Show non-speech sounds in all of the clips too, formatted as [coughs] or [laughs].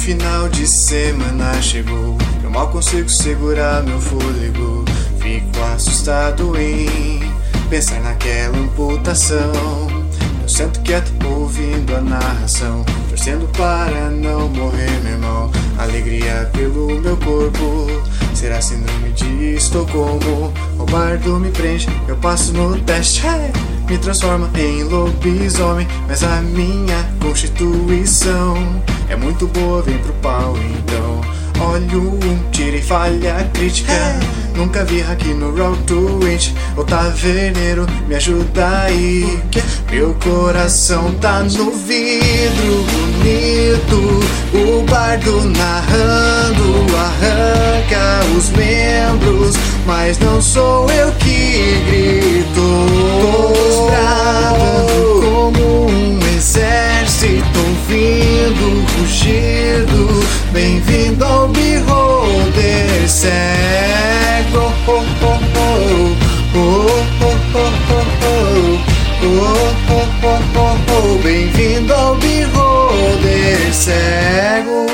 final de semana chegou. Eu mal consigo segurar meu fôlego. Fico assustado em pensar naquela amputação. Eu sento quieto ouvindo a narração, torcendo para não morrer, meu irmão. Alegria pelo meu corpo. Será síndrome de Estocolmo? O bardo me prende, eu passo no teste. Me transforma em lobisomem, mas a minha constituição é muito boa, vem pro pau então. Olho um, tiro e falha crítica. Nunca vi hack no to It. O taverneiro me ajuda aí. Meu coração tá no vidro bonito. O bardo narrando arranca os membros. Mas não sou eu que grito. Bradando como ouvindo o rugido. Bem-vindo ao Beholder Cego. Oh, oh, oh. Oh, oh, oh, oh. Oh, oh, oh, Bem-vindo ao Beholder Cego.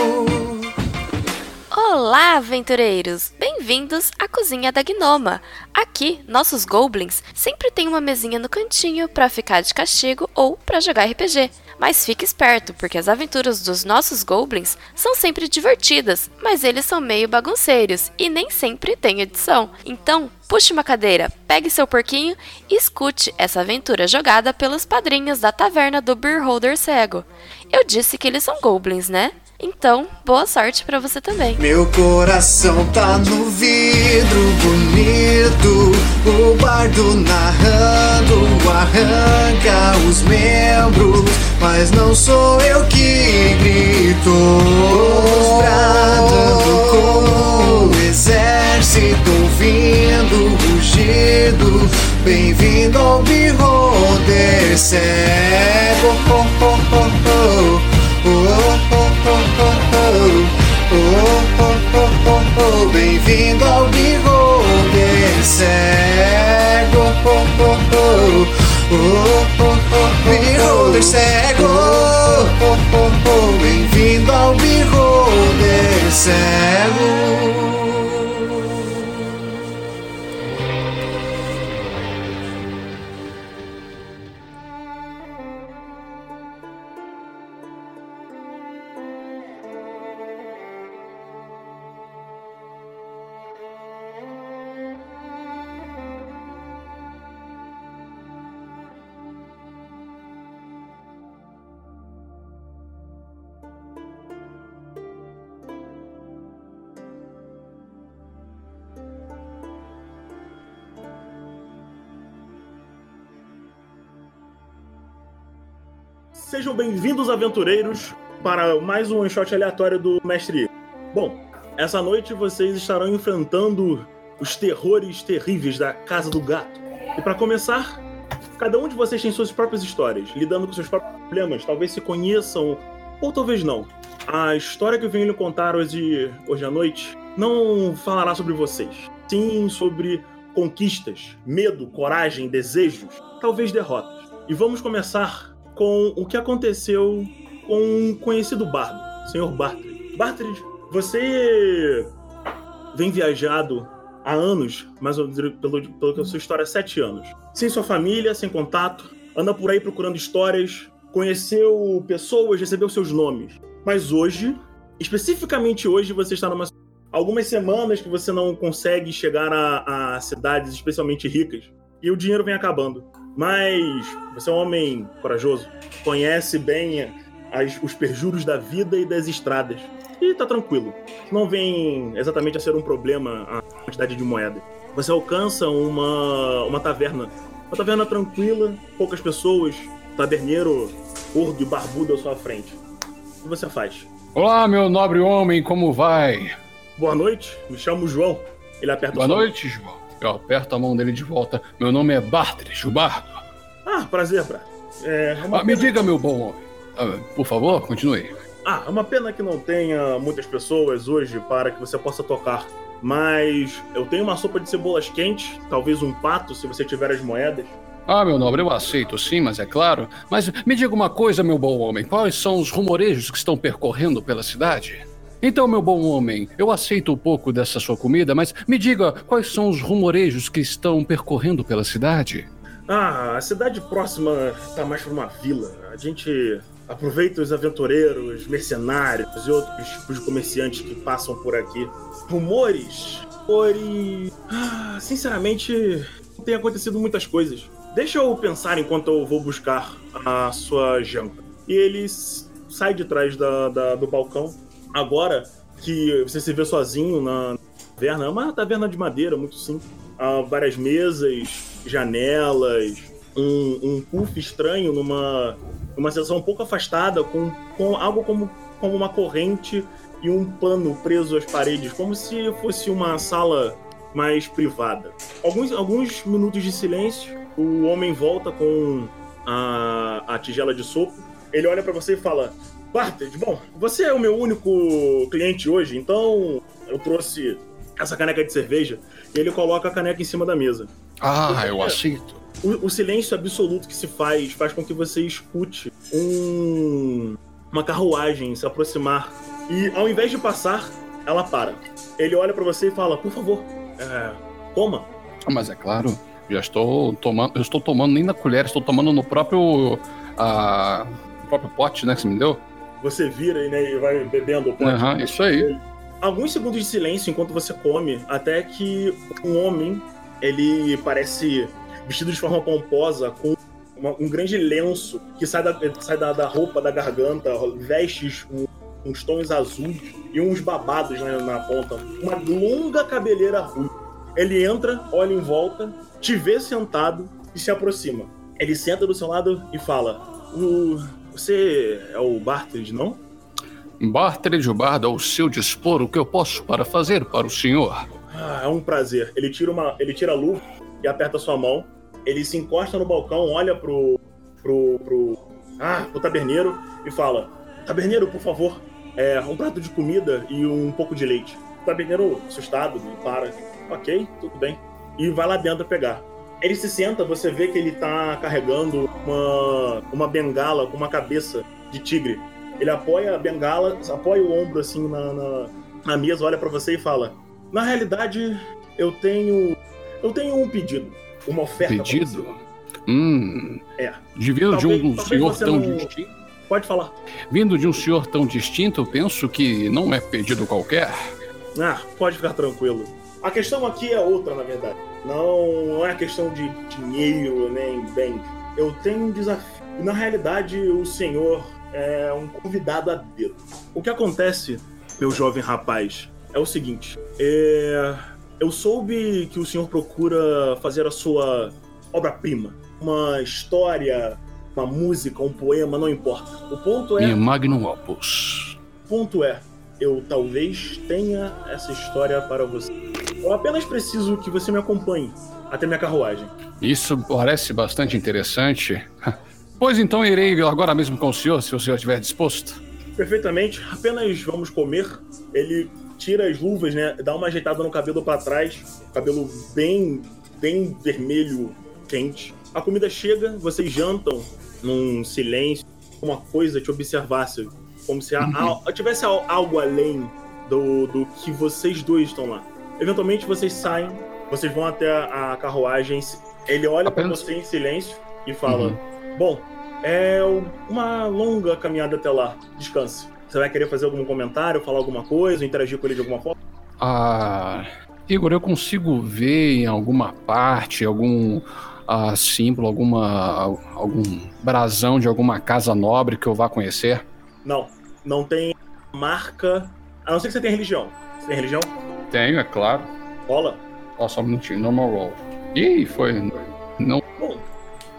Olá, aventureiros! Bem-vindos à cozinha da Gnoma. Aqui, nossos goblins sempre têm uma mesinha no cantinho para ficar de castigo ou para jogar RPG. Mas fique esperto, porque as aventuras dos nossos goblins são sempre divertidas, mas eles são meio bagunceiros e nem sempre tem edição. Então, puxe uma cadeira, pegue seu porquinho e escute essa aventura jogada pelos padrinhos da taverna do Beer Holder Cego. Eu disse que eles são goblins, né? Então, boa sorte para você também. Meu coração tá no vidro bonito. O bardo narrando arranca os membros. Mas não sou eu que grito. Os bradando como um exército ouvindo o rugido. Bem-vindo ao Beholder cego. Oh, oh, oh, oh. Oh, oh, oh, Bem-vindo ao Bigode Cego. Bigode Cego. Bem-vindo ao Bigode Cego. Sejam bem-vindos, aventureiros, para mais um one-shot aleatório do Mestre. Bom, essa noite vocês estarão enfrentando os terrores terríveis da Casa do Gato. E para começar, cada um de vocês tem suas próprias histórias, lidando com seus próprios problemas, talvez se conheçam ou talvez não. A história que eu venho lhe contar hoje, hoje à noite não falará sobre vocês, sim sobre conquistas, medo, coragem, desejos, talvez derrotas. E vamos começar com o que aconteceu com um conhecido bardo, Sr. Bartred. Bartred, você vem viajado há anos, mas pelo, pelo que a sua história, sete anos. Sem sua família, sem contato, anda por aí procurando histórias, conheceu pessoas, recebeu seus nomes. Mas hoje, especificamente hoje, você está numa algumas semanas que você não consegue chegar a, a cidades especialmente ricas e o dinheiro vem acabando. Mas você é um homem corajoso, conhece bem as, os perjuros da vida e das estradas. E tá tranquilo. Não vem exatamente a ser um problema a quantidade de moeda. Você alcança uma, uma taverna. Uma taverna tranquila, poucas pessoas, taverneiro gordo e barbudo à sua frente. O que você faz? Olá, meu nobre homem, como vai? Boa noite, me chamo João. Ele aperta Boa noite, João. Aperto a mão dele de volta. Meu nome é Bartres, o Bardo. Ah, prazer, Brad. É, é ah, me diga, meu bom homem. Ah, por favor, continue. Ah, é uma pena que não tenha muitas pessoas hoje para que você possa tocar. Mas eu tenho uma sopa de cebolas quentes, talvez um pato, se você tiver as moedas. Ah, meu nobre, eu aceito sim, mas é claro. Mas me diga uma coisa, meu bom homem: quais são os rumorejos que estão percorrendo pela cidade? Então, meu bom homem, eu aceito um pouco dessa sua comida, mas me diga quais são os rumorejos que estão percorrendo pela cidade? Ah, a cidade próxima está mais para uma vila. A gente aproveita os aventureiros, mercenários e outros tipos de comerciantes que passam por aqui. Rumores? Rumores. Ah, sinceramente, não tem acontecido muitas coisas. Deixa eu pensar enquanto eu vou buscar a sua janta. E ele sai de trás da, da, do balcão. Agora que você se vê sozinho na taverna, é uma taverna de madeira, muito simples. Há várias mesas, janelas, um, um puff estranho numa uma seção um pouco afastada, com, com algo como, como uma corrente e um pano preso às paredes, como se fosse uma sala mais privada. Alguns, alguns minutos de silêncio, o homem volta com a, a tigela de sopa. Ele olha para você e fala: Barted, bom, você é o meu único cliente hoje, então eu trouxe essa caneca de cerveja. E ele coloca a caneca em cima da mesa. Ah, eu aceito. O, o, silêncio absoluto que se faz faz com que você escute um, uma carruagem se aproximar. E ao invés de passar, ela para. Ele olha para você e fala: Por favor, é, coma. Mas é claro. Já estou tomando. Eu estou tomando nem na colher, estou tomando no próprio. No próprio pote, né, que você me deu. Você vira né, e vai bebendo o pote. Uhum, isso aí. Alguns segundos de silêncio enquanto você come, até que um homem, ele parece vestido de forma pomposa, com uma, um grande lenço que sai, da, sai da, da roupa, da garganta, vestes um, uns tons azuis e uns babados né, na ponta. Uma longa cabeleira ruiva. Ele entra, olha em volta, te vê sentado e se aproxima. Ele senta do seu lado e fala: o, Você é o Bartlett, não? Bartlett Bardo, ao seu dispor, o que eu posso para fazer para o senhor? Ah, é um prazer. Ele tira, uma, ele tira a luva e aperta sua mão. Ele se encosta no balcão, olha pro, pro, pro, ah, pro taberneiro e fala: Taberneiro, por favor, é, um prato de comida e um pouco de leite. O taberneiro, assustado, para. Ok, tudo bem e vai lá dentro pegar. Ele se senta, você vê que ele tá carregando uma, uma bengala com uma cabeça de tigre. Ele apoia a bengala, apoia o ombro assim na, na, na mesa, olha para você e fala: Na realidade, eu tenho. Eu tenho um pedido. Uma oferta. Pedido? Hum. É. De vindo de um senhor tão não... distinto. Pode falar. Vindo de um senhor tão distinto, eu penso que não é pedido qualquer. Ah, pode ficar tranquilo. A questão aqui é outra, na verdade. Não, não é questão de dinheiro nem bem. Eu tenho um desafio. Na realidade, o senhor é um convidado a dedo. O que acontece, meu jovem rapaz, é o seguinte: é... eu soube que o senhor procura fazer a sua obra-prima. Uma história, uma música, um poema, não importa. O ponto é. Minha magnum opus. O ponto é, eu talvez tenha essa história para você. Eu apenas preciso que você me acompanhe até minha carruagem. Isso parece bastante interessante. [laughs] Pois então irei agora mesmo com o senhor, se o senhor estiver disposto. Perfeitamente. Apenas vamos comer. Ele tira as luvas, né? Dá uma ajeitada no cabelo para trás. Cabelo bem, bem vermelho, quente. A comida chega, vocês jantam num silêncio. Uma coisa te observasse. Como se uhum. tivesse algo além do, do que vocês dois estão lá. Eventualmente vocês saem, vocês vão até a, carruagem. Ele olha para você em silêncio e fala: uhum. Bom, é uma longa caminhada até lá. Descanse. Você vai querer fazer algum comentário, falar alguma coisa, interagir com ele de alguma forma? Ah. Igor, eu consigo ver em alguma parte, algum ah, símbolo, alguma, algum brasão de alguma casa nobre que eu vá conhecer? Não, não tem marca. A não ser que você tenha religião. Você tem religião? Tenho, é claro. Rola? Ó, só um minutinho, normal roll. Ih, foi. Não. Bom,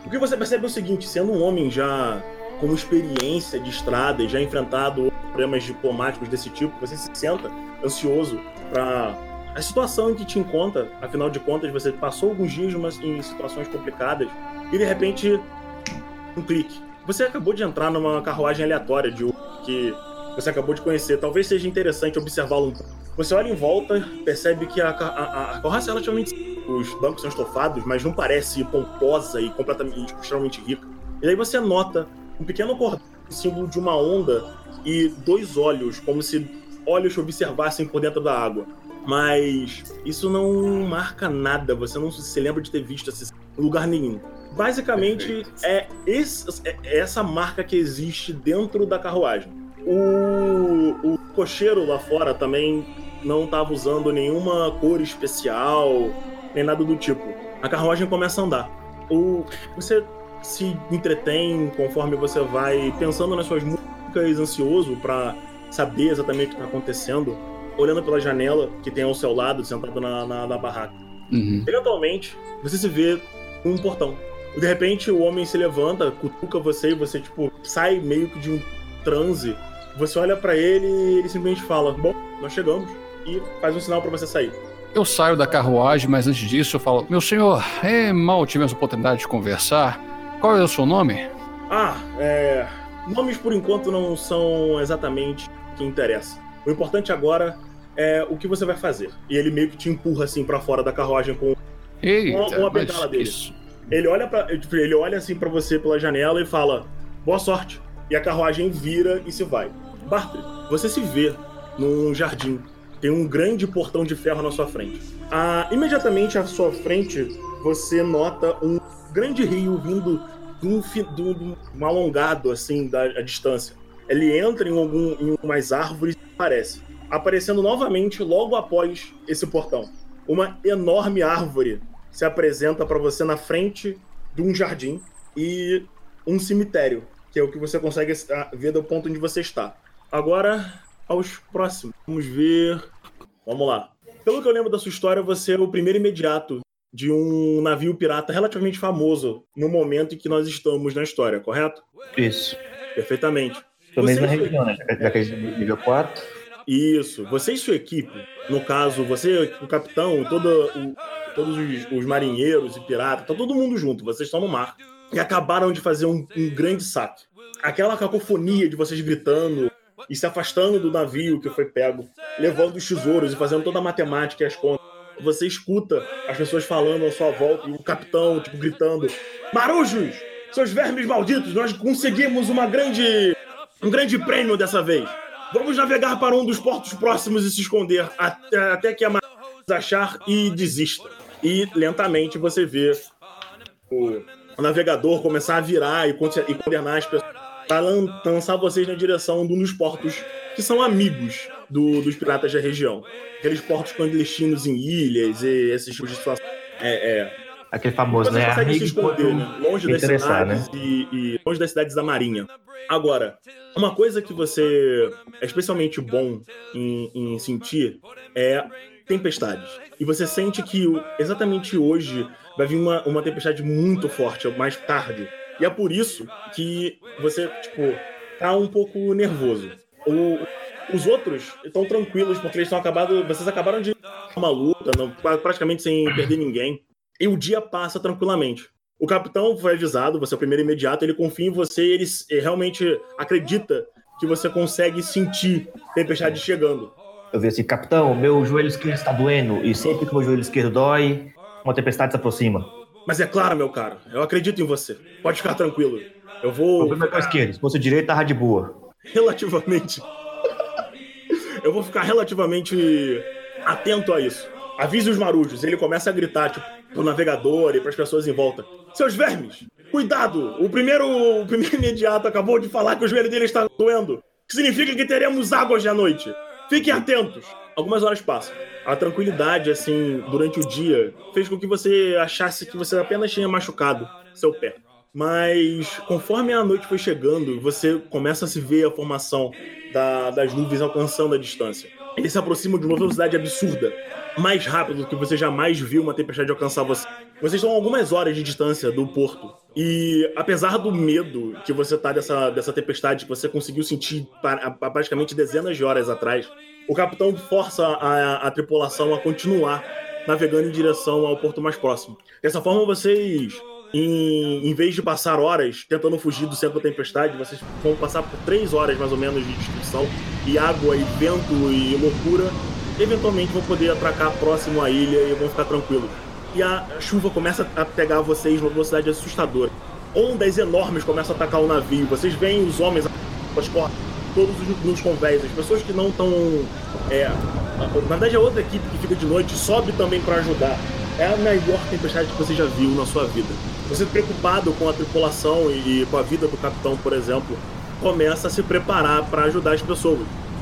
o que você percebe é o seguinte: sendo um homem já com experiência de estrada e já enfrentado problemas diplomáticos desse tipo, você se senta ansioso para a situação em que te encontra. Afinal de contas, você passou alguns dias em situações complicadas e de repente um clique. Você acabou de entrar numa carruagem aleatória de que você acabou de conhecer. Talvez seja interessante observá-lo. Você olha em volta, percebe que a, a, a carroça é relativamente os bancos são estofados, mas não parece pomposa e completamente extremamente rica. E aí você nota um pequeno cordão, símbolo de uma onda e dois olhos, como se olhos observassem por dentro da água. Mas isso não marca nada, você não se lembra de ter visto esse lugar nenhum. Basicamente, é, esse, é essa marca que existe dentro da carruagem. O, o cocheiro lá fora também não estava usando nenhuma cor especial, nem nada do tipo. A carruagem começa a andar. O, você se entretém conforme você vai pensando nas suas músicas, ansioso para saber exatamente o que está acontecendo, olhando pela janela que tem ao seu lado, sentado na, na, na barraca. Uhum. Eventualmente, você se vê num portão. De repente, o homem se levanta, cutuca você e você, tipo, sai meio que de um transe. Você olha para ele e ele simplesmente fala: Bom, nós chegamos. E faz um sinal para você sair. Eu saio da carruagem, mas antes disso eu falo: Meu senhor, é, mal tivemos a oportunidade de conversar. Qual é o seu nome? Ah, é. Nomes por enquanto não são exatamente o que interessa. O importante agora é o que você vai fazer. E ele meio que te empurra assim para fora da carruagem com Eita, uma, uma bengala dele. Isso... Ele olha para, tipo, ele olha assim para você pela janela e fala: "Boa sorte". E a carruagem vira e se vai. Bartley, você se vê num jardim. Tem um grande portão de ferro na sua frente. Ah, imediatamente à sua frente, você nota um grande rio vindo de um, de um alongado assim da distância. Ele entra em algum em umas árvores e aparece, aparecendo novamente logo após esse portão. Uma enorme árvore se apresenta para você na frente de um jardim e um cemitério, que é o que você consegue ah, ver do ponto onde você está. Agora, aos próximos. Vamos ver. Vamos lá. Pelo que eu lembro da sua história, você é o primeiro imediato de um navio pirata relativamente famoso no momento em que nós estamos na história, correto? Isso. Perfeitamente. Pelo menos na região, né? Gente é nível 4. Isso. Você e sua equipe, no caso, você, o capitão, todo, o, todos os, os, marinheiros e piratas, tá todo mundo junto, vocês estão no mar. E acabaram de fazer um, um grande saque. Aquela cacofonia de vocês gritando e se afastando do navio que foi pego, levando os tesouros e fazendo toda a matemática e as contas você escuta as pessoas falando à sua volta e o capitão, tipo, gritando: Marujos! Seus vermes malditos, nós conseguimos uma grande. um grande prêmio dessa vez. Vamos navegar para um dos portos próximos e se esconder até, até que a Marinha achar e desista. E lentamente você vê o, o navegador começar a virar e, e condenar as pessoas para lançar vocês na direção de um dos portos que são amigos do, dos piratas da região. Aqueles portos clandestinos em ilhas e esses tipos de situação. É, é. Aquele famoso, né? consegue se esconder, né? Longe das cidades né? e, e, longe das cidades da Marinha. Agora, uma coisa que você é especialmente bom em, em sentir é tempestades. E você sente que exatamente hoje vai vir uma, uma tempestade muito forte, mais tarde. E é por isso que você, tipo, tá um pouco nervoso. O, os outros estão tranquilos, porque eles estão acabado. Vocês acabaram de uma luta, não, praticamente sem perder ninguém. E o dia passa tranquilamente. O capitão foi avisado, você é o primeiro imediato, ele confia em você e ele realmente acredita que você consegue sentir tempestade chegando. Eu vi assim, capitão, meu joelho esquerdo está doendo, e sempre que meu joelho esquerdo dói, uma tempestade se aproxima. Mas é claro, meu caro, eu acredito em você. Pode ficar tranquilo. Eu vou. O problema é com a esquerda, se fosse direita, tava de boa. Relativamente eu vou ficar relativamente atento a isso. Avise os marujos. Ele começa a gritar, tipo, pro navegador e pras pessoas em volta. Seus vermes, cuidado! O primeiro, o primeiro [laughs] imediato acabou de falar que o joelho dele está doendo. Que significa que teremos água hoje à noite. Fiquem atentos. Algumas horas passam. A tranquilidade, assim, durante o dia, fez com que você achasse que você apenas tinha machucado seu pé. Mas conforme a noite foi chegando, você começa a se ver a formação da, das nuvens alcançando a distância. Eles se aproximam de uma velocidade absurda, mais rápido do que você jamais viu uma tempestade alcançar você. Vocês estão a algumas horas de distância do porto. E apesar do medo que você tá dessa, dessa tempestade, que você conseguiu sentir praticamente dezenas de horas atrás, o capitão força a, a tripulação a continuar navegando em direção ao porto mais próximo. Dessa forma, vocês em, em vez de passar horas tentando fugir do centro da tempestade, vocês vão passar por três horas mais ou menos de destruição e água e vento e loucura. Eventualmente vão poder atracar próximo à ilha e vão ficar tranquilos. E a chuva começa a pegar vocês numa velocidade assustadora. Ondas enormes começam a atacar o navio. Vocês veem os homens as cordas, todos os- nos convéis. As pessoas que não estão. É, na verdade, a outra equipe que fica de noite sobe também para ajudar. É a maior tempestade que você já viu na sua vida. Você preocupado com a tripulação e com a vida do capitão, por exemplo, começa a se preparar para ajudar as pessoas.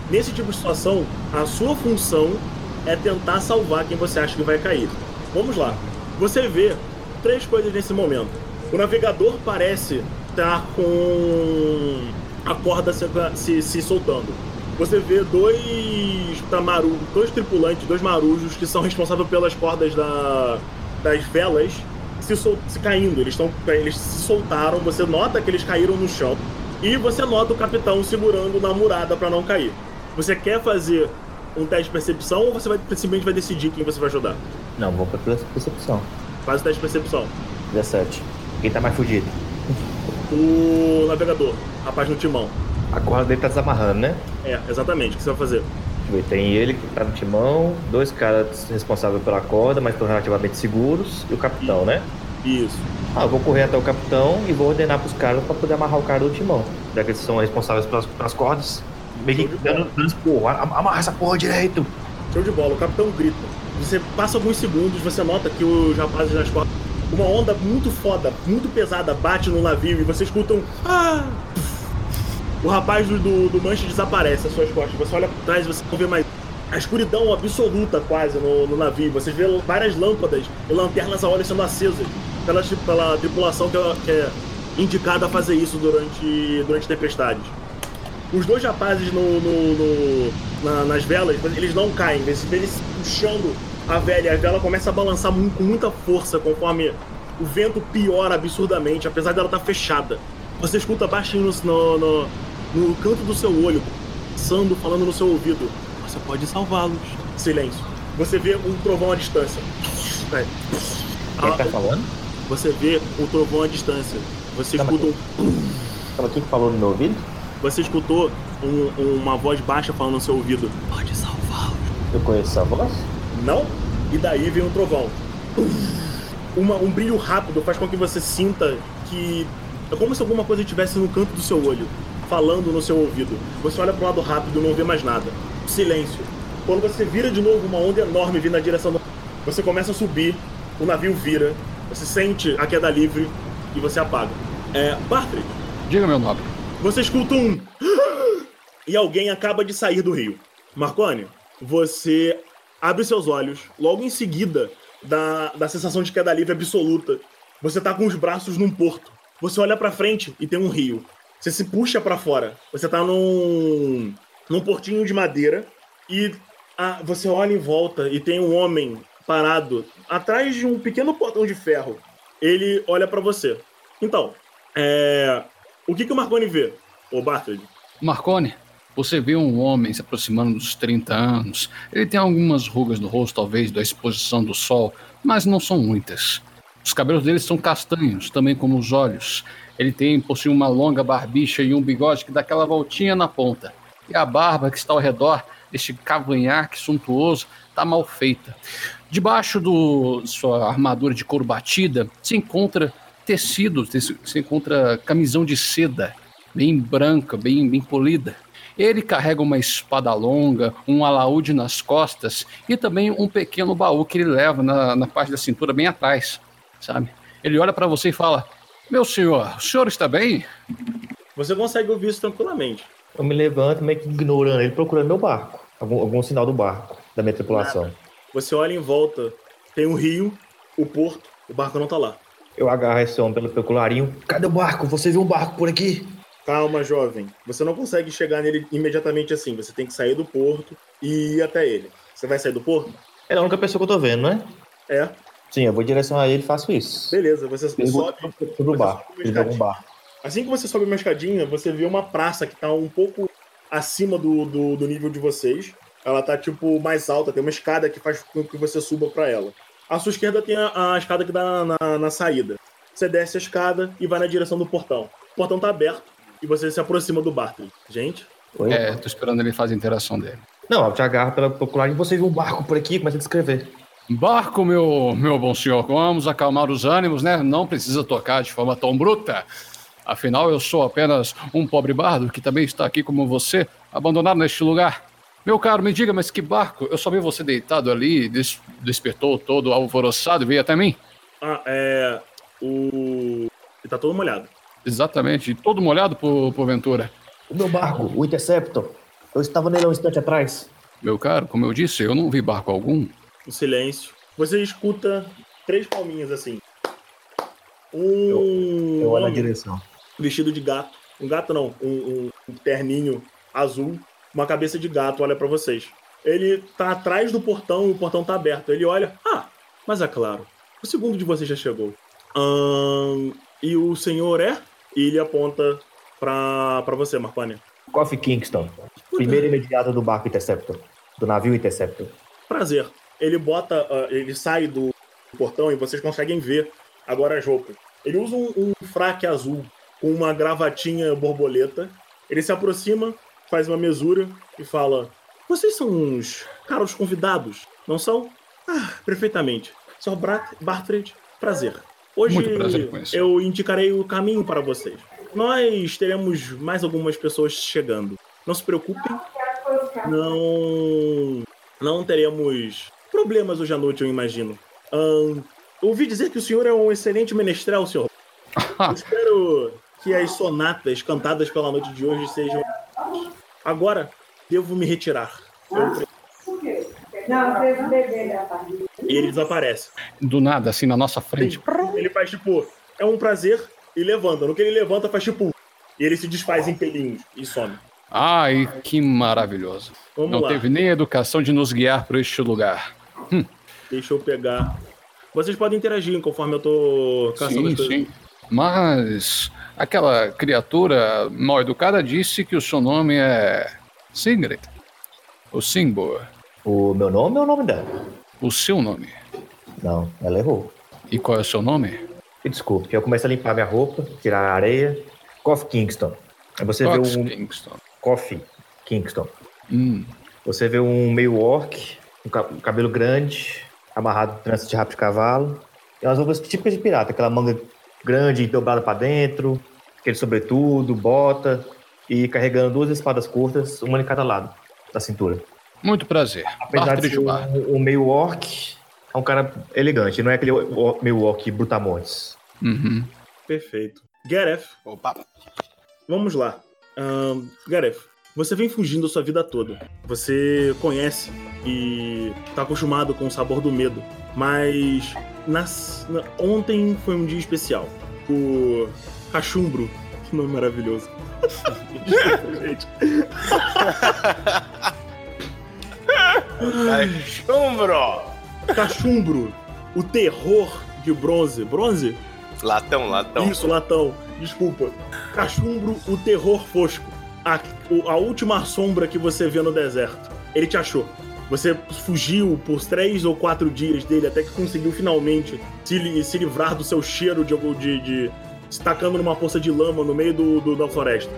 Nesse tipo de situação, a sua função é tentar salvar quem você acha que vai cair. Vamos lá. Você vê três coisas nesse momento. O navegador parece estar com a corda se, se, se soltando. Você vê dois tamaru, dois tripulantes, dois marujos que são responsáveis pelas cordas da, das velas se, sol, se caindo. Eles, estão eles se soltaram, você nota que eles caíram no chão e você nota o capitão segurando na murada para não cair. Você quer fazer um teste de percepção ou você vai, simplesmente vai decidir quem você vai ajudar? Não, vou pra percepção. Faz o teste de percepção. 17. Quem tá mais fudido? O navegador, rapaz no timão. A corda dele tá desamarrando, né? É, exatamente. O que você vai fazer? Tem ele que tá no timão, dois caras responsáveis pela corda, mas estão relativamente seguros, e o capitão, né? Isso. Ah, eu vou correr até o capitão e vou ordenar pros caras pra poder amarrar o cara do timão. Já que eles são responsáveis pelas, pelas cordas. Meio que dando, dando Amarra essa porra direito. Show de bola, o capitão grita. Você passa alguns segundos, você nota que os rapazes nas cordas. Uma onda muito foda, muito pesada, bate no navio e você escuta um. Ah! O rapaz do, do, do manche desaparece às suas costas. Você olha pra trás e você não vê mais. A escuridão absoluta quase no, no navio. Você vê várias lâmpadas e lanternas a óleo sendo acesas pela, pela tripulação que é, que é indicada a fazer isso durante, durante tempestades. Os dois rapazes no, no- no- na- nas velas, eles não caem, vê eles puxando a vela e a vela começa a balançar mu- com muita força conforme o vento piora absurdamente, apesar dela estar fechada. Você escuta baixinho no, no, no canto do seu olho, passando, falando no seu ouvido. Você pode salvá-los. Silêncio. Você vê um trovão à distância. Quem Ah, tá falando? Você vê o trovão à distância. Você Calma escuta um Calma, quem que falou no meu ouvido? Você escutou um- uma voz baixa falando no seu ouvido: Pode salvá-lo. Eu conheço essa voz? Não? E daí vem um trovão. Uma- um brilho rápido faz com que você sinta que é como se alguma coisa estivesse no canto do seu olho, falando no seu ouvido. Você olha para o lado rápido e não vê mais nada. Silêncio. Quando você vira de novo, uma onda enorme vindo na direção do. Você começa a subir, o navio vira, você sente a queda livre e você apaga. É. Bartley, Diga, meu nobre. Você escuta um. E alguém acaba de sair do rio. Marconi, você abre seus olhos, logo em seguida da, da sensação de queda livre absoluta. Você tá com os braços num porto. Você olha pra frente e tem um rio. Você se puxa pra fora. Você tá num, num portinho de madeira e ah, você olha em volta e tem um homem parado atrás de um pequeno portão de ferro. Ele olha pra você. Então, é, o que, que o Marconi vê, ô Bartlett? Marconi, você vê um homem se aproximando dos 30 anos. Ele tem algumas rugas no rosto, talvez, da exposição do sol, mas não são muitas. Os cabelos dele são castanhos, também como os olhos. Ele tem, possui uma longa barbicha e um bigode que dá aquela voltinha na ponta. E a barba que está ao redor deste cavanhaque suntuoso está mal feita. Debaixo do sua armadura de couro batida se encontra tecido, se encontra camisão de seda, bem branca, bem, bem polida. Ele carrega uma espada longa, um alaúde nas costas e também um pequeno baú que ele leva na, na parte da cintura bem atrás, sabe? Ele olha para você e fala: Meu senhor, o senhor está bem? Você consegue ouvir isso tranquilamente. Eu me levanto meio que ignorando ele, procurando meu barco. Algum, algum sinal do barco, da minha tripulação. Você olha em volta, tem um rio, o porto, o barco não tá lá. Eu agarro esse homem pelo pecularinho. Cadê o barco? Você viu um barco por aqui? Calma, jovem. Você não consegue chegar nele imediatamente assim. Você tem que sair do porto e ir até ele. Você vai sair do porto? É a única pessoa que eu tô vendo, né? É. Sim, eu vou em direção a ele e faço isso. Beleza, você Eu vou sobe. sobre o barco. Assim que você sobe uma escadinha, você vê uma praça que tá um pouco acima do, do, do nível de vocês. Ela tá, tipo, mais alta. Tem uma escada que faz com que você suba pra ela. À sua esquerda tem a, a escada que dá na, na, na saída. Você desce a escada e vai na direção do portão. O portão tá aberto e você se aproxima do Bartley. Gente, Oi? É, tô esperando ele fazer a interação dele. Não, eu te agarro pelo pecularinho. Você viu um barco por aqui? Começa a descrever. Barco, meu, meu bom senhor, vamos acalmar os ânimos, né? Não precisa tocar de forma tão bruta. Afinal, eu sou apenas um pobre bardo que também está aqui como você, abandonado neste lugar. Meu caro, me diga, mas que barco? Eu só vi você deitado ali, des despertou todo alvoroçado e veio até mim. Ah, é. O. Ele tá todo molhado. Exatamente, todo molhado por, por Ventura. O meu barco, o Interceptor. Eu estava nele há um instante atrás. Meu caro, como eu disse, eu não vi barco algum. O silêncio. Você escuta três palminhas assim. Um. Eu olho na direção. vestido de gato. Um gato não, um, um- um terninho azul, uma cabeça de gato olha pra vocês. Ele tá atrás do portão e o portão tá aberto. Ele olha, ah, mas é claro, o segundo de vocês já chegou. E o senhor é? E ele aponta pra, pra você, Marconi. Coffee Kingston. Primeiro imediato do barco Interceptor. Do navio Interceptor. Prazer. Ele bota, ah, ele sai do portão e vocês conseguem ver agora as roupas. Ele usa um, um fraque azul com uma gravatinha borboleta. Ele se aproxima, faz uma mesura e fala: Vocês são uns caros convidados, não são? Ah, perfeitamente. Sr. Brat Bartred, prazer. Hoje prazer eu indicarei o caminho para vocês. Nós teremos mais algumas pessoas chegando. Não se preocupem, não não teremos problemas hoje à noite, eu imagino. Ahn, ouvi dizer que o senhor é um excelente menestrel, senhor. [laughs] Espero que as sonatas cantadas pela noite de hoje sejam. Agora, devo me retirar. Eu- Não, fez um bebê família. E ele desaparece. Do nada, assim, na nossa frente. Ele faz tipo, é um prazer e levanta. No que ele levanta, faz tipo. E ele se desfaz em pelinhos e some. Ai, que maravilhoso. Vamos Não lá. teve nem educação de nos guiar por este lugar. Deixa eu pegar. Vocês podem interagir conforme eu tô caçando Sim, as coisas. sim. Mas aquela criatura mal educada disse que o seu nome é Singrid. O Simbor. O meu nome ou o nome dela? O seu nome. Não, ela errou. E qual é o seu nome? Me desculpe, eu começo a limpar minha roupa, tirar a areia. Coffee Kingston. Aí você Fox vê um Kingston. Coffee Kingston. Hum, Você vê um meio orc, um ca- cabelo grande, amarrado trança de rabo de cavalo. E umas roupas típicas de pirata, aquela manga grande dobrada pra dentro, aquele sobretudo, bota, e carregando duas espadas curtas, uma em cada lado da cintura. muito prazer. Apesar de ser um, um meio orc, é um cara elegante, não é aquele meio orc brutamontes. Uhum. Perfeito. Gareth, Opa. vamos lá. Ahn, Gareth, você vem fugindo a sua vida toda. Você conhece e tá acostumado com o sabor do medo. Mas nas- na- ontem foi um dia especial. O Cachumbro, que nome maravilhoso. Desculpa, gente. Chumbro! Cachumbro, o terror de bronze. Bronze? Latão, latão. Isso, latão. Desculpa. Cachumbro, o terror fosco. A, a última sombra que você vê no deserto. Ele te achou. Você fugiu por três ou quatro dias dele até que conseguiu finalmente se, li- se livrar do seu cheiro de, de, de se tacando numa poça de lama no meio do, do- da floresta.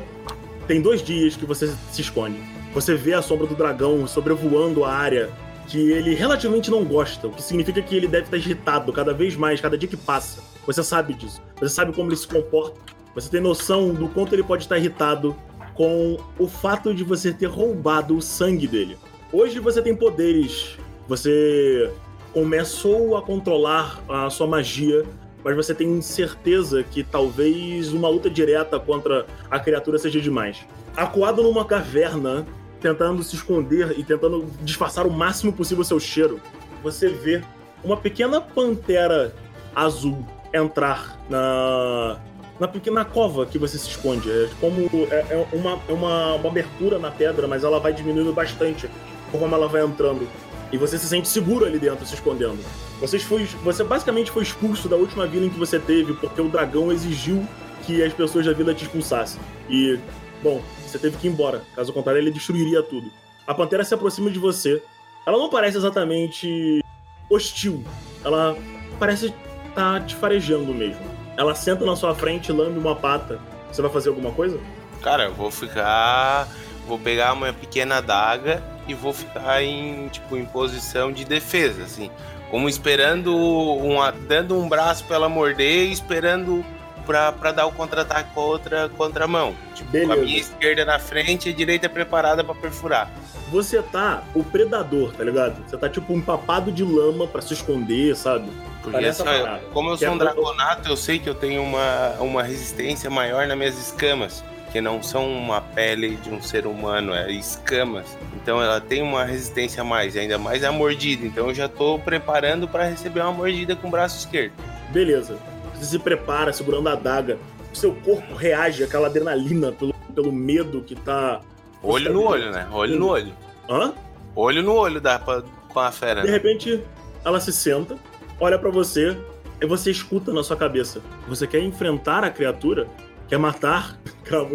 Tem dois dias que você se esconde. Você vê a sombra do dragão sobrevoando a área que ele relativamente não gosta, o que significa que ele deve estar irritado cada vez mais, cada dia que passa. Você sabe disso. Você sabe como ele se comporta. Você tem noção do quanto ele pode estar irritado com o fato de você ter roubado o sangue dele. Hoje você tem poderes. Você começou a controlar a sua magia, mas você tem certeza que talvez uma luta direta contra a criatura seja demais. Acuado numa caverna, tentando se esconder e tentando disfarçar o máximo possível seu cheiro, você vê uma pequena pantera azul entrar na na pequena cova que você se esconde. É como é, é uma, é uma, uma abertura na pedra, mas ela vai diminuindo bastante conforme ela vai entrando. E você se sente seguro ali dentro, se escondendo. Vocês foi, você basicamente foi expulso da última vila em que você teve, porque o dragão exigiu que as pessoas da vila te expulsassem. E, bom, você teve que ir embora. Caso contrário, ele destruiria tudo. A pantera se aproxima de você. Ela não parece exatamente hostil. Ela parece estar te farejando mesmo. Ela senta na sua frente, lambe uma pata. Você vai fazer alguma coisa? Cara, eu vou ficar. Vou pegar uma pequena adaga e vou ficar em, tipo, em posição de defesa, assim. Como esperando uma. dando um braço pra ela morder e esperando pra dar o contra-ataque com a outra contramão. Tipo, com a Beleza. minha esquerda na frente e a direita preparada pra perfurar. Você tá o predador, tá ligado? Você tá tipo empapado de lama pra se esconder, sabe? Porque Parece essa ó, parada. como eu Que sou um é pra- draconato, eu sei que eu tenho uma, uma resistência maior nas minhas escamas. Que não são uma pele de um ser humano, é escamas. Então ela tem uma resistência a mais, ainda mais a mordida. Então eu já tô preparando pra receber uma mordida com o braço esquerdo. Beleza. Você se prepara segurando a adaga. O seu corpo reage àquela adrenalina pelo, pelo medo que tá. Olho no olho, né? Olho no olho. Hã? Olho no olho dá pra, com a fera. De né? repente, ela se senta, olha pra você e você escuta na sua cabeça. Você quer enfrentar a criatura? Quer matar?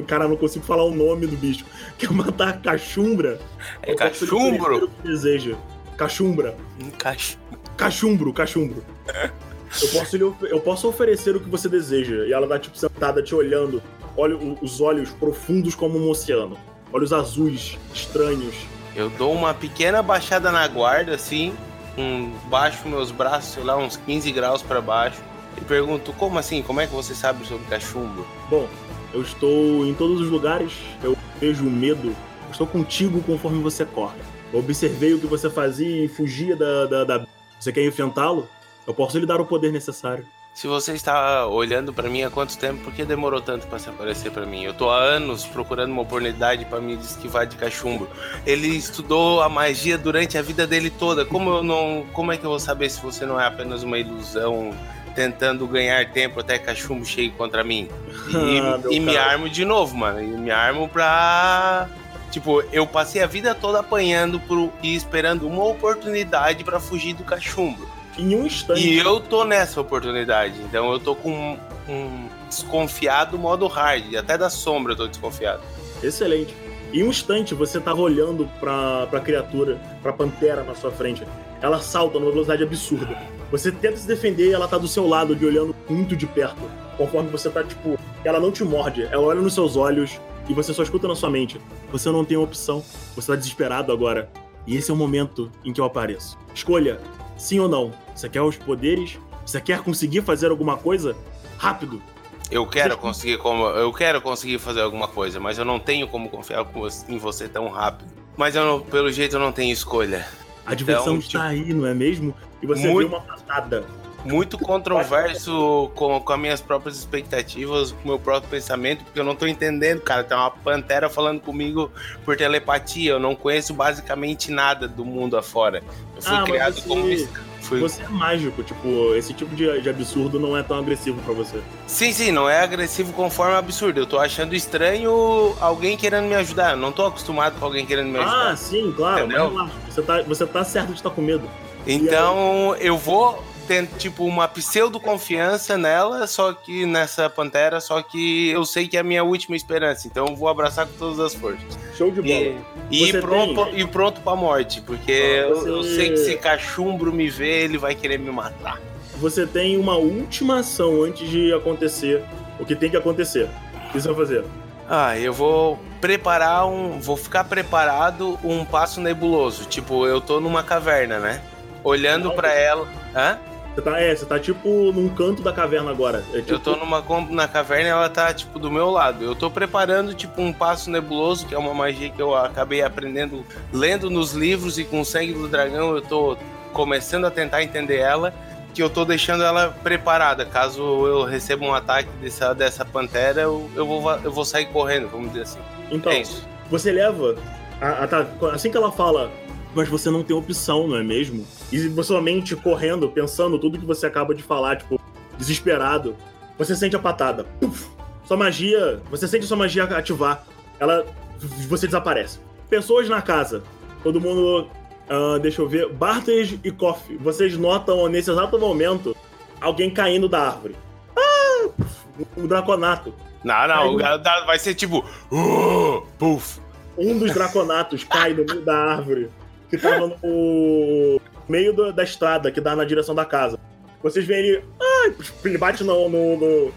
Cara, não consigo falar o nome do bicho. Quer matar Cachumbra? É cachumbro? o que Deseja. Cachumbra. Um cacho. Cachumbro, cachumbro. Eu posso, lhe eu posso oferecer o que você deseja. E ela tá, tipo, sentada te olhando. Olha o- os olhos profundos como um oceano. Olhos azuis, estranhos. Eu dou uma pequena baixada na guarda, assim, um, baixo meus braços, sei lá, uns 15 graus pra baixo, e pergunto, como assim? Como é que você sabe sobre cachumbo? Bom, eu estou em todos os lugares, eu vejo o medo, estou contigo conforme você corre. Eu observei o que você fazia e fugia da. da, da... Você quer enfrentá-lo? Eu posso lhe dar o poder necessário. Se você está olhando pra mim há quanto tempo, por que demorou tanto pra se aparecer pra mim? Eu tô há anos procurando uma oportunidade pra me esquivar de cachumbo. Ele estudou a magia durante a vida dele toda. Como eu não, como é que eu vou saber se você não é apenas uma ilusão tentando ganhar tempo até cachumbo chegue contra mim? E, [laughs] Ah, e me armo de novo, mano. E me armo pra Tipo, eu passei a vida toda apanhando pro, e esperando uma oportunidade pra fugir do cachumbo. Em um instante. E eu tô nessa oportunidade. Então eu tô com um desconfiado modo hard. Até da sombra eu tô desconfiado. Excelente. Em um instante, você tava olhando pra, pra criatura, pra pantera na sua frente. Ela salta numa velocidade absurda. Você tenta se defender e ela tá do seu lado, de olhando muito de perto. Conforme você tá, tipo. Ela não te morde, ela olha nos seus olhos e você só escuta na sua mente. Você não tem opção. Você tá desesperado agora. E esse é o momento em que eu apareço. Escolha, sim ou não. Você quer os poderes? Você quer conseguir fazer alguma coisa? Rápido. Eu quero conseguir como. Eu quero conseguir fazer alguma coisa, mas eu não tenho como confiar em você tão rápido. Mas eu não- pelo jeito eu não tenho escolha. A diversão Então, está aí, não é mesmo? E você Muito- vê uma patada. Muito controverso com, com as minhas próprias expectativas, com o meu próprio pensamento, porque eu não tô entendendo, cara. Tem uma pantera falando comigo por telepatia. Eu não conheço basicamente nada do mundo afora. Eu fui Ah, criado você- como. Fui... Você é mágico, tipo, esse tipo de, de absurdo não é tão agressivo pra você. Sim, sim, não é agressivo conforme absurdo. Eu tô achando estranho alguém querendo me ajudar. Eu não tô acostumado com alguém querendo me ajudar. Ah, sim, claro, Entendeu? mas relaxa. Você tá, você tá certo de estar com medo. Então eu vou ter tipo uma pseudo confiança nela, só que nessa pantera, só que eu sei que é a minha última esperança, então eu vou abraçar com todas as forças. Show de bola. E, e pronto, tem- e pronto pra morte, porque Ah, eu- você- eu, sei que se cachumbro me ver, ele vai querer me matar. Você tem uma última ação antes de acontecer o que tem que acontecer. O que você vai fazer? Ah, eu vou preparar um. Vou ficar preparado um passo nebuloso. Tipo, eu tô numa caverna, né? Olhando pra ela. Hã? Você tá, é, você tá tipo num canto da caverna agora. É, tipo, Eu tô numa na caverna e ela tá, tipo, do meu lado. Eu tô preparando, tipo, um passo nebuloso, que é uma magia que eu acabei aprendendo lendo nos livros e com o sangue do dragão eu tô começando a tentar entender ela. Que eu tô deixando ela preparada. Caso eu receba um ataque dessa, dessa pantera, eu, eu, vou, eu vou sair correndo, vamos dizer assim. Então, É você leva. a- a- assim que ela fala, mas você não tem opção, não é mesmo? E sua mente correndo, pensando tudo que você acaba de falar, tipo, desesperado, você sente a patada. Puf! Sua magia. Você sente sua magia ativar. Ela. Você desaparece. Pessoas na casa. Todo mundo. ah, deixa eu ver. Bartes e Coffee. Vocês notam nesse exato momento alguém caindo da árvore. Ah! Um draconato. Não, não, Aí- o cara vai ser tipo. "Uh", Puf. um dos draconatos cai no meio da árvore que tava no meio do- da estrada que dá na direção da casa. Vocês veem ele. Ai, ele bate no, no- no-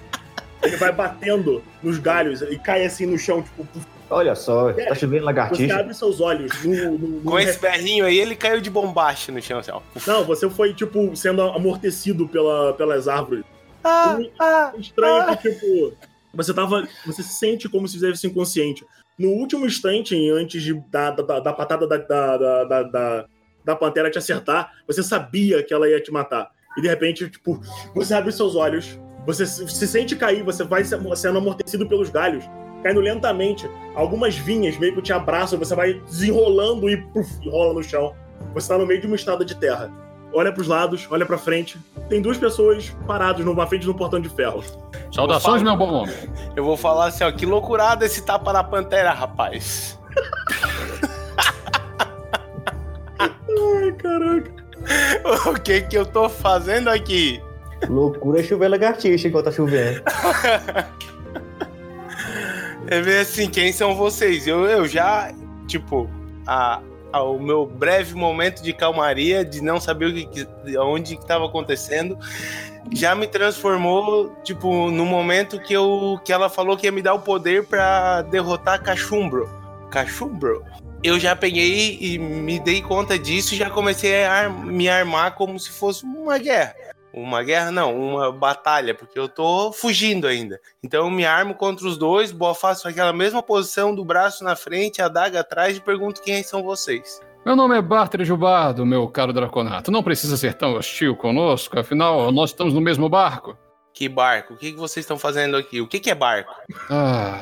Ele vai batendo nos galhos e cai assim no chão, tipo. Olha só, tá chovendo Você lagartixa. abre seus olhos no, no- no Com esse berrinho aí, ele caiu de bombacha no chão, assim, ó. Não, você foi, tipo, sendo amortecido pela, pelas árvores. Ah, ah, Estranho Ah. que, tipo, você tava. Você se sente como se estivesse inconsciente. No último instante, antes de, da, da, da patada da, da, da, da, da, pantera te acertar, você sabia que ela ia te matar. E de repente, tipo, você abre seus olhos, você se, se sente cair, você vai se- sendo amortecido pelos galhos, caindo lentamente. Algumas vinhas meio que te abraçam, você vai desenrolando e puf, rola no chão. Você tá no meio de uma estrada de terra. Olha pros lados, olha pra frente. Tem duas pessoas paradas numa frente de um portão de ferro. Saudações, Eu meu bom homem. Eu vou falar assim, ó, que loucurada esse tapa na pantera, rapaz. Ai, caraca. [laughs] o que que eu tô fazendo aqui? Loucura é chover lagartixa enquanto tá chovendo. [laughs] É ver assim, quem são vocês? Eu, eu já, tipo, a, a- o meu breve momento de calmaria, de não saber o que, que- de onde que tava acontecendo, já me transformou, tipo, no momento que, eu, que ela falou que ia me dar o poder pra derrotar Cachumbro. Cachumbro? Eu já peguei e me dei conta disso e já comecei a ar- me armar como se fosse uma guerra. Uma guerra, não, uma batalha, porque eu tô fugindo ainda. Então eu me armo contra os dois, boa faço aquela mesma posição do braço na frente, a daga atrás e pergunto quem são vocês. Meu nome é Bartre Jubardo, meu caro Draconato. Não precisa ser tão hostil conosco, afinal, nós estamos no mesmo barco. Que barco? O que, que vocês estão fazendo aqui? O que, que é barco? Ah.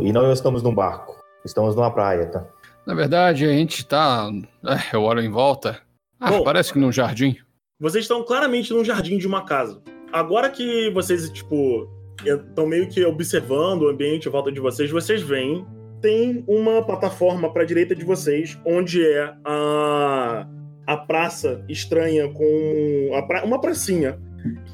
E não estamos num barco. Estamos numa praia, tá? na verdade, a gente tá. É, eu olho em volta. Ah, Bom. parece que num jardim. Vocês estão claramente num jardim de uma casa. Agora que vocês, tipo, estão meio que observando o ambiente em volta de vocês, vocês veem tem uma plataforma para a direita de vocês, onde é a, a praça estranha com a pra- uma pracinha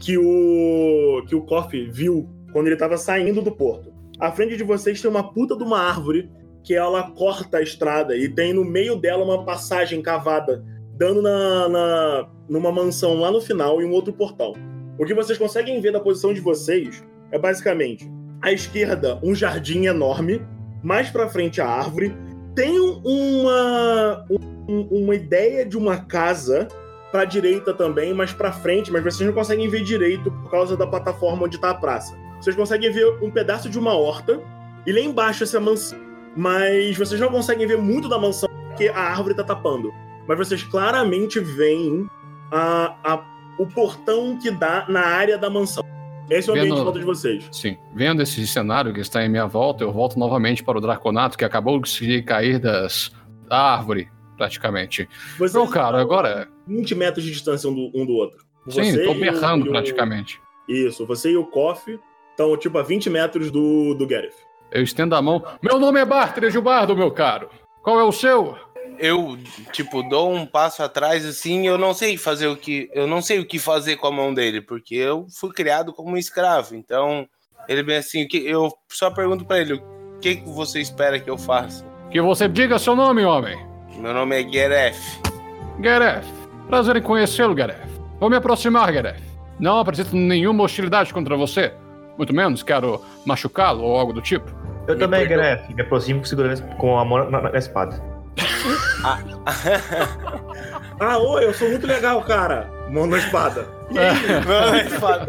que o que o Coffee viu quando ele estava saindo do porto. À frente de vocês tem uma puta de uma árvore que ela corta a estrada e tem no meio dela uma passagem cavada, dando na, na numa mansão lá no final e um outro portão. O que vocês conseguem ver da posição de vocês é basicamente à esquerda um jardim enorme, mais pra frente a árvore, tem uma um- uma ideia de uma casa pra direita também, mas pra frente, mas vocês não conseguem ver direito por causa da plataforma onde tá a praça. Vocês conseguem ver um pedaço de uma horta e lá embaixo essa mansão, mas vocês não conseguem ver muito da mansão porque a árvore tá tapando. Mas vocês claramente veem a, a- o portão que dá na área da mansão. Esse é o ambiente Vendo- em volta de vocês. Sim, vendo esse cenário que está em minha volta, eu volto novamente para o Draconato, que acabou de cair das, da árvore, praticamente. Vocês Meu caro, estão agora. a 20 metros de distância um do, um do outro. Sim, Você tô e o- berrando o- praticamente. Isso, você e o Koff estão tipo a 20 metros do, do Gareth. Eu estendo a mão. Meu nome é Bartre Jubardo, meu caro. Qual é o seu? Eu, tipo, dou um passo atrás assim, eu não sei fazer o que. Eu não sei o que fazer com a mão dele, porque eu fui criado como um escravo. Então, ele bem assim, o que, eu só pergunto pra ele, o que, que você espera que eu faça? Que você diga seu nome, homem. Meu nome é Geref. Gareth. Prazer em conhecê-lo, Gareth. Vou me aproximar, Gareth. Não apresento nenhuma hostilidade contra você. Muito menos quero machucá-lo ou algo do tipo. Eu Me também. Gref. Me aproximo segurando com a mão na, na espada. [laughs] Ah, oi, eu sou muito legal, cara. Mão na espada. Fala,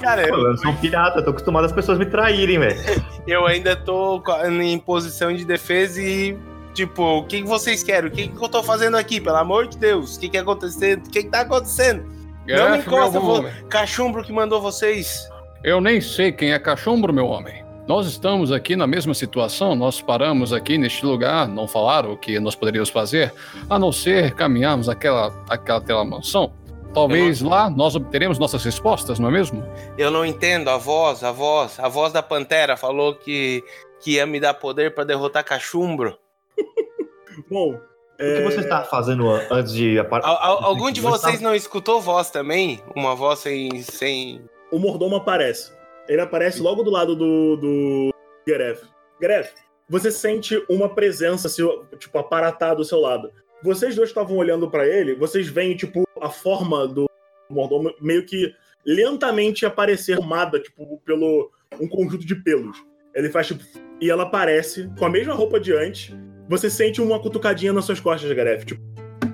Cara, Pô, eu, eu sou um pirata, tô acostumado as pessoas me traírem, velho. eu ainda tô em posição de defesa e. Tipo, o que, que vocês querem? O que, que eu tô fazendo aqui? Pelo amor de Deus, o que, que acontecendo? O que, que tá acontecendo? não me Gareth, meu encosta, vou... cachumbro que mandou vocês. Eu nem sei quem é Cachumbro, meu homem. Nós estamos aqui na mesma situação, nós paramos aqui neste lugar, não falaram o que nós poderíamos fazer, a não ser caminharmos aquela, aquela tela mansão. Talvez lá nós obteremos nossas respostas, não é mesmo? Eu não entendo a voz, a voz. A voz da Pantera falou que, que ia me dar poder pra derrotar cachumbro. [laughs] Bom, O que você está fazendo an- antes de apar- Al- al- algum de Você vocês não escutou voz também? Uma voz sem. sem... o mordomo aparece. Ele aparece logo do lado do, do Geref. Geref, você sente uma presença, seu- tipo, aparatada do seu lado. Vocês dois estavam olhando pra ele, vocês veem, tipo, a forma do mordomo meio que lentamente aparecer tomada, tipo, pelo um conjunto de pelos. Ele faz tipo. E ela aparece com a mesma roupa de antes. Você sente uma cutucadinha nas suas costas, Gareth. Tipo,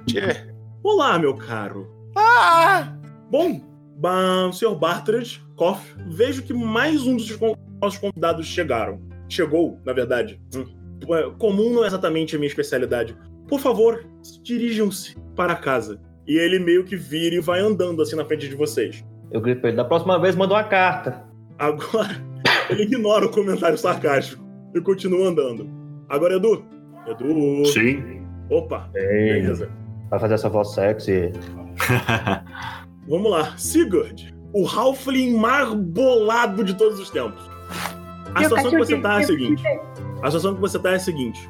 Tchê. Olá, meu caro. Ah! Bom, ba- Sr. Bartrand, Koff, vejo que mais um dos nossos convidados chegaram. Chegou, na verdade. Hum. É, Comum não é exatamente a minha especialidade. Por favor, dirijam-se para casa. E ele meio que vira e vai andando assim na frente de vocês. Eu grito pra ele, da próxima vez manda uma carta. Agora, [laughs] ele ignora o comentário sarcástico e continua andando. Agora, Edu. Edu. Sim. Opa, Ei, beleza. vai fazer essa voz sexy. [laughs] Vamos lá. Sigurd, o Halfling mais bolado de todos os tempos. A situação que você tá é a seguinte. A situação que você tá é a seguinte.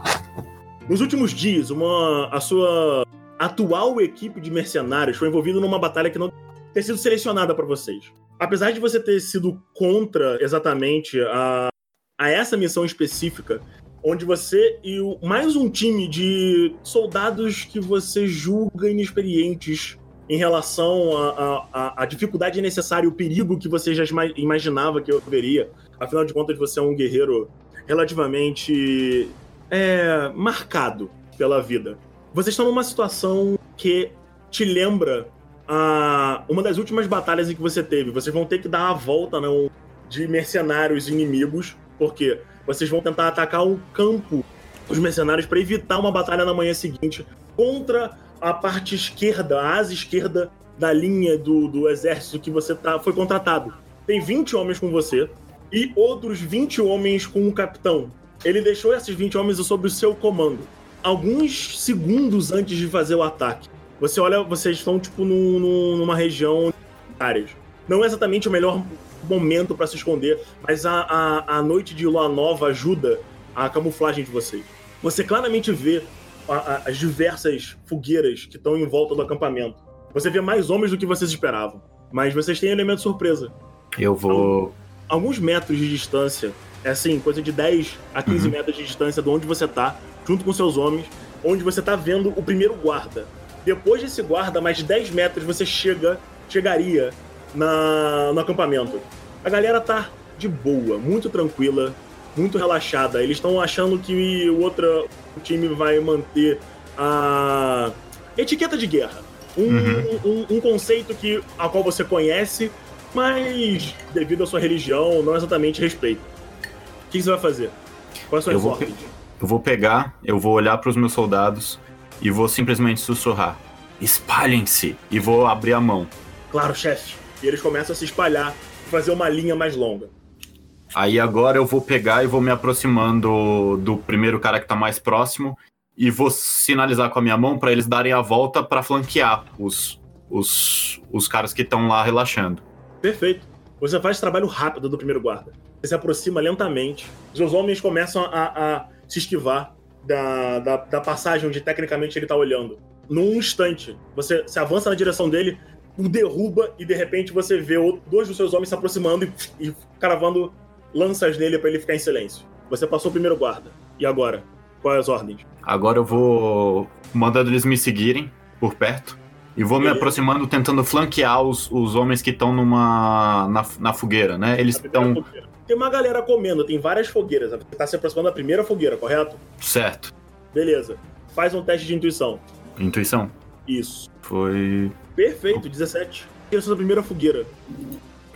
Nos últimos dias, uma, a sua atual equipe de mercenários foi envolvida numa batalha que não ter sido selecionada para vocês. Apesar de você ter sido contra exatamente a, a essa missão específica, onde você e o- mais um time de soldados que você julga inexperientes em relação à dificuldade necessária, o perigo que você já ima- imaginava que haveria. Afinal de contas, você é um guerreiro relativamente é, marcado pela vida. Vocês estão numa situação que te lembra a, uma das últimas batalhas em que você teve. Vocês vão ter que dar a volta não, de mercenários inimigos, porque vocês vão tentar atacar um campo dos mercenários para evitar uma batalha na manhã seguinte contra a parte esquerda, a asa esquerda da linha do, do exército que você tá, foi contratado. Tem 20 homens com você e outros 20 homens com o capitão. Ele deixou esses 20 homens sob o seu comando. Alguns segundos antes de fazer o ataque, você olha, vocês estão tipo num- num- numa região áreas. Não é exatamente o melhor momento para se esconder, mas a, a, a noite de lua nova ajuda a camuflagem de vocês. Você claramente vê a- as diversas fogueiras que estão em volta do acampamento. Você vê mais homens do que vocês esperavam, mas vocês têm elemento surpresa. Eu vou. Alguns metros de distância, é assim, coisa de 10 a 15 Uhum. metros de distância de onde você tá, junto com seus homens, onde você tá vendo o primeiro guarda. Depois desse guarda, mais de 10 metros, você chega, chegaria na, no acampamento. A galera tá de boa, muito tranquila, muito relaxada. Eles estão achando que o outro time vai manter a etiqueta de guerra. Um, um, um conceito que, a qual você conhece, mas devido à sua religião, não exatamente respeita. O que você vai fazer? Qual é a sua Eu vou? Eu vou pegar, eu vou olhar para os meus soldados e vou simplesmente sussurrar: espalhem-se! E vou abrir a mão. Claro, chefe. E eles começam a se espalhar e fazer uma linha mais longa. Aí agora eu vou pegar e vou me aproximando do primeiro cara que tá mais próximo e vou sinalizar com a minha mão para eles darem a volta para flanquear os, os, os caras que estão lá relaxando. Perfeito. Você faz trabalho rápido do primeiro guarda. Você se aproxima lentamente. Seus homens começam a, a se esquivar da, da, da passagem onde tecnicamente ele tá olhando. Num instante, você se avança na direção dele, o derruba e de repente você vê dois dos seus homens se aproximando e, e cravando lanças nele para ele ficar em silêncio. Você passou o primeiro guarda. E agora? Quais as ordens? Agora eu vou mandando eles me seguirem por perto e vou me aproximando tentando flanquear os, os homens que estão numa na, na fogueira, né? Eles A estão. Tem uma galera comendo, tem várias fogueiras. Você tá se aproximando da primeira fogueira, correto? certo. Beleza. Faz um teste de intuição. Intuição. Isso. Foi Perfeito, 17. Direção da primeira fogueira.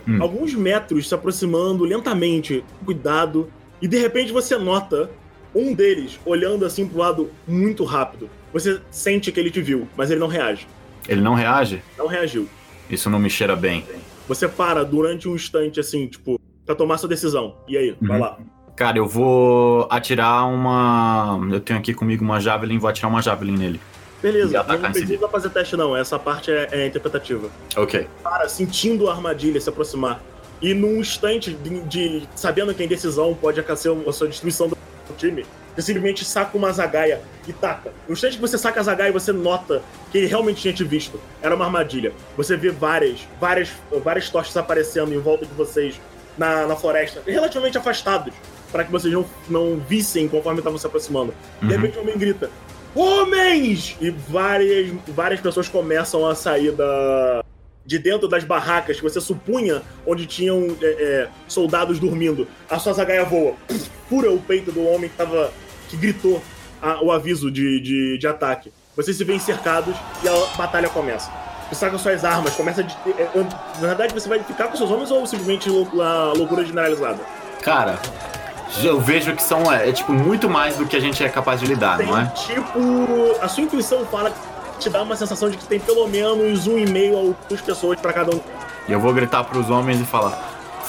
Hum. Alguns metros se aproximando lentamente, cuidado, e de repente você nota um deles olhando assim pro lado muito rápido. Você sente que ele te viu, mas ele não reage. Ele não reage? Não reagiu. Isso não me cheira bem. Você para durante um instante assim, tipo, pra tomar sua decisão. E aí, vai Uhum. lá. Cara, eu vou atirar uma. Eu tenho aqui comigo uma Javelin, vou atirar uma Javelin nele. Beleza, atacar não precisa fazer teste não, essa parte é, é interpretativa. Ok. para sentindo a armadilha se aproximar. E num instante de, de- sabendo que a indecisão pode acabar a sua destruição do time, você simplesmente saca uma zagaia e taca. No instante que você saca a zagaia, você nota que ele realmente tinha te visto. Era uma armadilha. Você vê várias, várias, várias tochas aparecendo em volta de vocês na, na floresta, relativamente afastados, para que vocês não, não vissem conforme estavam se aproximando. De Uhum. repente, o homem grita: Homens! E várias, várias pessoas começam a sair da, de dentro das barracas que você supunha onde tinham é, é, soldados dormindo. A sua zagaia voa, fura o peito do homem que, tava, que gritou a- o aviso de, de, de ataque. Vocês se veem cercados e a batalha começa. Você saca suas armas, começa de. é, na verdade, você vai ficar com seus homens ou simplesmente a loucura generalizada? Cara, eu vejo que são, é, é, tipo, muito mais do que a gente é capaz de lidar, Tem não é? tipo. A sua intuição fala te dá uma sensação de que tem pelo menos um e meio ou duas pessoas pra cada um. E eu vou gritar pros homens e falar: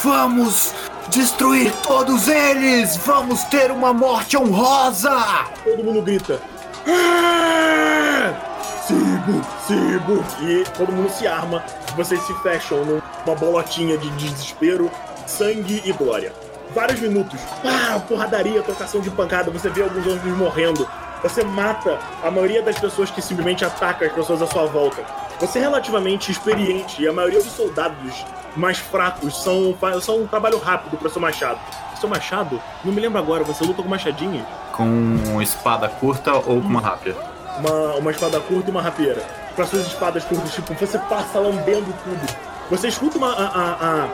Vamos destruir todos eles! Vamos ter uma morte honrosa! Todo mundo grita. "Ah! Sibo, Sibo! E todo mundo se arma. Vocês se fecham numa bolotinha de desespero, sangue e glória. Vários minutos. Pá, porradaria, trocação de pancada. Você vê alguns homens morrendo. Você mata a maioria das pessoas que simplesmente atacam as pessoas à sua volta. Você é relativamente experiente e a maioria dos soldados mais fracos são, são um trabalho rápido para seu machado. Seu machado? Não me lembro agora, você luta com machadinho? Com espada curta ou com uma rápida? uma, uma espada curta e uma rapieira. Para suas espadas curtas, tipo, você passa lambendo tudo. Você escuta uma, a, a,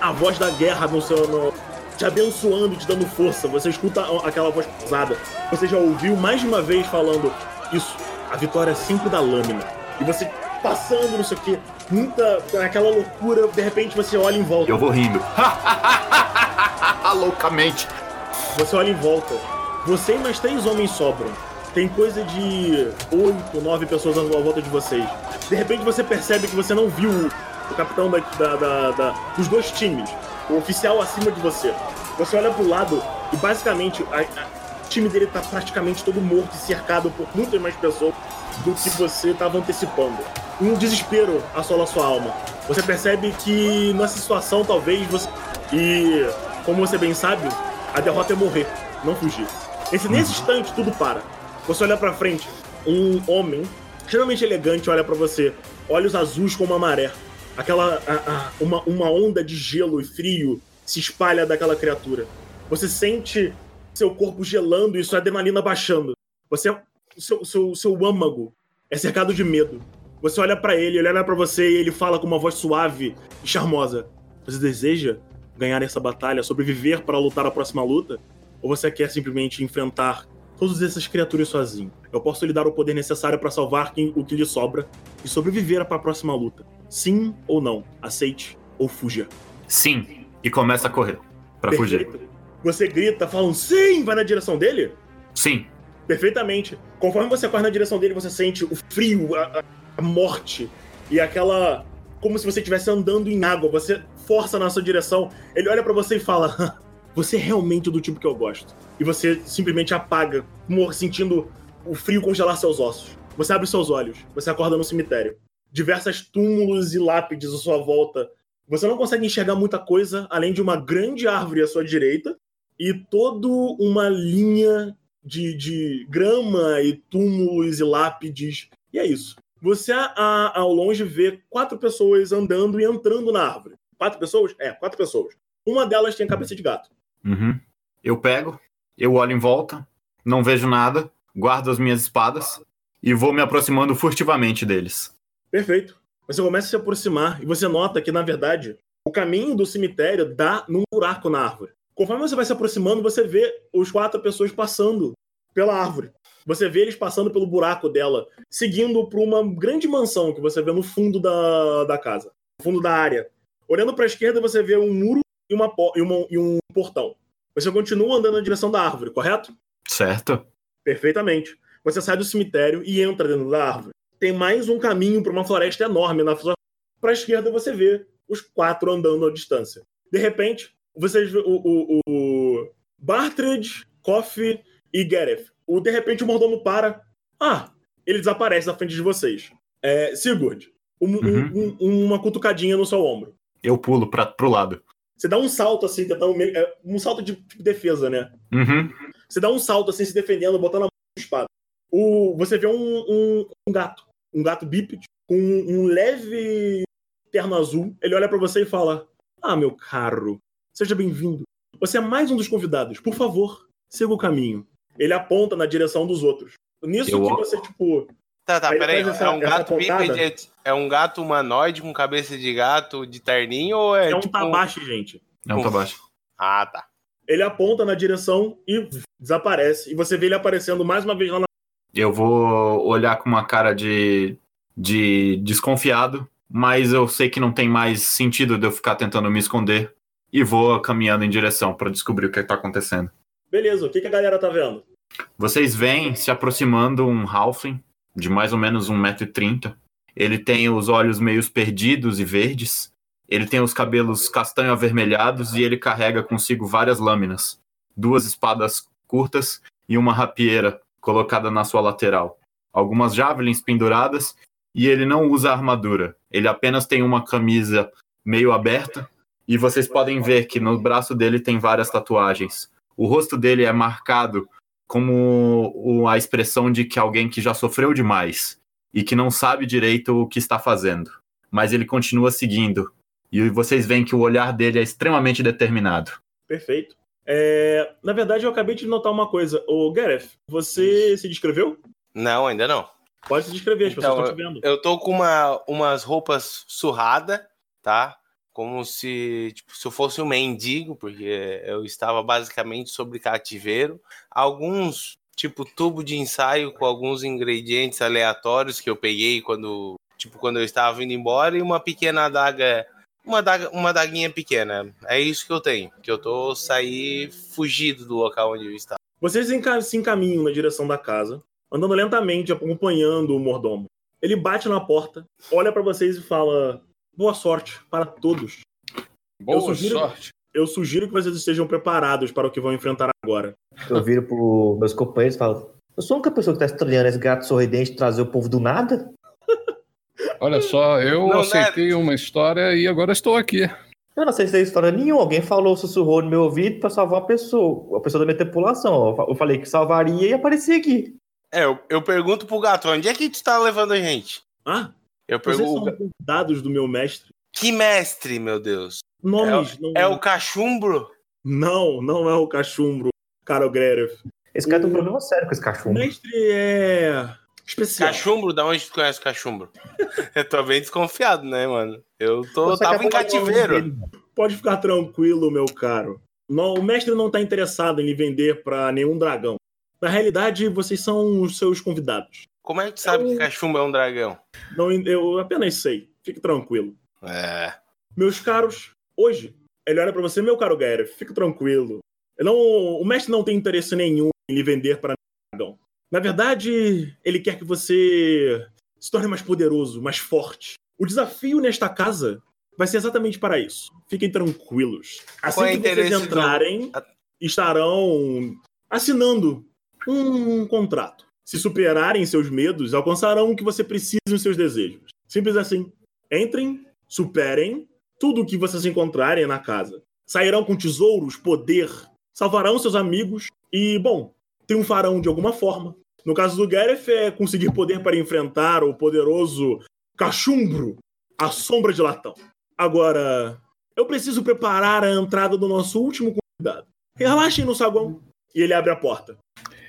a, a voz da guerra no seu. No, te abençoando, te dando força. Você escuta aquela voz pesada. Você já ouviu mais de uma vez falando isso. A vitória é sempre da lâmina. E você passando, não sei o quê, muita. aquela loucura, de repente você olha em volta. Eu vou rindo. [laughs] Loucamente. Você olha em volta. Você e mais três homens sobram. Tem coisa de oito, nove pessoas à volta de vocês. De repente você percebe que você não viu o capitão da, da- da- da- dos dois times, o oficial acima de você. Você olha pro lado e basicamente a- a- o time dele tá praticamente todo morto e cercado por muitas mais pessoas do que você estava antecipando. Um desespero assola sua alma. Você percebe que nessa situação talvez você. E como você bem sabe, a derrota é morrer, não fugir. Esse, nesse instante tudo para. Você olha pra frente, um homem extremamente elegante olha pra você, olhos azuis como a maré. Aquela a- a- uma, uma onda de gelo e frio se espalha daquela criatura. Você sente seu corpo gelando e sua adrenalina baixando. Você o seu, seu, seu âmago é cercado de medo. Você olha pra ele, ele olha pra você e ele fala com uma voz suave e charmosa. Você deseja ganhar essa batalha, sobreviver para lutar a próxima luta? Ou você quer simplesmente enfrentar todas essas criaturas sozinho? Eu posso lhe dar o poder necessário para salvar quem- o que lhe sobra e sobreviver para a próxima luta. Sim ou não? Aceite ou fuja. Sim. E começa a correr. Pra fugir. Você grita, falam sim, vai na direção dele? Sim. Perfeitamente. Conforme você corre na direção dele, você sente o frio, a, a- morte e aquela. Como se você estivesse andando em água. Você força na sua direção. Ele olha pra você e fala: [laughs] Você é realmente do tipo que eu gosto. E você simplesmente apaga, sentindo o frio congelar seus ossos. Você abre seus olhos. Você acorda no cemitério. Diversas túmulos e lápides à sua volta. Você não consegue enxergar muita coisa além de uma grande árvore à sua direita e toda uma linha de, de grama e túmulos e lápides. E é isso. Você, a- a- ao longe, vê quatro pessoas andando e entrando na árvore. Quatro pessoas? É, quatro pessoas. Uma delas tem cabeça de gato. Uhum. Eu pego, eu olho em volta, não vejo nada, guardo as minhas espadas e vou me aproximando furtivamente deles. Perfeito. Você começa a se aproximar e você nota que, na verdade, o caminho do cemitério dá num buraco na árvore. Conforme você vai se aproximando, você vê os quatro pessoas passando pela árvore. Você vê eles passando pelo buraco dela, seguindo para uma grande mansão que você vê no fundo da, da casa, no fundo da área. Olhando para a esquerda, você vê um muro e, uma, e, uma- e um portão. Você continua andando na direção da árvore, correto? Certo? Perfeitamente. Você sai do cemitério e entra dentro da árvore. Tem mais um caminho para uma floresta enorme. Na para a esquerda você vê os quatro andando à distância. De repente, vocês vê o, o, o Bartred, Coffee e Gareth. O de repente o mordomo para. Ah, ele desaparece da frente de vocês. É, Sigurd, um- um- um- uma cutucadinha no seu ombro. Eu pulo pra, pro lado. Você dá um salto assim, meio- é, Um salto de tipo, defesa, né? Uhum. Você dá um salto assim, se defendendo, botando a mão na espada. O, você vê um, um, um gato, um gato bípede, com um leve terno azul. Ele olha pra você e fala: Ah, meu caro, seja bem-vindo. Você é mais um dos convidados. Por favor, siga o caminho. Ele aponta na direção dos outros. Nisso Eu- que você, tipo, Tá, tá, Aí peraí. essa- é um gato bípede, é um gato humanoide com cabeça de gato de terninho ou é, É um tipo tabache, gente. É um tabacho. Ah, tá. Ele aponta na direção e desaparece. E você vê ele aparecendo mais uma vez lá na. Eu vou olhar com uma cara de, de desconfiado, mas eu sei que não tem mais sentido de eu ficar tentando me esconder e vou caminhando em direção para descobrir o que está acontecendo. Beleza, o que, que a galera tá vendo? Vocês veem se aproximando um Halfling de mais ou menos 1,30m. Ele tem os olhos meio perdidos e verdes. Ele tem os cabelos castanho avermelhados e ele carrega consigo várias lâminas, duas espadas curtas e uma rapieira colocada na sua lateral. Algumas javelins penduradas e ele não usa armadura. Ele apenas tem uma camisa meio aberta e vocês podem ver que no braço dele tem várias tatuagens. O rosto dele é marcado como o- a expressão de que alguém que já sofreu demais e que não sabe direito o que está fazendo. Mas ele continua seguindo. E vocês veem que o olhar dele é extremamente determinado. Perfeito. É, na verdade, eu acabei de notar uma coisa. Ô, Gareth, você se descreveu? Não, ainda não. Pode se descrever, as Então, pessoas estão te vendo. Eu tô com uma, umas roupas surrada, tá? Como se, tipo, se eu fosse um mendigo, porque eu estava basicamente sobre cativeiro. Alguns, tipo, tubo de ensaio com alguns ingredientes aleatórios que eu peguei quando, tipo, quando eu estava indo embora e uma pequena adaga, uma adaga, uma adaguinha pequena. É isso que eu tenho, que eu tô sair fugido do local onde eu estava. Vocês se encaminham na direção da casa, andando lentamente, acompanhando o mordomo. Ele bate na porta, olha pra vocês e fala: Boa sorte para todos. Boa sugiro- sorte. Eu sugiro que vocês estejam preparados para o que vão enfrentar agora. Eu viro pros meus companheiros e falo: Eu sou a única pessoa que tá estranhando esse gato sorridente trazer o povo do nada? Olha só, eu Não, aceitei uma história e agora estou aqui. Eu não sei se tem história nenhuma. Alguém falou, sussurrou no meu ouvido pra salvar uma pessoa, a pessoa da minha tripulação. Eu fa- Eu falei que salvaria e apareci aqui. É, eu, eu pergunto pro gato, onde é que tu tá levando a gente? Ah, Eu vocês pergunto, são convidados do meu mestre. que mestre, meu Deus? Nomes. não, É o cachumbro? não, não é o cachumbro, caro Greref. Esse cara tem um O- problema sério com esse O cachorro. mestre é especial. Cachumbro? Da onde tu conhece o cachumbro? [laughs] eu tô bem desconfiado, né, mano? Eu tô, Você tava acabou em o cativeiro. Pode ficar tranquilo, meu caro. Não, o mestre não está interessado em lhe vender para nenhum dragão. Na realidade, vocês são os seus convidados. Como é que tu sabe que cachumbro é um dragão? Não, eu apenas sei. Fique tranquilo. É. Meus caros, hoje, ele olha para você, meu caro Gareth, fique tranquilo. Não, o mestre não tem interesse nenhum em lhe vender para dragão. Na verdade, ele quer que você se torne mais poderoso, mais forte. O desafio nesta casa vai ser exatamente para isso. Fiquem tranquilos. Assim Qual é que vocês interesse do- entrarem, estarão assinando um contrato. Se superarem seus medos, alcançarão o que você precisa e os seus desejos. Simples assim. Entrem, superem tudo o que vocês encontrarem na casa. Sairão com tesouros, poder, salvarão seus amigos e, bom, triunfarão de alguma forma. No caso do Gareth, é conseguir poder para enfrentar o poderoso Cachumbro, a sombra de latão. Agora, eu preciso preparar a entrada do nosso último convidado. Relaxem no saguão. E ele abre a porta.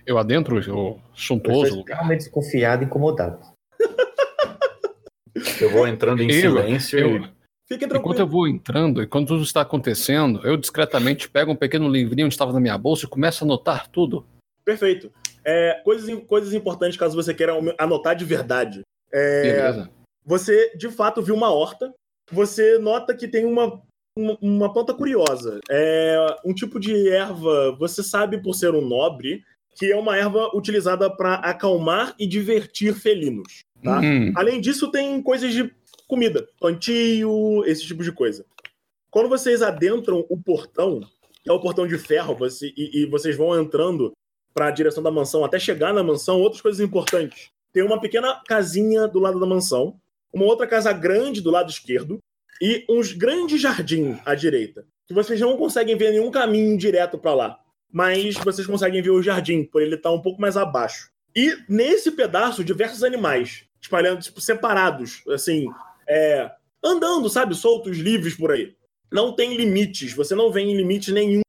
Eu adentro o Eu suntuoso estou lugar. extremamente desconfiado e incomodado. [laughs] Eu vou entrando em Eu- silêncio eu- e Fiquem Enquanto eu vou entrando e quando tudo está acontecendo, eu discretamente pego um pequeno livrinho que estava na minha bolsa e começo a anotar tudo. Perfeito. É, coisas, coisas importantes caso você queira anotar de verdade. É, Beleza. você de fato viu uma horta. Você nota que tem uma, uma, uma planta curiosa. É um tipo de erva, você sabe por ser um nobre, que é uma erva utilizada para acalmar e divertir felinos. Tá? Hum, Além disso, tem coisas de comida, plantio, esse tipo de coisa. Quando vocês adentram o portão, que é o portão de ferro, você- e, e vocês vão entrando para a direção da mansão até chegar na mansão, outras coisas importantes. Tem uma pequena casinha do lado da mansão, uma outra casa grande do lado esquerdo e uns grandes jardins à direita, que vocês não conseguem ver nenhum caminho direto para lá, mas vocês conseguem ver o jardim, por ele estar um pouco mais abaixo. E nesse pedaço, diversos animais espalhando, tipo, separados, assim, é, andando, sabe, soltos, livres por aí. Não tem limites, você não vê em limite nenhum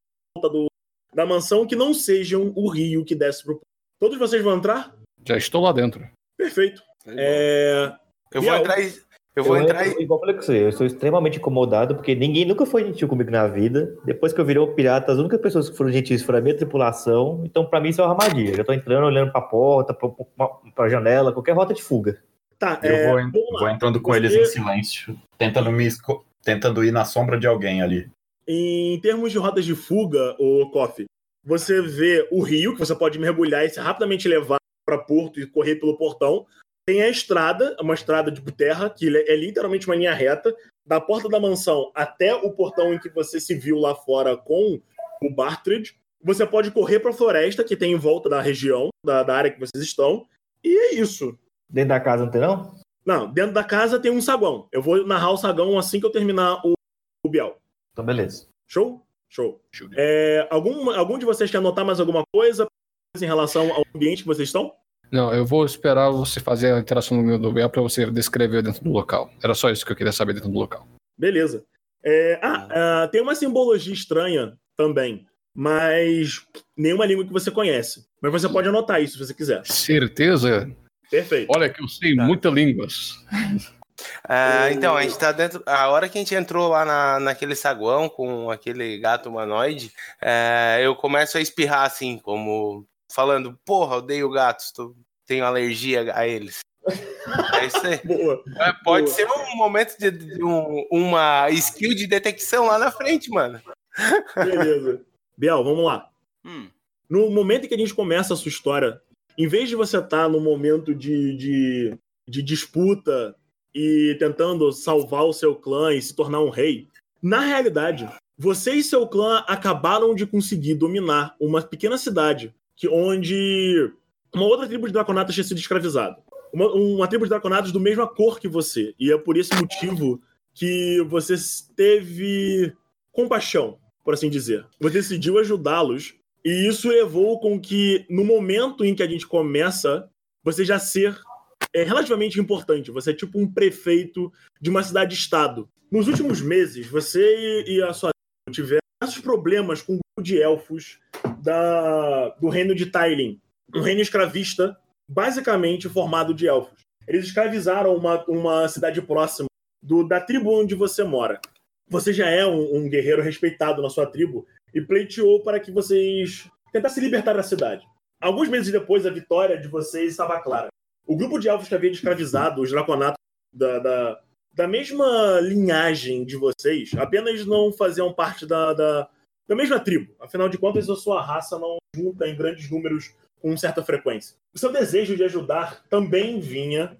do, da mansão que não sejam o rio que desce pro. Todos vocês vão entrar? já estou lá dentro. Perfeito. É, Eu vou Biel. entrar e. Eu vou entrar e. Igual eu falei com você, eu estou extremamente incomodado, porque ninguém nunca foi gentil comigo na vida. Depois que eu virei o pirata, as únicas pessoas que foram gentis foram a minha tripulação. Então, pra mim, isso é uma armadilha. Eu já tô entrando, olhando pra porta, pra, pra, pra janela, qualquer rota de fuga. tá, Eu é, vou, vou entrando com Você- eles em silêncio, tentando me esco- tentando ir na sombra de alguém ali. Em termos de rotas de fuga, o Coffee, você vê o rio, que você pode mergulhar e se rapidamente levar para porto e correr pelo portão. Tem a estrada, uma estrada de terra, que é literalmente uma linha reta, da porta da mansão até o portão em que você se viu lá fora com o Bartred. Você pode correr para a floresta, que tem em volta da região, da, da área que vocês estão. E é isso. Dentro da casa não tem, não? Não, dentro da casa tem um saguão. Eu vou narrar o saguão assim que eu terminar o, o Biel. Então, beleza. Show? Show. Show. É, algum, algum de vocês quer anotar mais alguma coisa em relação ao ambiente que vocês estão? Não, eu vou esperar você fazer a interação no meu do Biel pra você descrever dentro do local. Era só isso que eu queria saber dentro do local. Beleza. É, ah, ah, tem uma simbologia estranha também, mas nenhuma língua que você conhece. Mas você pode anotar isso se você quiser. Certeza? Perfeito. Olha que eu sei Tá. muitas línguas. Ah, [laughs] então, a gente tá dentro. A hora que a gente entrou lá na, naquele saguão com aquele gato humanoide, é, eu começo a espirrar assim, como falando, porra, odeio gatos, tô- tenho alergia a eles. É isso aí. [laughs] Boa. É, pode Boa. ser um momento de, de um- uma skill de detecção lá na frente, mano. Beleza. Biel, vamos lá. Hum. No momento em que a gente começa a sua história, em vez de você estar no momento de, de, de disputa e tentando salvar o seu clã e se tornar um rei, na realidade, você e seu clã acabaram de conseguir dominar uma pequena cidade que onde uma outra tribo de draconatos tinha sido escravizada. Uma, uma tribo de draconatos do mesma cor que você. E é por esse motivo que você teve compaixão, por assim dizer. Você decidiu ajudá-los e isso levou com que, no momento em que a gente começa, você já ser é, relativamente importante. Você é tipo um prefeito de uma cidade-estado. Nos últimos meses, você e a sua diversos problemas com um grupo de elfos da, do reino de Tailin. Um reino escravista, basicamente formado de elfos. Eles escravizaram uma, uma cidade próxima do, da tribo onde você mora. Você já é um, um guerreiro respeitado na sua tribo e pleiteou para que vocês tentassem libertar da cidade. Alguns meses depois, a vitória de vocês estava clara. O grupo de elfos que havia escravizado os draconatos da, da, da mesma linhagem de vocês apenas não faziam parte da, da, da mesma tribo. Afinal de contas, a sua raça não junta em grandes números com certa frequência. O seu desejo de ajudar também vinha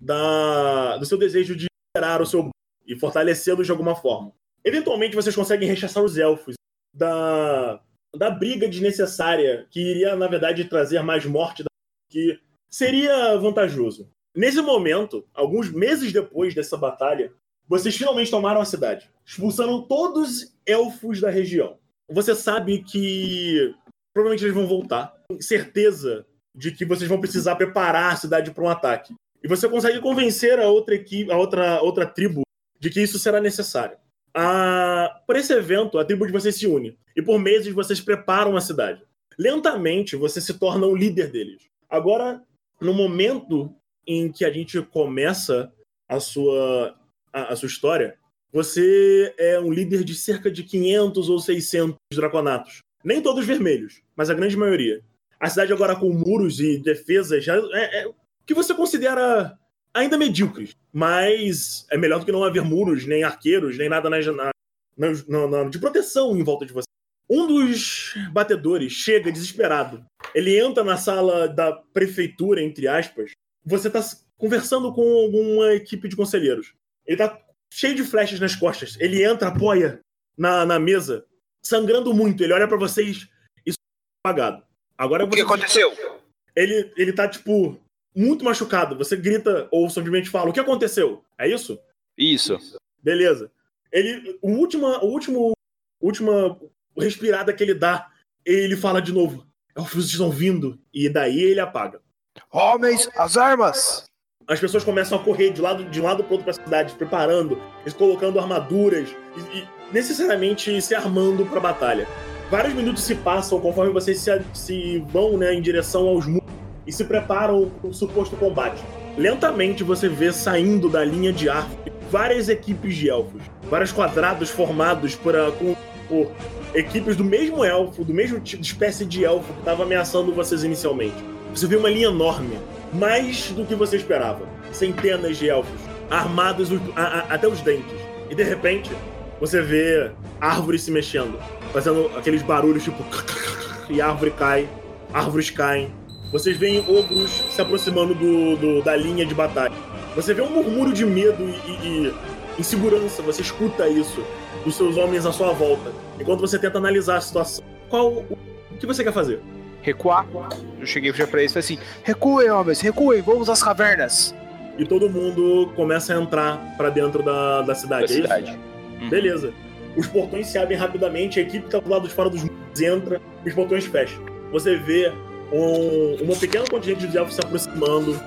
da, do seu desejo de liberar o seu e fortalecê-los de alguma forma. Eventualmente, vocês conseguem rechaçar os elfos da, da briga desnecessária que iria, na verdade, trazer mais morte da que seria vantajoso. Nesse momento, alguns meses depois dessa batalha, vocês finalmente tomaram a cidade, expulsando todos os elfos da região. Você sabe que provavelmente eles vão voltar, certeza de que vocês vão precisar preparar a cidade para um ataque. E você consegue convencer a outra equipe, a outra, outra tribo de que isso será necessário. Para esse evento, a tribo de vocês se une. E por meses vocês preparam a cidade. Lentamente, você se torna o líder deles. Agora, no momento em que a gente começa a sua, a, a sua história, você é um líder de cerca de 500 ou 600 draconatos. Nem todos vermelhos, mas a grande maioria. A cidade agora com muros e defesas já é, é que você considera ainda medíocres, mas é melhor do que não haver muros, nem arqueiros, nem nada na, na, na, na, de proteção em volta de você. Um dos batedores chega desesperado. Ele entra na sala da prefeitura, entre aspas. Você está conversando com alguma equipe de conselheiros. Ele está cheio de flechas nas costas. Ele entra, apoia na, na mesa, sangrando muito. Ele olha para vocês e apagado. Agora o que aconteceu? Ele, ele tá, tipo, muito machucado. Você grita ou simplesmente fala: O que aconteceu? É isso? Isso. Beleza. Ele, o último, o último, última respirada que ele dá, ele fala de novo: Elfos estão vindo. E daí ele apaga. Homens, as armas! As pessoas começam a correr de lado de um lado para outro para a cidade, preparando, colocando armaduras e, e necessariamente se armando para a batalha. Vários minutos se passam conforme vocês se, se vão né, em direção aos muros e se preparam para o suposto combate. lentamente você vê saindo da linha de árvore várias equipes de elfos. Vários quadrados formados por, com- por equipes do mesmo elfo, do mesmo tipo de espécie de elfo que estava ameaçando vocês inicialmente. Você vê uma linha enorme, mais do que você esperava. Centenas de elfos, armados a- a- até os dentes. E de repente, você vê árvores se mexendo, fazendo aqueles barulhos tipo. [laughs] E árvore cai, árvores caem. Vocês veem ogros se aproximando do, do- da linha de batalha. Você vê um murmúrio de medo e, e- e insegurança, você escuta isso dos seus homens à sua volta, enquanto você tenta analisar a situação. Qual o que você quer fazer? Recuar. Eu cheguei já pra eles e falei assim: recuem, homens, recuem, vamos às cavernas. E todo mundo começa a entrar pra dentro da, da cidade. Da é isso? cidade. Uhum. Beleza. Os portões se abrem rapidamente, a equipe que tá do lado de fora dos muros entra, os portões fecham. Você vê um, uma pequena contingente de elfos se aproximando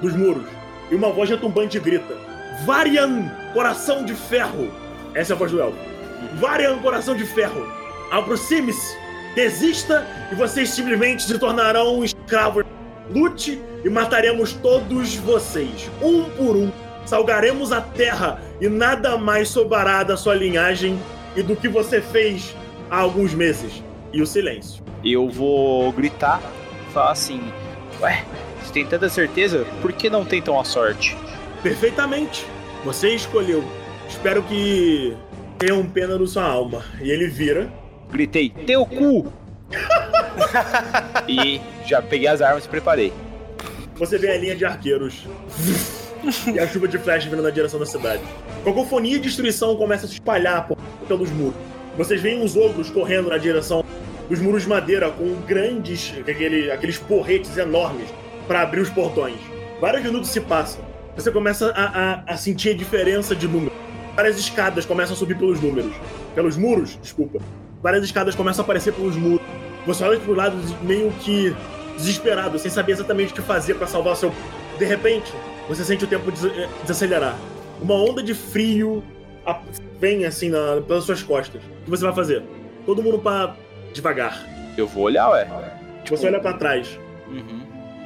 dos muros. E uma voz retumbante grita: Varian, coração de ferro! Essa é a voz do elfo. Varian, coração de ferro! Aproxime-se! Desista e vocês simplesmente se tornarão escravos. Lute e mataremos todos vocês, um por um. Salgaremos a terra e nada mais sobrará da sua linhagem e do que você fez há alguns meses. E o silêncio. Eu vou gritar, falar assim: Ué, você tem tanta certeza? Por que não tentam a sorte? Perfeitamente. Você escolheu. Espero que tenham pena da sua alma. E ele vira. Gritei: Teu cu! [laughs] e já peguei as armas e preparei. Você vê a linha de arqueiros. e a chuva de flash vindo na direção da cidade. Cacofonia e destruição começa a se espalhar por- pelos muros. Vocês veem os ogros correndo na direção dos muros de madeira com grandes, aquele- aqueles porretes enormes para abrir os portões. Vários minutos se passam. Você começa a, a- a sentir a diferença de número. Várias escadas começam a subir pelos números. Pelos muros, desculpa. Várias escadas começam a aparecer pelos muros. Você olha pro lado meio que desesperado, sem saber exatamente o que fazer para salvar seu. De repente, você sente o tempo des- eh, desacelerar. Uma onda de frio vem assim na- pelas suas costas. O que você vai fazer? Todo mundo para devagar. Eu vou olhar, ué. Você olha para trás. Uhum.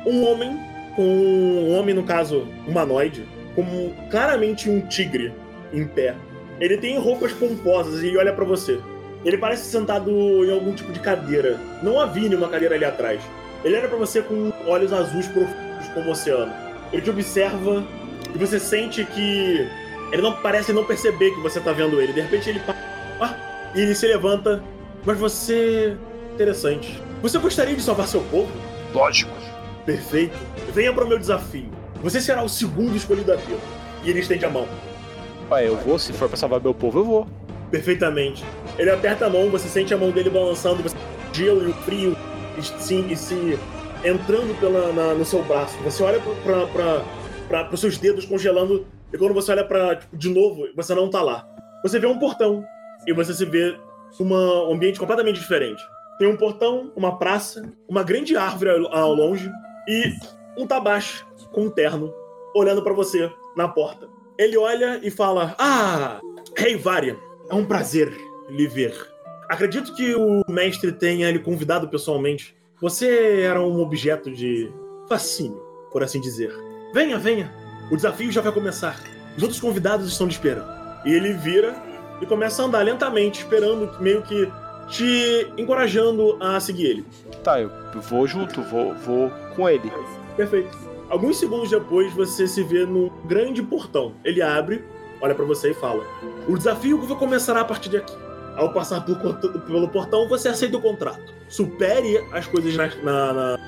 Um homem com um homem no caso humanoide, como claramente um tigre em pé. Ele tem roupas pomposas e olha para você. Ele parece sentado em algum tipo de cadeira. Não havia nenhuma cadeira ali atrás. Ele olha para você com olhos azuis profundos como o oceano. Ele te observa e você sente que ele não parece não perceber que você tá vendo ele. De repente ele ah, e ele se levanta. Mas você interessante. Você gostaria de salvar seu povo? Lógico. Perfeito. Venha para o meu desafio. Você será o segundo escolhido a tê E ele estende a mão. Ué, eu vou, se for pra salvar meu povo, eu vou. Perfeitamente. Ele aperta a mão, você sente a mão dele balançando, você o gelo e o frio se, e se entrando pela, na- no seu braço. Você olha para os seus dedos congelando e quando você olha para de novo, você não tá lá. Você vê um portão e você se vê uma- um ambiente completamente diferente. Tem um portão, uma praça, uma grande árvore ao, ao longe e um tabaxi com um terno olhando para você na porta. Ele olha e fala: Ah, Rei Varia, é um prazer lhe ver. Acredito que o mestre tenha lhe convidado pessoalmente. Você era um objeto de fascínio, por assim dizer. Venha, venha. O desafio já vai começar. Os outros convidados estão lhe esperando. E ele vira e começa a andar lentamente, esperando, meio que te encorajando a seguir ele. Tá, eu vou junto, vou, vou com ele. Perfeito. Alguns segundos depois, você se vê num grande portão. Ele abre, olha pra você e fala: O desafio começará a partir de aqui. Ao passar por pelo portão, você aceita o contrato. Supere as coisas na, na, na-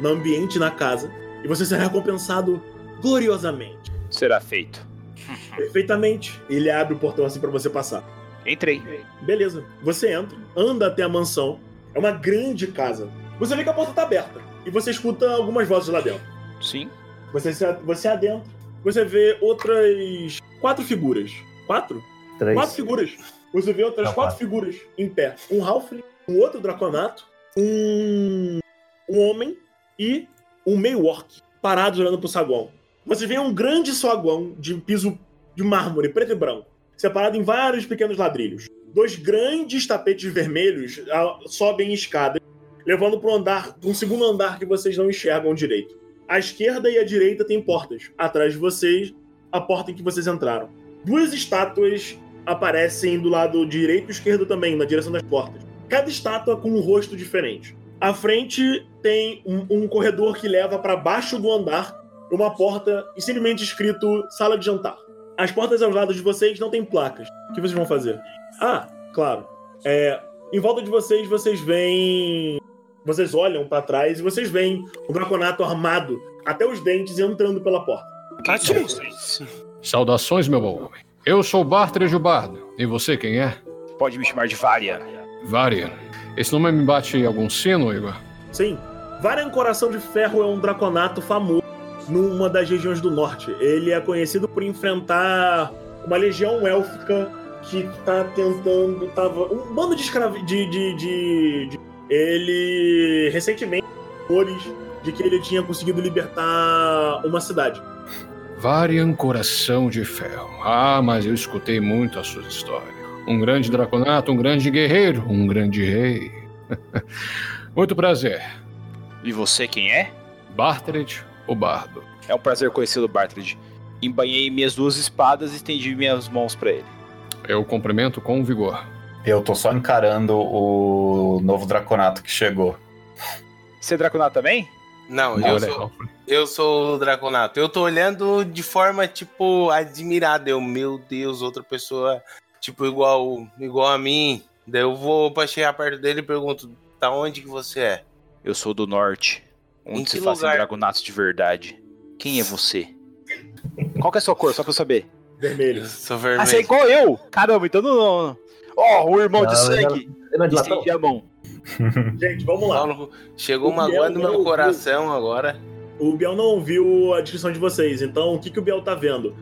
no ambiente, na casa, e você será recompensado gloriosamente. Será feito. [laughs] Perfeitamente. Ele abre o portão assim pra você passar. Entrei. Beleza. Você entra, anda até a mansão. É uma grande casa. Você vê que a porta tá aberta. E você escuta algumas vozes lá dentro. Sim. Você, você adentra. Você vê outras quatro figuras. Quatro? Três. Quatro figuras. Você vê outras Não, quatro figuras em pé. Um Halfling, um outro Draconato, um, um homem e um meio orc parados olhando pro saguão. Você vê um grande saguão de piso de mármore preto e branco, separado em vários pequenos ladrilhos. Dois grandes tapetes vermelhos ah, sobem escadas, levando para um andar, um segundo andar que vocês não enxergam direito. À esquerda e à direita tem portas. Atrás de vocês, a porta em que vocês entraram. Duas estátuas aparecem do lado direito e esquerdo também, na direção das portas. Cada estátua com um rosto diferente. À frente tem um, um corredor que leva para baixo do andar uma porta e simplesmente escrito sala de jantar. As portas aos lados de vocês não têm placas. O que vocês vão fazer? Ah, claro. É, em volta de vocês, vocês veem. Vocês olham para trás e vocês veem o Draconato armado até os dentes entrando pela porta. Saudações, meu bom homem. Eu sou Bartred o Bardo. E você quem é? Pode me chamar de Varia. Varian. Esse nome me bate algum sino, Igor? Sim. Varian Coração de Ferro é um Draconato famoso numa das regiões do norte. Ele é conhecido por enfrentar uma legião élfica que tá tentando. Tava, um bando de escravos. De, de, de, de, ele recentemente rumores de que ele tinha conseguido libertar uma cidade. Varian Coração de Ferro. Ah, mas eu escutei muito a sua história. Um grande draconato, um grande guerreiro, um grande rei. [laughs] muito prazer. E você quem é? Bartred, o Bardo. É um prazer conhecê-lo, Bartred. Embanhei minhas duas espadas e estendi minhas mãos para ele. Eu cumprimento com vigor. Eu tô só encarando o novo Draconato que chegou. Você é Draconato também? Não, Não, eu, né? sou, eu sou o Draconato. Eu tô olhando de forma, tipo, admirada. Eu, meu Deus, outra pessoa, tipo, igual, igual a mim. Daí eu vou pra chegar perto dele e pergunto, da onde que você é? Eu sou do norte, onde se fazem lugar? dragonatos de verdade. Quem é você? Qual que é a sua cor, só pra eu saber? Vermelho. Eu sou Ah, você é vermelho. igual eu? Caramba, então não... não- Ó, o irmão de Não, sangue. Não é de latão? Estendi a mão. [laughs] Gente, vamos lá. Paulo, Chegou O uma Biel agora no não meu coração agora. O Biel não ouviu a descrição de vocês, então o que, que o Biel tá vendo?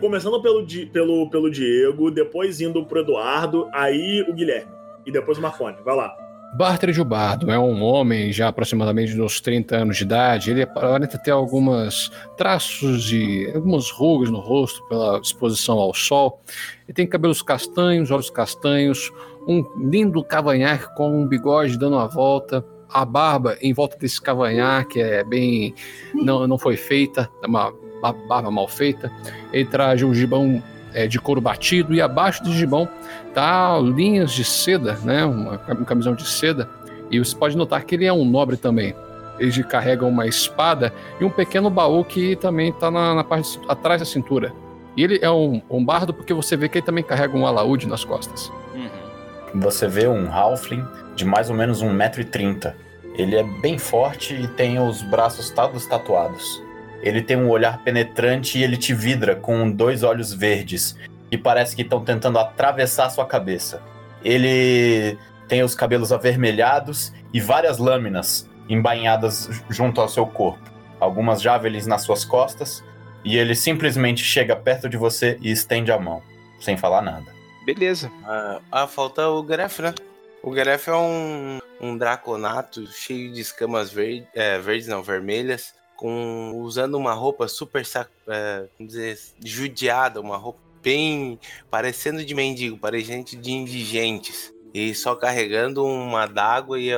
Começando pelo, Di- pelo, pelo Diego, depois indo pro Eduardo, aí o Guilherme. E depois o Marconi. Vai lá. Bartred o Bardo é um homem já aproximadamente dos 30 anos de idade. Ele aparenta ter algumas traços e algumas rugas no rosto pela exposição ao sol. Ele tem cabelos castanhos, olhos castanhos, um lindo cavanhaque com um bigode dando uma volta. A barba em volta desse cavanhaque é bem. não, não foi feita, é uma ba- barba mal feita. Ele traz um gibão é, de couro batido e abaixo do gibão tá linhas de seda, né? Uma, um camisão de seda. E você pode notar que ele é um nobre também. Ele carrega uma espada e um pequeno baú que também tá na, na parte atrás da cintura. E ele é um, um bardo porque você vê que ele também carrega um alaúde nas costas. Uhum. Você vê um Halfling de mais ou menos 1,30m. Ele é bem forte e tem os braços todos tatuados. Ele tem um olhar penetrante e ele te vidra com dois olhos verdes, que parece que estão tentando atravessar sua cabeça. Ele tem os cabelos avermelhados e várias lâminas embainhadas junto ao seu corpo. Algumas javelins nas suas costas, e ele simplesmente chega perto de você e estende a mão, sem falar nada. Beleza. Ah, ah, falta o Gref, né? O Gref é um, um draconato cheio de escamas verde, é, verdes, não, vermelhas, com usando uma roupa super, é, vamos dizer, judiada, uma roupa bem parecendo de mendigo, parecendo de indigentes. E só carregando uma d'água e,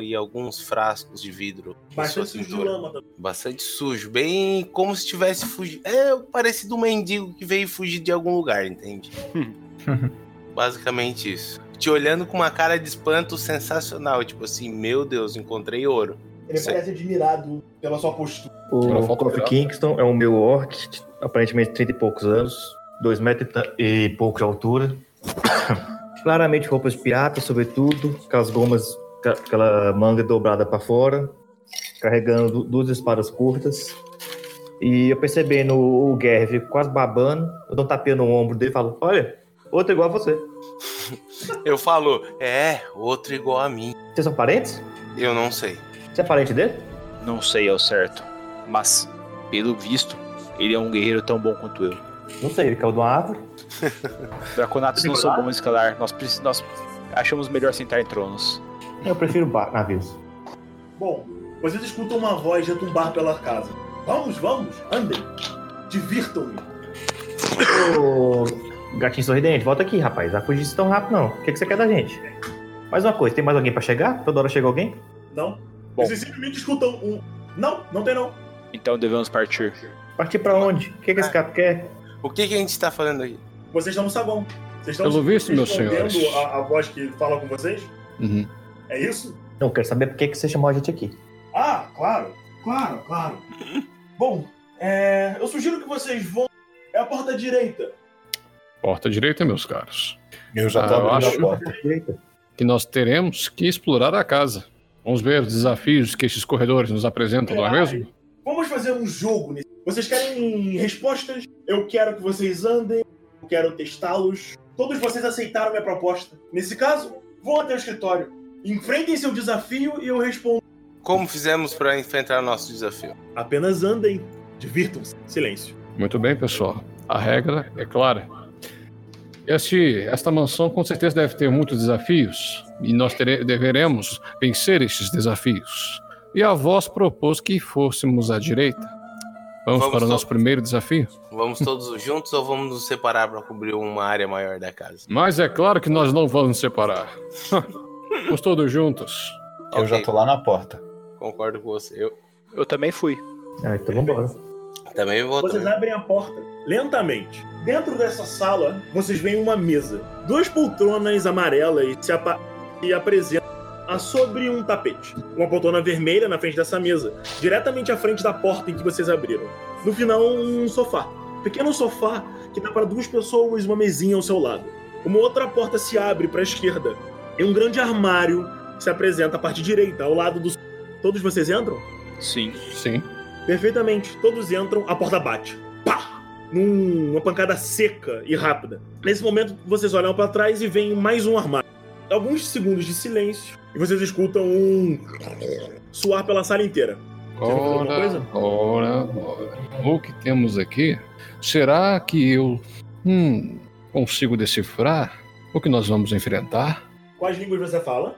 e alguns frascos de vidro. Bastante sujo lama também. Bastante sujo, bem como se tivesse fugido. É parecido um mendigo que veio fugir de algum lugar, entende? [laughs] Basicamente isso. Te olhando com uma cara de espanto sensacional, tipo assim, meu Deus, encontrei ouro. Ele Sim. parece admirado pela sua postura. O Kofi. Kingston é um meu orc, aparentemente 30 e poucos anos, 2 metros e pouco de altura. [coughs] Claramente roupas de pirata, sobretudo, aquelas gomas, ca- aquela manga dobrada para fora, carregando du- duas espadas curtas. E eu percebendo o o Gerv quase babando, eu dou um tapinha no ombro dele e falo: Olha, outro igual a você. [laughs] Eu falo, é, outro igual a mim. Vocês são parentes? Eu não sei. Você é parente dele? Não sei ao certo, mas pelo visto, ele é um guerreiro tão bom quanto eu. Não sei, ele caiu de uma árvore. [laughs] Draconatos não são bons em escalar, nós, nós achamos melhor sentar em tronos. Eu prefiro navios. Bom, vocês escutam uma voz dentro de um bar pela casa. Vamos, vamos, andem. Divirtam-me. Ô, gatinho sorridente, volta aqui, rapaz. Vai fugir tão rápido, não. O que, que você quer da gente? Mais uma coisa, tem mais alguém pra chegar? Toda hora chega alguém? Não? Bom. Vocês simplesmente escutam um. Não, não tem não. Então devemos partir. Partir pra onde? O que, que esse gato quer? O que, que a gente tá falando aqui? Vocês estão no saguão. Vocês estão Pelo visto, meus senhores. A, a voz que fala com vocês? Uhum. É isso? Não, quero saber por que, que você chamou a gente aqui. Ah, claro. Claro, claro. Bom, é, eu sugiro que vocês vão. É a porta direita. Porta direita, meus caros. Eu já Ah, tô eu acho- a porta. Direita. Que nós teremos que explorar a casa. Vamos ver os desafios que estes corredores nos apresentam, não é mesmo? Vamos fazer um jogo. Vocês querem respostas? Eu quero que vocês andem. Eu quero testá-los. Todos vocês aceitaram minha proposta. Nesse caso, vão até o escritório. Enfrentem seu desafio e eu respondo. Como fizemos pra enfrentar nosso desafio? Apenas andem. Divirtam-se. Silêncio. Muito bem, pessoal. A regra é clara. Este, esta mansão com certeza deve ter muitos desafios e nós tere- deveremos vencer estes desafios. E a voz propôs que fôssemos à direita. Vamos, Vamos para o nosso primeiro desafio? Vamos todos [laughs] juntos ou vamos nos separar pra cobrir uma área maior da casa? Mas é claro que nós não vamos nos separar. [laughs] Vamos todos juntos. Eu já Ok, tô lá na porta. Concordo com você. Eu Eu também fui. Ah, então vambora. Também vou. Vocês também. abrem a porta lentamente. Dentro dessa sala, vocês veem uma mesa. Duas poltronas amarelas se, apa- se apresentam sobre um tapete. Uma poltrona vermelha na frente dessa mesa, diretamente à frente da porta em que vocês abriram. No final, um sofá. Pequeno sofá que dá para duas pessoas e uma mesinha ao seu lado. Uma outra porta se abre para a esquerda. E um grande armário se apresenta à parte direita, ao lado do. Todos vocês entram? Sim. Sim. Perfeitamente. Todos entram, a porta bate. Pá! Num- Numa pancada seca e rápida. Nesse momento, vocês olham para trás e veem mais um armário. Alguns segundos de silêncio e vocês escutam um suar pela sala inteira. Você vai fazer alguma Ora, coisa? ora, ora. O que temos aqui? Será que eu hum, consigo decifrar o que nós vamos enfrentar? Quais línguas você fala?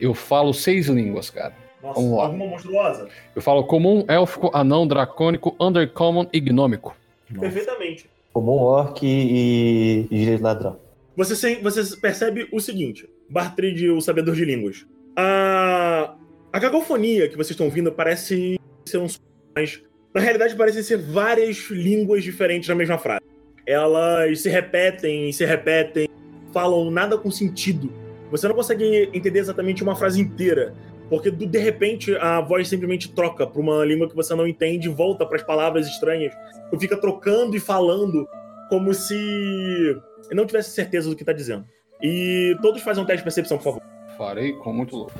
Eu falo seis línguas, cara. Nossa, Vamos lá. alguma monstruosa? Eu falo comum, élfico, anão, dracônico, undercommon e gnômico. Perfeitamente. Comum, orc e, e direito ladrão. Você, sem- você percebe o seguinte: Bartrid, o sabedor de línguas. A, a cacofonia que vocês estão ouvindo parece ser um mas na realidade parecem ser várias línguas diferentes na mesma frase. Elas se repetem, se repetem, falam nada com sentido. Você não consegue entender exatamente uma frase inteira, porque do- de repente a voz simplesmente troca para uma língua que você não entende, volta para as palavras estranhas, e fica trocando e falando como se não tivesse certeza do que tá dizendo. E todos fazem um teste de percepção, por favor. Farei com muito louco.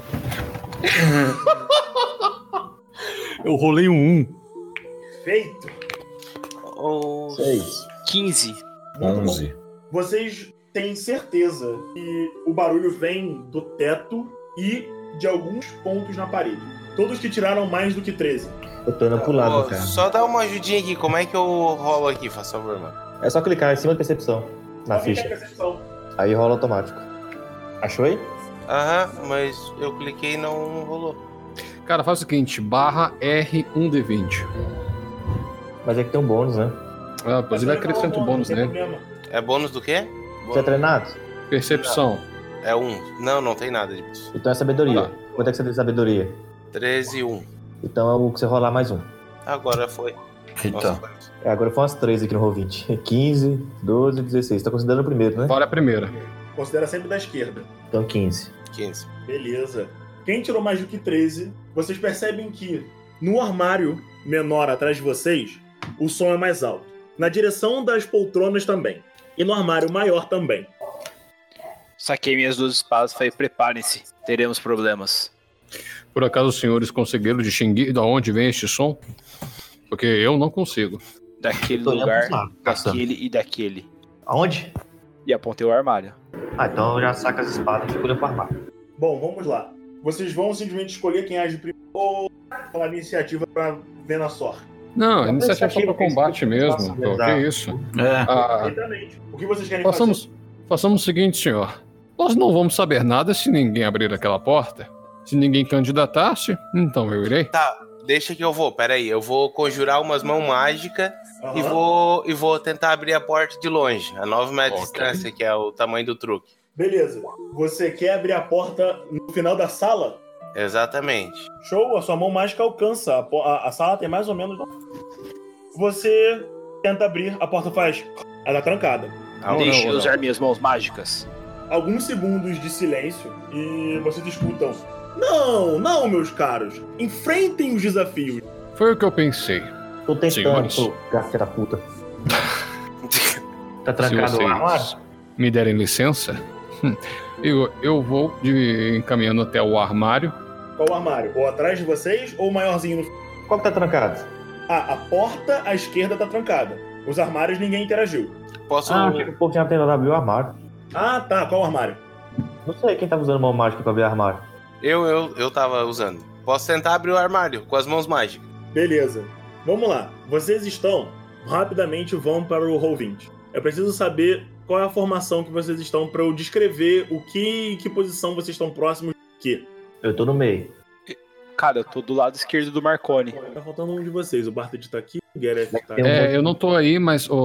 [laughs] Eu rolei um 1. Feito! Ou- Seis. 15. 11. Vocês têm certeza que o barulho vem do teto e de alguns pontos na parede. Todos que tiraram mais do que 13. Eu tô indo pro lado, cara. só dá uma ajudinha aqui. Como é que eu rolo aqui, faz favor, mano? É só clicar em cima da percepção. Na tem ficha. percepção. Aí rola automático. Achou aí? Aham, mas eu cliquei e não rolou. Cara, faz o seguinte: barra R1D20. Mas é que tem um bônus, né? Ah, pois ele acrescenta o bônus problema. É bônus do quê? Você é treinado? Percepção. É um. Não, não tem nada disso. Então é sabedoria. Tá. Quanto é que você tem de sabedoria? 13 e 1. Então é o que você rolar mais um. Agora foi. Nossa, É, agora foi umas 13 aqui no roll 20. 15, 12, 16. Tá considerando o primeiro, né? Fora a primeira. Considera sempre da esquerda. Então 15. 15. Beleza. Quem tirou mais do que 13, vocês percebem que no armário menor atrás de vocês, o som é mais alto. Na direção das poltronas também. E no armário maior também. Saquei minhas duas espadas e falei: preparem-se, teremos problemas. Por acaso os senhores conseguiram distinguir de onde vem este som? Porque eu não consigo. Daquele lugar, caçando. daquele e daquele. Aonde? E apontei o armário. Ah, então já saca as espadas e fica olhando pro armário. Bom, vamos lá. Vocês vão simplesmente escolher quem age primeiro ou falar iniciativa pra ver na sorte. Não, iniciativa é só para combate mesmo. pô, que isso? É. Ah. O que vocês querem façamos, façamos o seguinte, senhor. Nós não vamos saber nada se ninguém abrir aquela porta. Se ninguém candidatar-se, então eu irei. Tá, deixa que eu vou. Pera aí, eu vou conjurar umas mãos mágicas fazer? e, vou, e vou tentar abrir a porta de longe. A 9 metros de distância, que é o tamanho do truque. Beleza. Você quer abrir a porta no final da sala? Exatamente. Show, a sua mão mágica alcança. A, a- a sala tem mais ou menos. Você tenta abrir, a porta faz. Ela é trancada. Ah, Deixe não, eu não. usar minhas mãos mágicas. Alguns segundos de silêncio e vocês escutam. Não, não, meus caros. Enfrentem os desafios. Foi o que eu pensei. Tô tentando, Senhores. da puta. [laughs] Tá trancado o armário? me derem licença, hum, eu, eu vou de, encaminhando até o armário. Qual armário? Ou atrás de vocês ou o maiorzinho no. Qual que tá trancado? Ah, a porta à esquerda tá trancada. Os armários ninguém interagiu. Posso. Ah, achei que o tinha tentado abrir o armário. Ah, tá. Qual armário? Não sei quem tava usando mão mágica pra abrir o armário. Eu, eu, eu tava usando. Posso tentar abrir o armário com as mãos mágicas. Beleza. Vamos lá. Vocês estão. Rapidamente vão para o Roll20. Eu preciso saber qual é a formação que vocês estão para eu descrever o que que posição vocês estão próximos de quê. Eu tô no meio. Cara, eu tô do lado esquerdo do Marconi. Tá faltando um de vocês. O Bartlett tá aqui, o Gareth tá Tem um É, eu não tô aí, mas ô,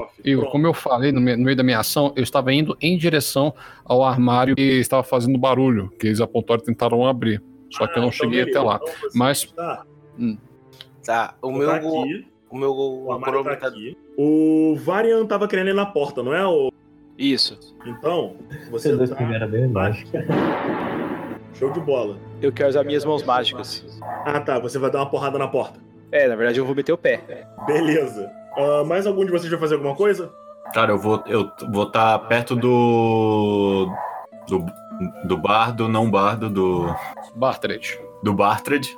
ô, Igor, como eu falei no, me- no meio da minha ação, eu estava indo em direção ao armário que estava fazendo barulho, que eles apontaram e tentaram abrir. Só que eu não Ah, então cheguei beleza. até lá. Então Mas Tá. Tá, o Tá meu. aqui. O meu O o armário tá tá- aqui. O Varian tava querendo ir na porta, não é? O... Isso. Então, você Vocês dois tá... primeiro bem embaixo. Show de bola. Eu quero usar minhas mãos mágicas. Ah, tá. Você vai dar uma porrada na porta. É, na verdade eu vou meter o pé. Beleza. Ah, mais algum de vocês vai fazer alguma coisa? Cara, eu vou eu vou estar perto do do do bardo, não bardo, do Bartred. do Bartred,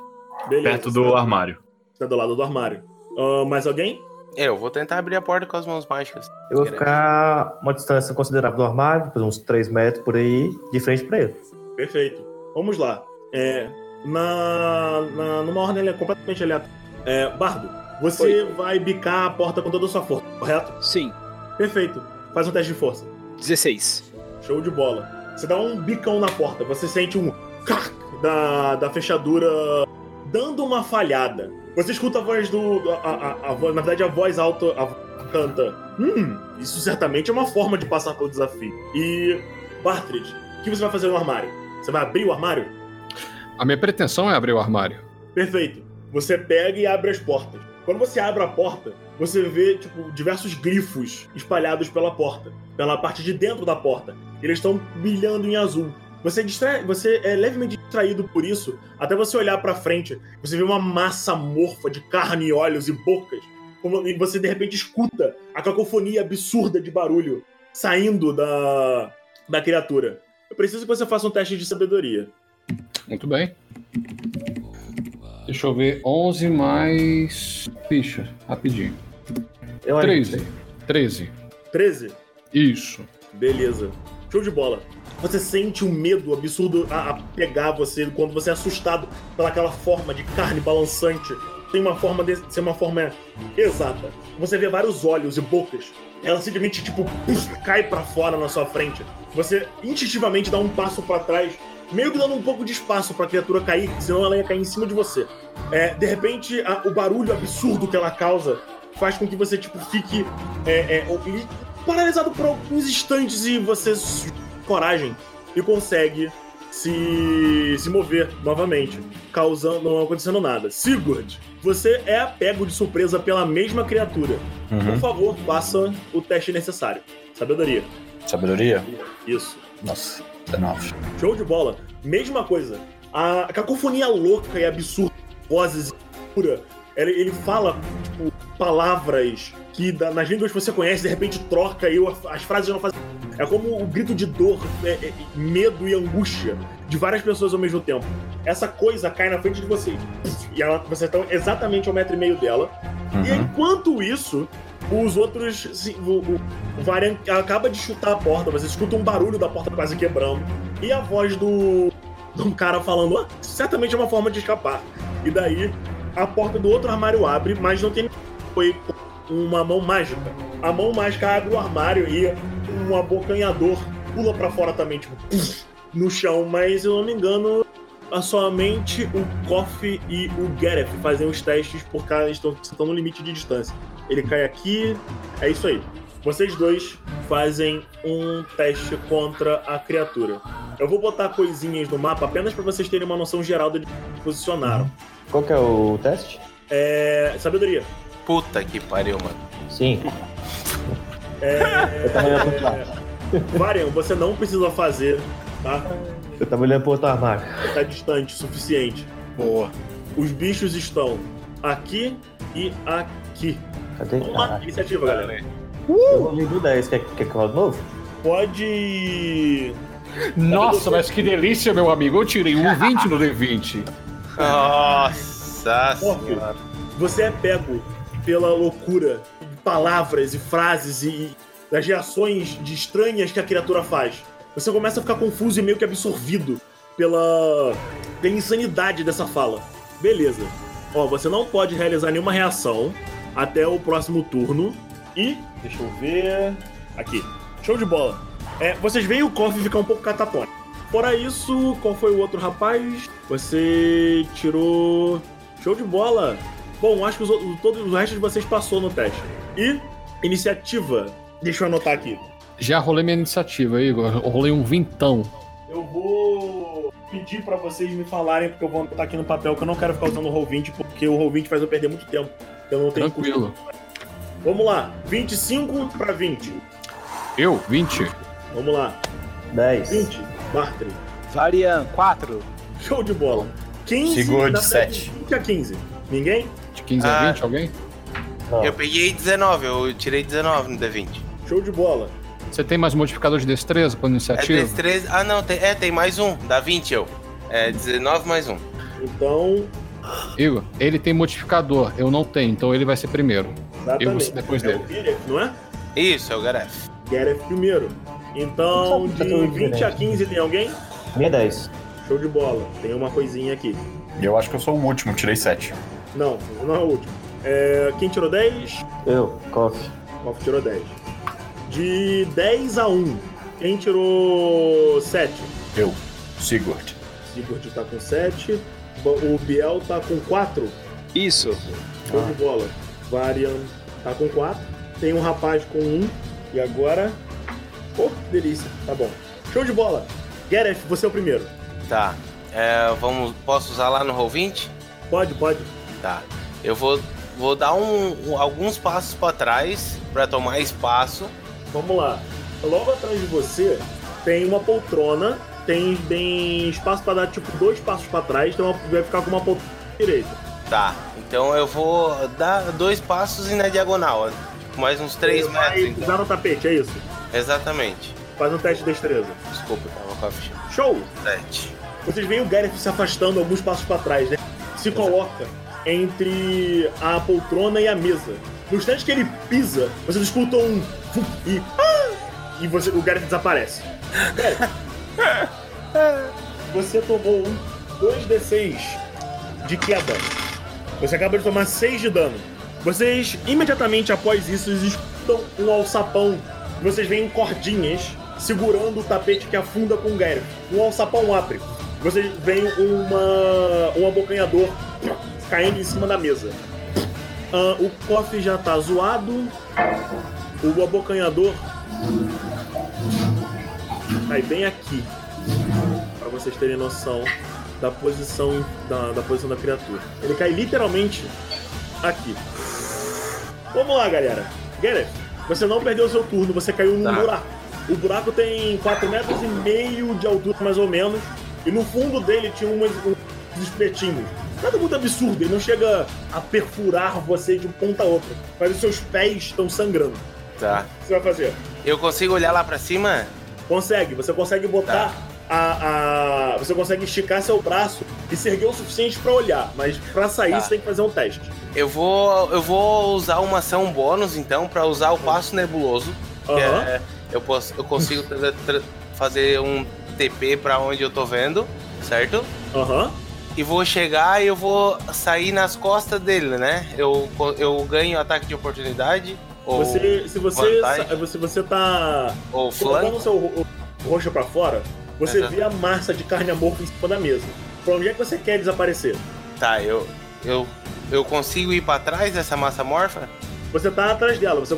Beleza. perto do tá- armário. Tá do lado do armário. Ah, mais alguém? Eu vou tentar abrir a porta com as mãos mágicas. Eu vou ficar uma distância considerável do armário, uns 3 metros por aí, de frente pra ele. Perfeito. Vamos lá. É, na, na, numa ordem ale- completamente aleatória. É, Bardo, você vai bicar a porta com toda a sua força, correto? Sim. Perfeito. Faz um teste de força. 16. Show de bola. Você dá um bicão na porta, você sente um cac da, da fechadura dando uma falhada. Você escuta a voz do. A, a, a na verdade, a voz alta a, canta. Hum, isso certamente é uma forma de passar pelo desafio. E. Bartred, o que você vai fazer no armário? Você vai abrir o armário? A minha pretensão é abrir o armário. Perfeito. Você pega e abre as portas. Quando você abre a porta, você vê tipo diversos grifos espalhados pela porta, pela parte de dentro da porta. Eles estão brilhando em azul. Você, você é levemente distraído por isso, até você olhar pra frente, você vê uma massa amorfa de carne, olhos e bocas. E você de repente escuta a cacofonia absurda de barulho saindo da, da criatura. Eu preciso que você faça um teste de sabedoria. Muito bem. Deixa eu ver. 11 mais. Ficha, rapidinho. Eu 13. 13. 13? Isso. Beleza. Show de bola. Você sente um medo absurdo a, pegar você quando você é assustado pelaquela forma de carne balançante. Tem uma forma de ser uma forma exata. Você vê vários olhos e bocas. Ela simplesmente, tipo, cai pra fora na sua frente. Você instintivamente dá um passo pra trás, meio que dando um pouco de espaço pra criatura cair, senão ela ia cair em cima de você. É, de repente, a- o barulho absurdo que ela causa faz com que você, tipo, fique é, é, li- paralisado por alguns instantes e você coragem e consegue se, se mover novamente, causando não acontecendo nada. Sigurd, você é pego de surpresa pela mesma criatura. Por favor, faça o teste necessário. Sabedoria. Sabedoria? Isso. Nossa, 19. Show de bola. Mesma coisa. A cacofonia louca e absurda, vozes pura. Ele, ele fala tipo, palavras que da- nas línguas que você conhece, de repente troca e as frases não fazem. É como o grito de dor, é, é, medo e angústia de várias pessoas ao mesmo tempo. Essa coisa cai na frente de vocês. E ela, você está exatamente ao metro e meio dela. E enquanto isso, os outros. se- O, o, Varian acaba de chutar a porta, você escuta um barulho da porta quase quebrando. E a voz do. [laughs] de um cara falando, ah, certamente é uma forma de escapar. E daí a porta do outro armário abre, mas não tem. Foi uma mão mágica. A mão mágica abre o armário e um abocanhador pula pra fora também, tipo, [laughs] no chão, mas se eu não me engano. a Somente o Koff e o Gareth fazem os testes por causa eles estão, estão no limite de distância. Ele cai aqui, é isso aí. Vocês dois fazem um teste contra a criatura. Eu vou botar coisinhas no mapa apenas pra vocês terem uma noção geral de onde posicionaram. Qual que é o teste? É. Sabedoria. Puta que pariu, mano. Sim. É. Eu tava olhando pro outro é... Varian, você não precisa fazer, tá? Eu tava olhando pro outro armário. Tá distante o suficiente. Boa. Os bichos estão aqui e aqui. Cadê? Vamos lá, Ah, iniciativa, galera. eu rolei do 10. Quer, quer que eu role de novo? Pode. Nossa, mas que delícia, meu amigo. Eu tirei um 20 no D20. [laughs] Nossa Orc, senhora. você é pego pela loucura de palavras e frases e das reações de estranhas que a criatura faz. Você começa a ficar confuso e meio que absorvido pela, pela insanidade dessa fala. Beleza. Ó, você não pode realizar nenhuma reação até o próximo turno. E, deixa eu ver. Aqui. Show de bola. É, vocês veem o Coffee ficar um pouco catatônico. Fora isso, qual foi o outro rapaz? Você tirou. Show de bola! Bom, acho que os, outros- todos o resto de vocês passou no teste. E iniciativa. Deixa eu anotar aqui. Já rolei minha iniciativa, Igor. Eu rolei um vintão. Eu vou pedir pra vocês me falarem, porque eu vou anotar aqui no papel que eu não quero ficar usando o Roll20, porque o Roll20 faz eu perder muito tempo. Eu não tenho Tranquilo. costume. Vamos lá, 25 pra 20. Eu, 20. Vamos lá, 10. 20, Bartre. Varian, 4. Show de bola. 15 Sigurd, na sete. 20 a 15. Ninguém? De 15 Ah. a 20, alguém? Não. Eu peguei 19, eu tirei 19 no D20. Show de bola. Você tem mais modificador de destreza com É iniciativa? D13. Ah, não, tem, é, tem mais um. Dá 20 eu. É 19 mais um. Então, Igor, ele tem modificador, eu não tenho, então ele vai ser primeiro. exatamente. Eu vou ser depois é dele. o Gareth, não é? Isso, é o Gareth. Gareth primeiro. Então, de Tudo 20 a diferente. 15 tem alguém? Minha 10. Show de bola. Tem uma coisinha aqui. E eu acho que eu sou o último, tirei 7. Não, não é o último. É, quem tirou 10? Eu, Coffee. Koff tirou 10. De 10 a 1, quem tirou 7? Eu, Sigurd. Sigurd tá com 7. O Biel tá com 4. Isso. Show de bola. Varian tá com 4. Tem um rapaz com 1. E agora. Que delícia. Tá bom. Show de bola. Gareth, você é o primeiro. Tá. É, vamos, posso usar lá no Roll20? Pode, pode. Tá. Eu vou, vou dar um, um- alguns passos pra trás pra tomar espaço. Vamos lá. Logo atrás de você tem uma poltrona. Tem, tem espaço pra dar tipo dois passos pra trás. Então vai ficar com uma poltrona direita. Tá. Então eu vou dar dois passos e na diagonal. Tipo, mais uns 3 Você vai metros. Então. pisar no tapete, é isso? Exatamente. Faz um teste de destreza. Desculpa, tava com a ficha. Show! 7. Vocês veem o Gareth se afastando alguns passos pra trás, né? Se coloca entre a poltrona e a mesa. No instante que ele pisa, vocês escutam um e ah! e você, o Gareth desaparece. Gareth, [laughs] [laughs] você tomou um 2d6 de queda. Você acaba de tomar 6 de dano. Vocês, imediatamente após isso, escutam um alçapão. Vocês veem cordinhas segurando o tapete que afunda com o Gareth. Um alçapão abre. Vocês veem uma, um abocanhador caindo em cima da mesa. Ah, o cofre já tá zoado. O abocanhador cai bem aqui. Pra vocês terem noção da posição da, da posição da criatura. Ele cai literalmente aqui. Vamos lá, galera. Gareth, você não perdeu seu turno, você caiu num Tá. buraco. O buraco tem 4 metros e meio de altura, mais ou menos. E no fundo dele tinha umas, uns espetinhos. Nada muito absurdo, ele não chega a perfurar você de um ponta a outra. Mas os seus pés estão sangrando. Tá. O que você vai fazer? Eu consigo olhar lá pra cima? Consegue, você consegue botar a, a. Você consegue esticar seu braço e se erguer o suficiente pra olhar, mas pra sair Tá. você tem que fazer um teste. Eu vou, eu vou usar uma ação bônus, então, pra usar o passo nebuloso. Aham. é, eu, posso, eu consigo fazer um TP pra onde eu tô vendo, certo? Aham. E vou chegar e eu vou sair nas costas dele, né? Eu, eu ganho ataque de oportunidade. Ou, Você, se você, vantagem. sa- você, tá ou colocando o seu ro- roxo pra fora, você Exato. vê a massa de carne amorfa em cima da mesa. Pra onde é que você quer desaparecer? Tá, eu, eu, eu consigo ir pra trás dessa massa morfa? Você tá atrás dela, você.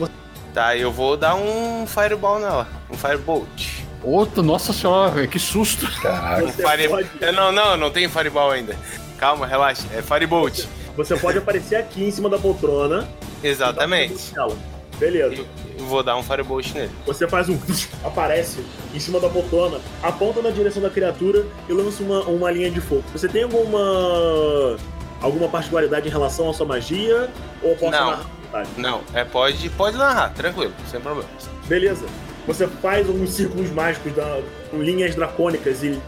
Tá, eu vou dar um fireball nela. Um firebolt. Outra, nossa senhora, que susto. Caraca. Um fire... É, Não, não, não tem Fireball ainda. Calma, relaxa. É Firebolt. Você pode aparecer aqui em cima da poltrona. Exatamente. Ela. Beleza. Eu vou dar um Firebolt nele. Você faz um. [laughs] Aparece em cima da poltrona, aponta na direção da criatura e lança uma, uma linha de fogo. Você tem alguma. alguma particularidade em relação à sua magia? Ou posso Não. narrar vontade? Não, é pode, pode narrar, tranquilo, sem problemas. Beleza. Você faz alguns círculos mágicos da, com linhas dracônicas e.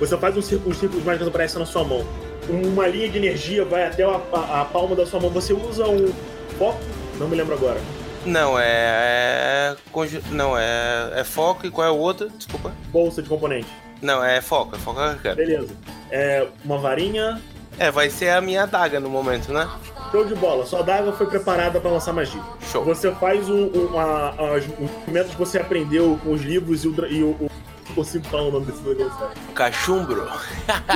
Você faz um círculo, uns círculos mágicos que aparecem na sua mão. Uma linha de energia vai até a, a- a palma da sua mão. Você usa um foco? Não me lembro agora. Não, é. é conju- Não, é. É foco e qual é o outro? Desculpa. Bolsa de componente. Não, é foco, é foco que eu quero. Beleza. É uma varinha. É, vai ser a minha adaga no momento, né? Show de bola. Sua adaga foi preparada para lançar magia. Show. Você faz o, o, as- os que você aprendeu com os livros e o. E o, o consigo falar o nome desse negócio. Cachumbro.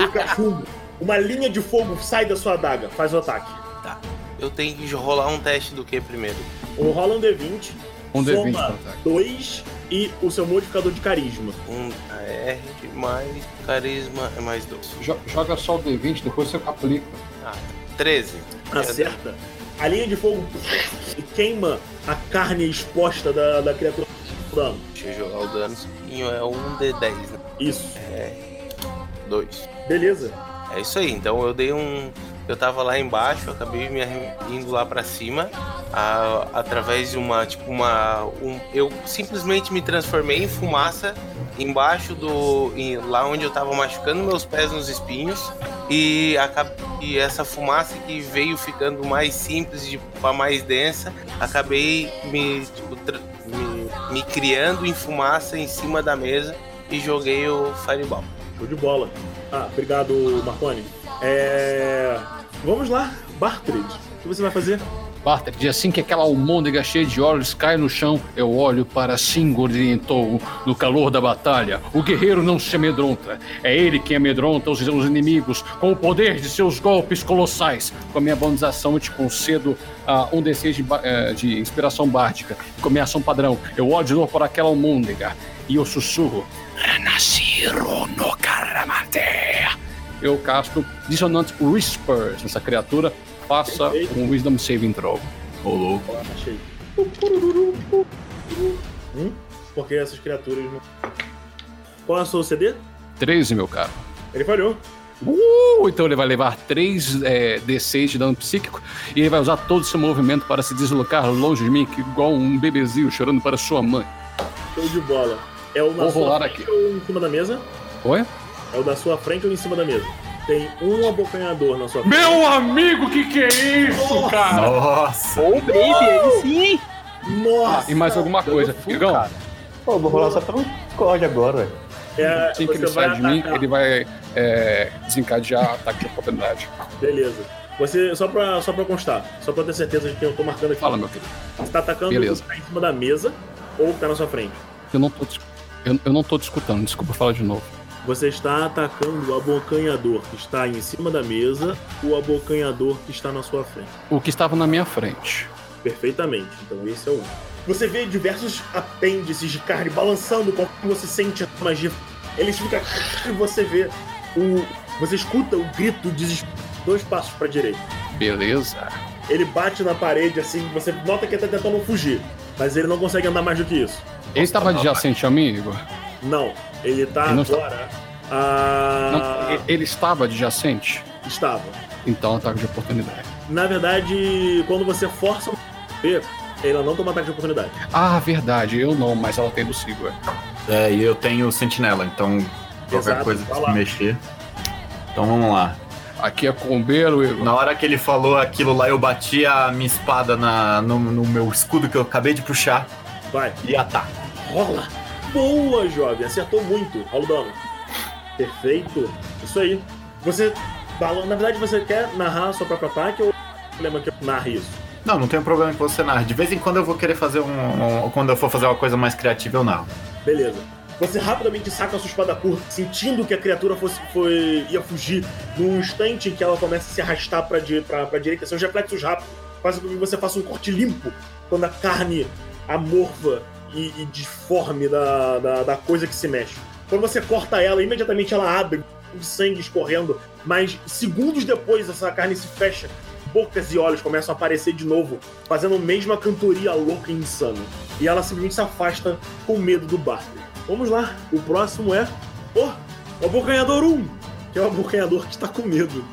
O cachumbo. Uma linha de fogo sai da sua adaga. Faz o ataque. Tá. Eu tenho que rolar um teste do que primeiro? O rola um D20. Um D20 soma pro ataque. 2 e o seu modificador de carisma. Um AR mais carisma é mais dois. Jo- Joga só o D20, depois você aplica. Ah, 13. Acerta. A linha de fogo queima a carne exposta da, da criatura. Dano. Deixa eu jogar o dano. É um D10, né? Isso. Dois. Beleza. É isso aí. Então eu dei um. Eu tava lá embaixo, acabei me indo lá pra cima, a- através de uma, tipo, uma. um- eu simplesmente me transformei em fumaça embaixo do. em- lá onde eu tava machucando meus pés nos espinhos. E, acab- e essa fumaça que veio ficando mais simples, de, pra mais densa, acabei me, tipo, me, me criando em fumaça em cima da mesa e joguei o Fireball. Show de bola. Ah, obrigado, Marconi. É... Vamos lá, Bartred. O que você vai fazer? Bartred, assim que aquela almôndega cheia de olhos cai no chão, eu olho para Singor e entou no calor da batalha. O guerreiro não se amedronta. É ele quem amedronta os seus inimigos com o poder de seus golpes colossais. Com a minha bonização, eu te concedo ah, um D6 de, eh, de inspiração bártica. Com a minha ação padrão, eu olho de novo para aquela almôndega e eu sussurro. Renasciram no Karamate. Eu casto Dissonant Whispers nessa criatura. Faça Perfeito. um Wisdom Saving Throw. Ô, louco. Achei. Hum? Porque essas criaturas não. Qual é o seu CD? 13, meu caro. Ele falhou. Uh, então ele vai levar 3 é, D6 de dano psíquico e ele vai usar todo o seu movimento para se deslocar longe de mim, que igual um bebezinho chorando para sua mãe. Show de bola. É o na Vou rolar aqui. ou em cima da mesa? Oi? É o da sua frente ou em cima da mesa? Tem um abocanhador na sua frente. Meu amigo, que que é isso, cara? Nossa. Ô, Brave, aí sim? Nossa! E mais alguma coisa, Igão? cara. Pô, eu vou rolar só pelo Discord agora, ué. É, Assim que ele sai de mim, ele vai é, desencadear ataque de oportunidade. Beleza. Você, só pra, só pra constar, só pra ter certeza de quem eu tô marcando aqui. Fala, meu querido. Você tá atacando Beleza. o que tá em cima da mesa ou que tá na sua frente? Eu não tô, eu, eu não tô discutindo, desculpa falar de novo. Você está atacando o abocanhador que está em cima da mesa, o abocanhador que está na sua frente. O que estava na minha frente. Perfeitamente. Então esse é o. Você vê diversos apêndices de carne balançando conforme você sente a magia. Eles ficam. E você vê o. Você escuta o grito desesperado. Dois passos pra direita. Beleza. Ele bate na parede assim, você nota que ele tá tentando fugir. Mas ele não consegue andar mais do que isso. Ele estava adjacente a mim, Igor? Não. Ele tá Ele não está- agora. a- Não, ele estava adjacente? Estava. Então, ataque de oportunidade. Na verdade, quando você força o ver, ela não toma ataque de oportunidade. Ah, verdade, eu não, mas ela tem do Sigurd. É, e eu tenho sentinela, então qualquer Exato, coisa que lá. mexer. Então vamos lá. Aqui é combeiro, Igor. Na hora que ele falou aquilo lá, eu bati a minha espada na, no, no meu escudo que eu acabei de puxar Vai. e ataco. Rola! Boa, jovem! Acertou muito. Rola o dano. Perfeito. Isso aí. Você. Na verdade, você quer narrar seu próprio ataque ou problema que eu narre isso? Não, não tem problema que você narre. De vez em quando eu vou querer fazer um, um- Quando eu for fazer uma coisa mais criativa, eu narro. Beleza. Você rapidamente saca a sua espada curta, sentindo que a criatura fosse, foi, ia fugir. Num instante em que ela começa a se arrastar pra, di, pra, pra direita, seus reflexos rápidos fazem com que você faça um corte limpo quando a carne amorfa e, e disforme da, da, da coisa que se mexe. Quando você corta ela, imediatamente ela abre, o sangue escorrendo, mas segundos depois essa carne se fecha, bocas e olhos começam a aparecer de novo, fazendo a mesma cantoria louca e insana. E ela simplesmente se afasta com medo do Bartley. Vamos lá, o próximo é o, o Abocanhador 1, que é o abocanhador que está com medo.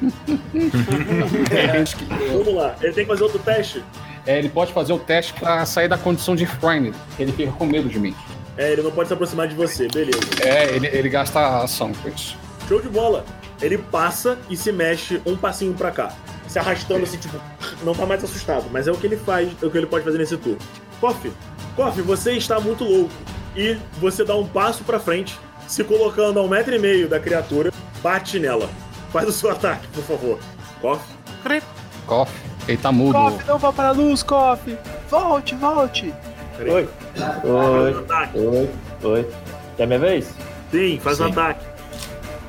[laughs] Vamos lá, ele tem que fazer outro teste? É, ele pode fazer o teste pra sair da condição de Friend. Ele fica com medo de mim. É, ele não pode se aproximar de você, beleza. É, ele, ele gasta a ação com isso. Show de bola. Ele passa e se mexe um passinho pra cá. Se arrastando assim, tipo, não tá mais assustado. Mas é o que ele faz, é o que ele pode fazer nesse turno. Coffee, Coffee, você está muito louco. E você dá um passo pra frente, se colocando a um metro e meio da criatura, bate nela. Faz o seu [laughs] ataque, por favor. Coffee. Coff, ele tá mudo. Coffee, não vá para a luz, Coffee! Volte, volte! Peraí. Oi. Oi. Oi. Oi. É minha vez? Sim, faz o Sim. ataque.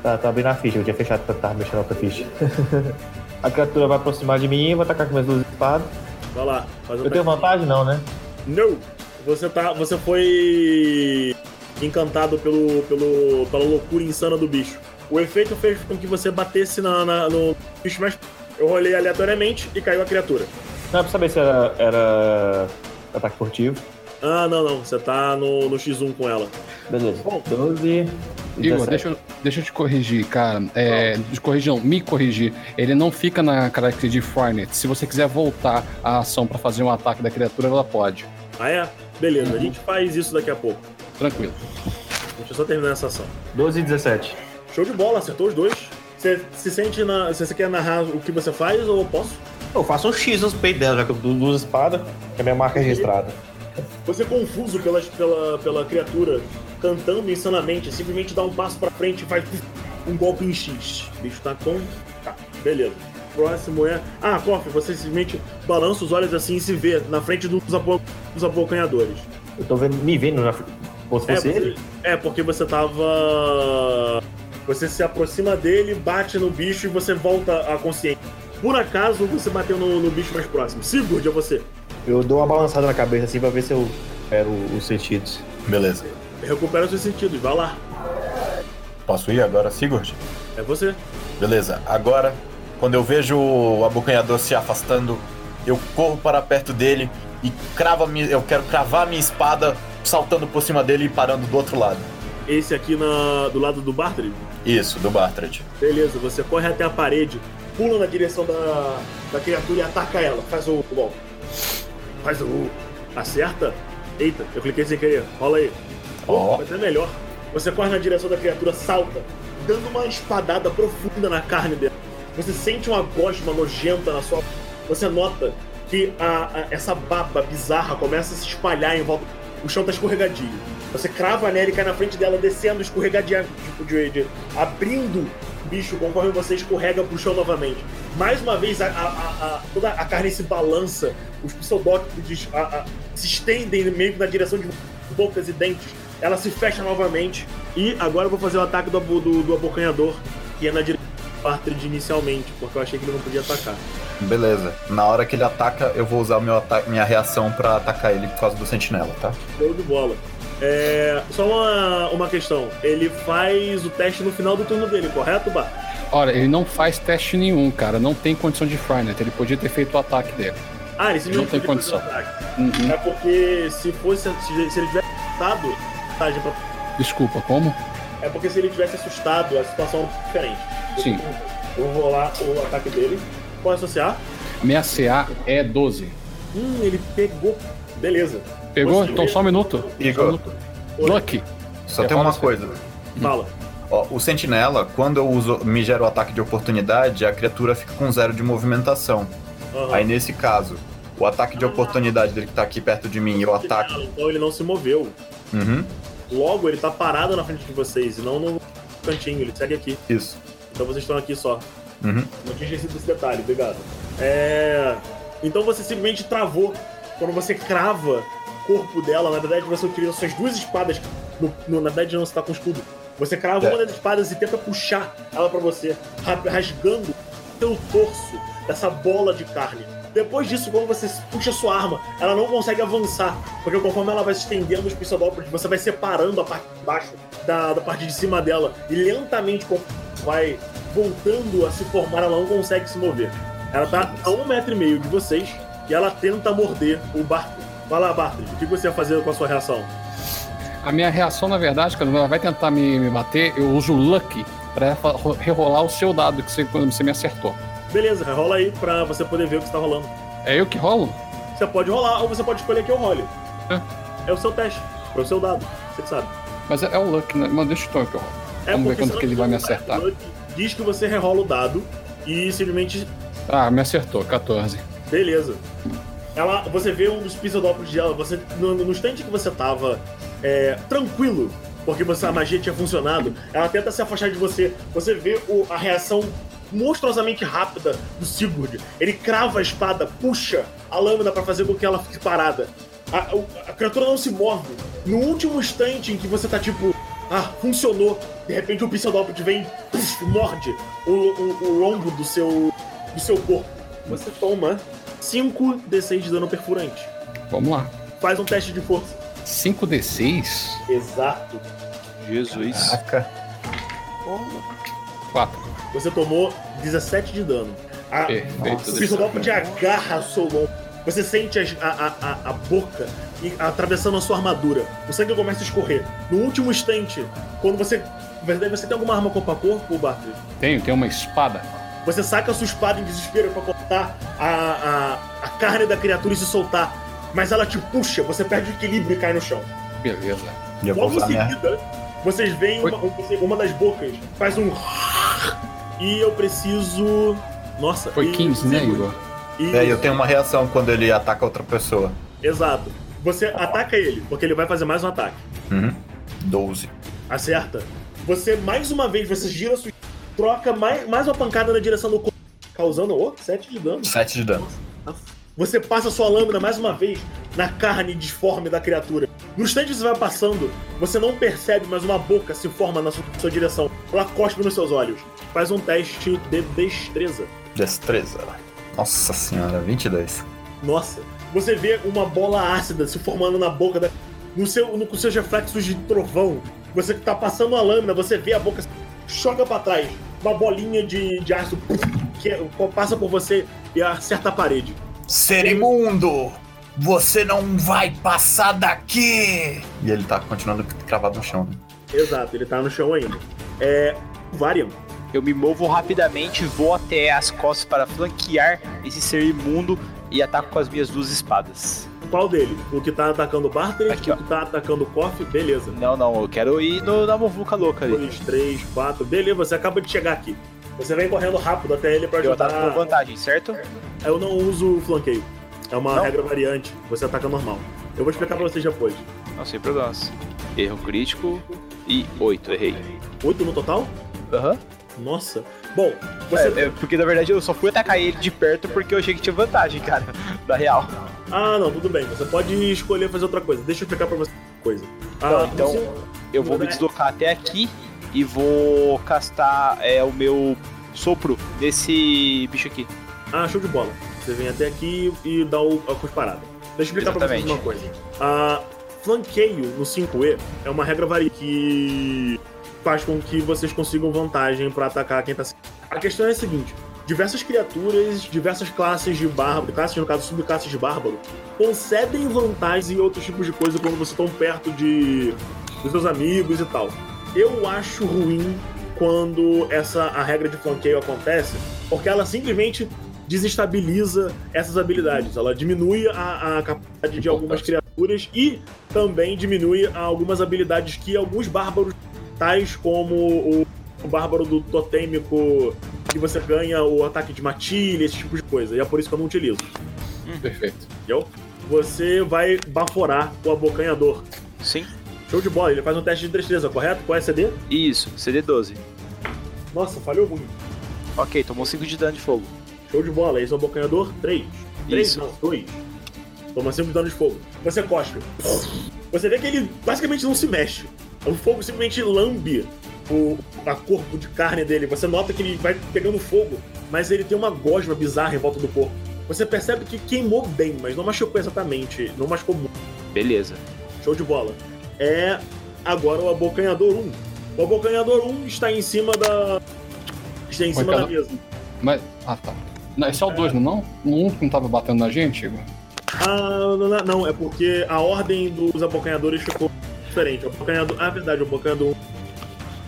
Tá, tá abrindo a ficha, eu tinha fechado tava mexendo na outra ficha. [laughs] a criatura vai aproximar de mim e vou atacar com minhas duas espadas. Vai lá, faz o Eu tenho vantagem? Não, né? Não! Você tá. Você foi encantado pelo, pelo, pela loucura insana do bicho. O efeito fez com que você batesse na, na- no bicho mais. Eu rolei aleatoriamente e caiu a criatura. Não, é pra saber se era, era ataque furtivo. Ah, não, não. Você tá no, no X1 com ela. Beleza. Bom. 12. Igor, 17. deixa eu, deixa eu te corrigir, cara. É, corrigir, não, me corrigir. Ele não fica na característica de Fornet. Se você quiser voltar a ação pra fazer um ataque da criatura, ela pode. Ah, é? Beleza, a gente faz isso daqui a pouco. Tranquilo. Deixa eu só terminar essa ação. 12 e 17. Show de bola, acertou os dois. Você se sente na. Você quer narrar o que você faz ou eu posso? Eu faço um X nos peitos dela, já que eu dou duas espadas, que é minha marca registrada. Você confuso pela, pela, pela criatura cantando insanamente, simplesmente dá um passo pra frente e faz um golpe em X. O bicho tá com. Tá, beleza. Próximo é. Ah, Coffee, você simplesmente balança os olhos assim e se vê na frente dos, abo... dos abocanhadores. Eu tô vendo, me vendo na. Como se É, fosse ele? é, porque você tava. Você se aproxima dele, bate no bicho e você volta à consciência. Por acaso você bateu no, no bicho mais próximo. Sigurd, é você. Eu dou uma balançada na cabeça assim pra ver se eu quero os sentidos. Beleza. Recupera os seus sentidos, vai lá. Posso ir agora, Sigurd? É você. Beleza. Agora, quando eu vejo o abocanhador se afastando, eu corro para perto dele e cravo a minha, eu quero cravar a minha espada saltando por cima dele e parando do outro lado. Esse aqui na, do lado do Bartley. Isso, do Bartrand. Beleza, você corre até a parede, pula na direção da, da criatura e ataca ela. Faz o golpe. Faz o. Acerta? Eita, eu cliquei sem querer. Rola aí. Ó. Mas é melhor. Você corre na direção da criatura, salta, dando uma espadada profunda na carne dela. Você sente uma gosma nojenta na sua. Você nota que a- a- essa baba bizarra começa a se espalhar em volta. O chão tá escorregadio. Você crava nela e cai na frente dela, descendo, escorregadia, tipo, de, de- abrindo o bicho conforme você escorrega pro chão novamente. Mais uma vez, a, a- a- toda a carne se balança, os a- se estendem meio que na direção de bocas e dentes. Ela se fecha novamente. E agora eu vou fazer o ataque do, do, do abocanhador, que é na direção do Partridge inicialmente, porque eu achei que ele não podia atacar. Beleza. Na hora que ele ataca, eu vou usar meu ata- minha reação pra atacar ele por causa do sentinela, tá? Show de bola. É, só uma, uma questão. Ele faz o teste no final do turno dele, correto, Bar? Olha, ele não faz teste nenhum, cara. Não tem condição de Fornet. Ele podia ter feito o ataque dele. Ah, ele Não tem condição. Uhum. É porque se fosse. Se, ele tivesse assustado. vantagem pra- Desculpa, como? É porque se ele tivesse assustado, a situação é diferente. Sim. Eu vou rolar o ataque dele. Pode associar? Minha CA é 12. Hum, ele pegou. Beleza. Pegou? Então só um minuto. Igor, Lucky. só Quer tem uma coisa. Fala. Ó, o sentinela, quando eu uso, me gera o ataque de oportunidade, a criatura fica com zero de movimentação. Aham. Aí nesse caso, o ataque de oportunidade dele que tá aqui perto de mim e o ataque. Então ele não se moveu. Uhum, Logo, ele tá parado na frente de vocês e não no cantinho, ele segue aqui. isso. Então vocês estão aqui só. Uhum. Não tinha esquecido desse detalhe, obrigado. É. Então você simplesmente travou. Quando você crava corpo dela, na verdade você utiliza suas duas espadas. No, no- na verdade, não, você tá com escudo. Você crava É. uma das espadas e tenta puxar ela pra você, ra- rasgando seu torso dessa bola de carne. Depois disso, quando você puxa sua arma, ela não consegue avançar. Porque conforme ela vai se estendendo os pistolópolis, você vai separando a parte de baixo da, da parte de cima dela. E lentamente, vai voltando a se formar, ela não consegue se mover. Ela tá a um metro e meio de vocês e ela tenta morder o Bartley. Vai lá, Bartley, o que você vai fazer com a sua reação? A minha reação, na verdade, quando ela vai tentar me, me bater, eu uso o Lucky pra fa- rerolar o seu dado que você, quando você me acertou. Beleza, rola aí pra você poder ver o que está rolando. É eu que rolo? Você pode rolar ou você pode escolher que eu role. É. É o seu teste, é o seu dado, você que sabe. Mas é, é o Lucky, né? Mas deixa eu que eu rolo. É Vamos ver se que ele vai me acertar. Lucky Diz que você rerola o dado e simplesmente Ah, me acertou, 14. Beleza. Ela, você vê um dos pseudópolis dela, você, no, no instante que você tava é, tranquilo, porque você, a magia tinha funcionado, ela tenta se afastar de você. Você vê o- a reação monstruosamente rápida do Sigurd. Ele crava a espada, puxa a lâmina pra fazer com que ela fique parada. A, o- a criatura não se move. No último instante em que você tá tipo, ah, funcionou. De repente o pseudópode vem, puf, morde o, o, o lombo do seu, do seu corpo. Você toma 5 D6 de dano perfurante. Vamos lá. Faz um teste de força. 5d6? Exato. Jesus. Caraca. 4. Você tomou 17 de dano. A, Perfeito. o pseudópode agarra o seu lombo. Você sente a, a, a, a boca e- atravessando a sua armadura. O sangue começa a escorrer. No último instante, quando você. Verdade, você tem alguma arma corpo a corpo, Bartley? Tenho, tenho uma espada. Você saca a sua espada em desespero pra cortar a, a, a carne da criatura e se soltar. Mas ela te puxa, você perde o equilíbrio e cai no chão. Beleza. E eu Logo em minha. seguida, vocês veem uma, uma das bocas, faz um. [laughs] E eu preciso. Nossa, Foi e- 15, né. Igor? E- É, eu tenho uma reação quando ele ataca outra pessoa. Exato. Você ataca ele, porque ele vai fazer mais um ataque. Uhum. 12. Acerta. Você, mais uma vez, você gira sua. Troca mais, mais uma pancada na direção do corpo, causando, oh, 7 de dano. 7 de dano. Você passa sua lâmina mais uma vez na carne disforme da criatura. No instante que você vai passando, você não percebe, mas uma boca se forma na sua, sua direção. Ela cospe nos seus olhos. Faz um teste de destreza. Destreza. Nossa senhora, 22. Nossa. Você vê uma bola ácida se formando na boca da. No seu, no, com seus reflexos de trovão. Você que tá passando a lâmina, você vê a boca choca pra trás. Uma bolinha de, de ácido que é- passa por você e acerta a parede. Ser imundo! Você não vai passar daqui! E ele tá continuando cravado no chão. né? Exato, ele tá no chão ainda. É. Varian. Eu me movo rapidamente, vou até as costas para flanquear esse ser imundo e ataco com as minhas duas espadas. Qual dele? O que tá atacando o Bartley? Aqui, o ó. que tá atacando o Koff? Beleza. Não, não, eu quero ir no, na muvuca louca ali. Dois, três, quatro. Beleza, você acaba de chegar aqui. Você vem correndo rápido até ele pra Eu ajudar. ataco com vantagem, certo? Eu não uso flanqueio. É uma Não? regra variante. Você ataca normal. Eu vou explicar pra vocês depois. Não, sem problemas. Erro crítico e 8, errei. Oito no total? Aham. Nossa. Bom, você. É, é, porque na verdade eu só fui atacar ele de perto porque eu achei que tinha vantagem, cara. [laughs] Da real. Ah, não, tudo bem. Você pode escolher fazer outra coisa. Deixa eu explicar pra você uma coisa. Não, Ah, então você- eu vou me deslocar até aqui e vou castar é, o meu sopro nesse bicho aqui. Ah, show de bola. Você vem até aqui e dá o, a cusparada. Deixa eu explicar pra vocês Exatamente. uma coisa. A flanqueio no 5E é uma regra varia que faz com que vocês consigam vantagem pra atacar quem tá. A questão é a seguinte: diversas criaturas, diversas classes de bárbaro, classes, no caso, subclasses de bárbaro, concedem vantagens e outros tipos de coisa quando vocês estão perto de dos seus amigos e tal. Eu acho ruim quando essa a regra de flanqueio acontece, porque ela simplesmente desestabiliza essas habilidades. Ela diminui a, a capacidade de algumas criaturas e também diminui algumas habilidades que alguns bárbaros, tais como o, o bárbaro do totêmico, que você ganha o ataque de matilha, esse tipo de coisa. E é por isso que eu não utilizo. Perfeito. Entendeu? Você vai baforar o abocanhador. Sim. Show de bola, ele faz um teste de destreza, correto? Qual é a CD? Isso, CD12. Nossa, falhou muito. Ok, tomou 5 de dano de fogo. Show de bola, esse é o abocanhador? 3. 3 Isso. não, 2. Toma 5 de dano de fogo. Você cospe. Você vê que ele basicamente não se mexe. O fogo simplesmente lambe o a corpo de carne dele. Você nota que ele vai pegando fogo, mas ele tem uma gosma bizarra em volta do corpo. Você percebe que queimou bem, mas não machucou exatamente. Não machucou muito. Beleza. Show de bola. É agora o abocanhador 1. O abocanhador 1 está em cima da. Está em Foi cima da cada- mesa. Mas. Ah, tá. Não, esse é o 2, não? não? O 1 que não tava batendo na gente, Igor? Ah, não, não, não, é porque a ordem dos abocanhadores ficou diferente. O abocanhador. Ah, é verdade, o abocanhador 1.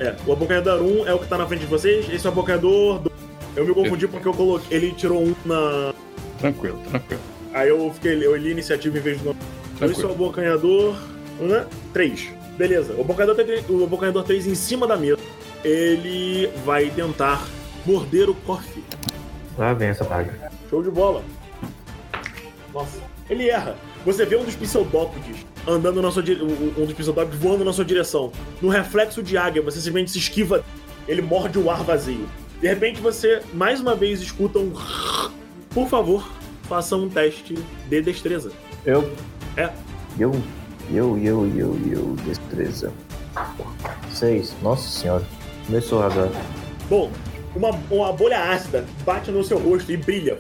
É, o abocanhador 1 é o que tá na frente de vocês, esse é o abocanhador 2. Eu me confundi porque eu coloquei. Ele tirou um na. Tranquilo, tranquilo. Aí eu fiquei. Eu li iniciativa em vez do nome. Então esse é o abocanhador. Né? 3. Beleza. O abocanhador, tem- o abocanhador 3 em cima da mesa. Ele vai tentar morder o coffee. Lá vem essa praga. Show de bola. Nossa. Ele erra. Você vê um dos pseudópodes andando na sua dire... um dos pseudópodes voando na sua direção. No reflexo de águia, você simplesmente se esquiva. Ele morde o ar vazio. De repente você mais uma vez escuta um. Por favor, faça um teste de destreza. Eu? É. Eu, eu, eu, eu, eu, destreza. Seis. Nossa senhora. Começou agora. Bom, uma, uma bolha ácida bate no seu rosto e brilha.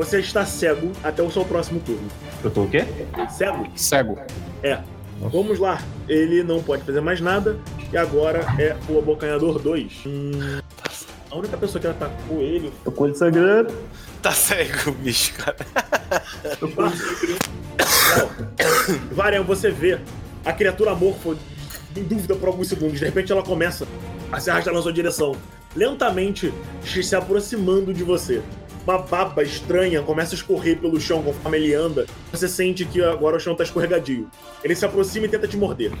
Você está cego até o seu próximo turno. Eu tô o quê? Cego? Cego. É. Vamos lá. Ele não pode fazer mais nada. E agora é o abocanhador 2. Hum, a única pessoa que atacou ele. Tô com ele sangrando. Tá cego, bicho, cara. Varian, você vê a criatura amorfa em dúvida por alguns segundos. De repente ela começa a se arrastar na sua direção. Lentamente se aproximando de você. Uma baba estranha começa a escorrer pelo chão conforme ele anda. Você sente que agora o chão tá escorregadio. Ele se aproxima e tenta te morder.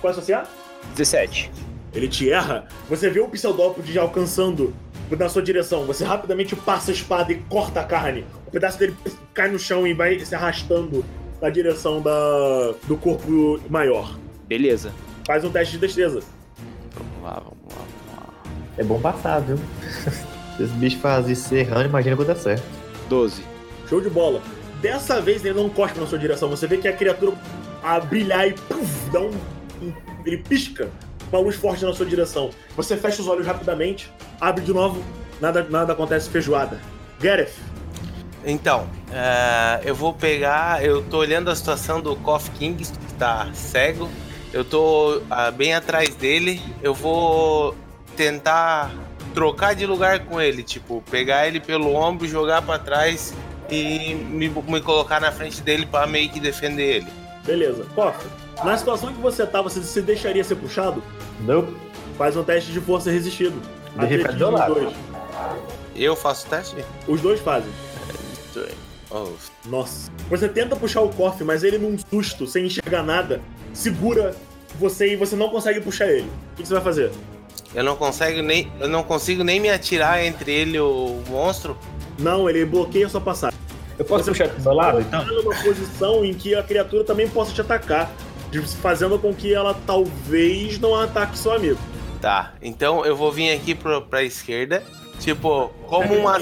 Qual é a sua CA? 17. Ele te erra. Você vê o pseudópode já alcançando na sua direção. Você rapidamente passa a espada e corta a carne. O pedaço dele cai no chão e vai se arrastando na direção da, do corpo maior. Beleza. Faz um teste de destreza. Vamos lá, vamos lá, vamos lá. É bom passar, viu? [laughs] Se esse bicho faz isso errando, imagina quando dá certo. 12. Show de bola. Dessa vez ele não cospe na sua direção. Você vê que a criatura a brilhar e puf, dá um, um- Ele pisca uma luz forte na sua direção. Você fecha os olhos rapidamente, abre de novo, nada, nada acontece feijoada. Gareth, Então, é, eu vou pegar. Eu tô olhando a situação do Kof King, que tá cego. Eu tô ah, bem atrás dele. Eu vou tentar trocar de lugar com ele. Tipo, pegar ele pelo ombro, jogar pra trás e me, me colocar na frente dele pra meio que defender ele. beleza. Koff, na situação que você tá, você se deixaria ser puxado? Não. Faz um teste de força resistido. Atletismo, os lado. dois. Eu faço o teste? Os dois fazem. Oh, Nossa. Você tenta puxar o Koff, mas ele num susto, sem enxergar nada, segura você e você não consegue puxar ele. O que você vai fazer? Eu não consigo nem. Eu não consigo nem me atirar entre ele e o monstro. Não, ele bloqueia a sua passagem. Eu posso puxar pro meu lado, então? Tá numa posição em que a criatura também possa te atacar, fazendo com que ela talvez não ataque seu amigo. Tá, então eu vou vir aqui pro, pra esquerda. Tipo, como uma.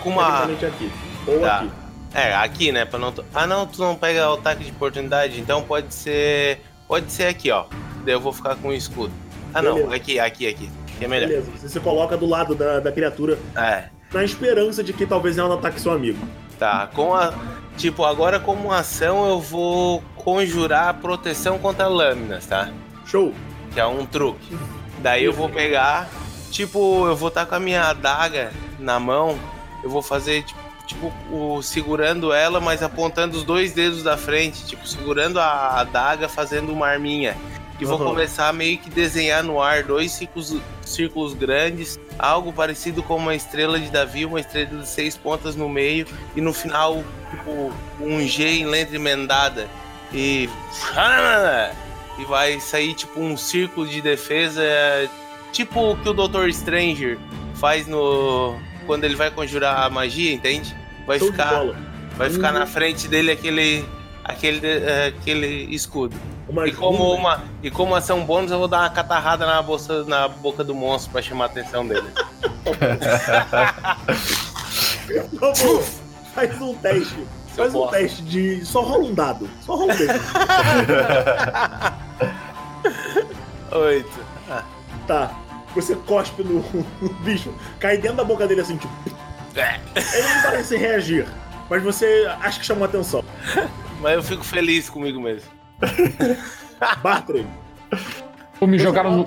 Com uma. Aqui. Ou Tá. aqui. É, aqui, né? Pra não. Ah, não, tu não pega o ataque de oportunidade, então pode ser. Pode ser aqui, ó. Daí eu vou ficar com o escudo. Ah, não, Beleza. aqui, aqui, aqui. Que é melhor. Beleza. Você se coloca do lado da, da criatura É, na esperança de que talvez ela não ataque seu amigo. tá. Com a. Tipo, agora como ação eu vou conjurar proteção contra lâminas, tá? Show. Que é um truque. Daí eu vou pegar, tipo, eu vou estar com a minha adaga na mão, eu vou fazer, tipo, tipo, o, segurando ela, mas apontando os dois dedos da frente, tipo, segurando a adaga, fazendo uma arminha. E vou Aham. começar a meio que desenhar no ar dois círculos, círculos grandes, algo parecido com uma estrela de Davi, uma estrela de seis pontas no meio, e no final, tipo, um G em letra emendada. E. [laughs] E vai sair tipo um círculo de defesa, tipo o que o Dr. Stranger faz no. quando ele vai conjurar a magia, entende? Vai Show ficar. Vai ficar Uhum. na frente dele aquele. aquele, eh, aquele escudo. Uma E como, uma, e como ação bônus, eu vou dar uma catarrada na, bolsa, na boca do monstro pra chamar a atenção dele. [laughs] Faz um teste. Faz um teste de. Só rola um dado. Só rola um dado. [laughs] Oito. Ah, Tá. Você cospe no, no bicho, cai dentro da boca dele assim, tipo. Ele não parece reagir, mas você acha que chamou atenção. Mas eu fico feliz comigo mesmo. [laughs] Bartrey, Ou me jogaram no.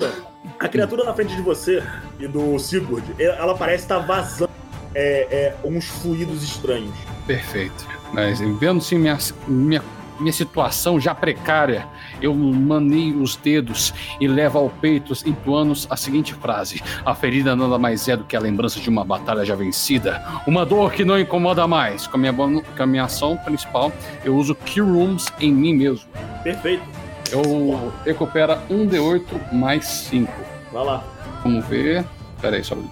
A criatura na frente de você e do Sigurd, ela parece estar vazando é, é, uns fluidos estranhos. Perfeito. Mas vendo sim minha, minha, minha situação já precária, eu maneio os dedos e levo ao peito entoando a seguinte frase: A ferida nada mais é do que a lembrança de uma batalha já vencida, uma dor que não incomoda mais. Com a minha, com a minha ação principal, eu uso Key Rooms em mim mesmo. Perfeito. Eu recupero 1d8 mais 5. Vai lá. Vamos ver. Pera aí, só um.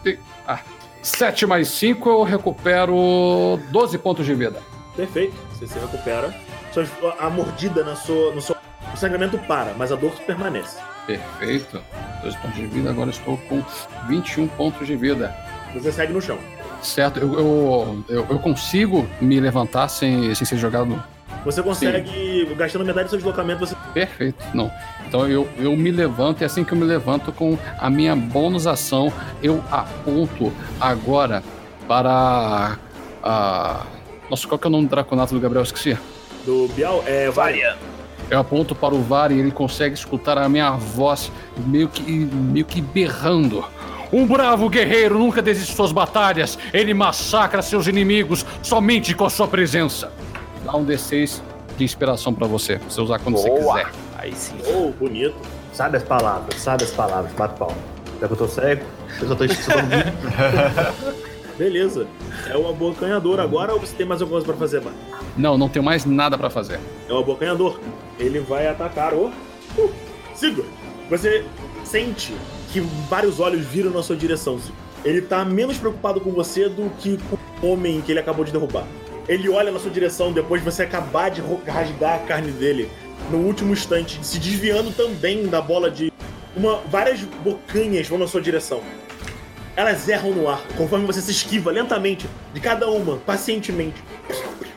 Ah, 7 mais 5 eu recupero 12 pontos de vida. Perfeito. Você se recupera. A mordida na sua, no seu. O sangramento para, mas a dor permanece. Perfeito. 12 pontos de vida, agora estou com 21 pontos de vida. Você segue no chão. Certo, eu, eu, eu, eu consigo me levantar sem, sem ser jogado. Você consegue, gastando metade do seu deslocamento, você. Perfeito, não. Então eu, eu me levanto e assim que eu me levanto com a minha bônus ação, eu aponto agora para a. Nossa, qual que é o nome do draconato do Gabriel? Esqueci. Do Bial, é. Varia. Eu aponto para o VAR e ele consegue escutar a minha voz meio que, meio que berrando. Um bravo guerreiro nunca desiste de suas batalhas. Ele massacra seus inimigos somente com a sua presença. Dá um D6 de inspiração para você. Você usar quando você Boa. quiser. Aí sim. Oh, bonito. Sabe as palavras, sabe as palavras, bate palma. Já que eu tô cego, eu só tô escutando [laughs] Beleza. É o abocanhador agora ou você tem mais alguma coisa pra fazer, Bar? Não, não tenho mais nada para fazer. É o abocanhador. Ele vai atacar o. Uh, Sigurd. Você sente que vários olhos viram na sua direção, Sigurd. Ele tá menos preocupado com você do que com o homem que ele acabou de derrubar. Ele olha na sua direção depois de você acabar de rasgar a carne dele no último instante, se desviando também da bola de. Uma, várias bocanhas vão na sua direção. Elas erram no ar, conforme você se esquiva lentamente de cada uma, pacientemente.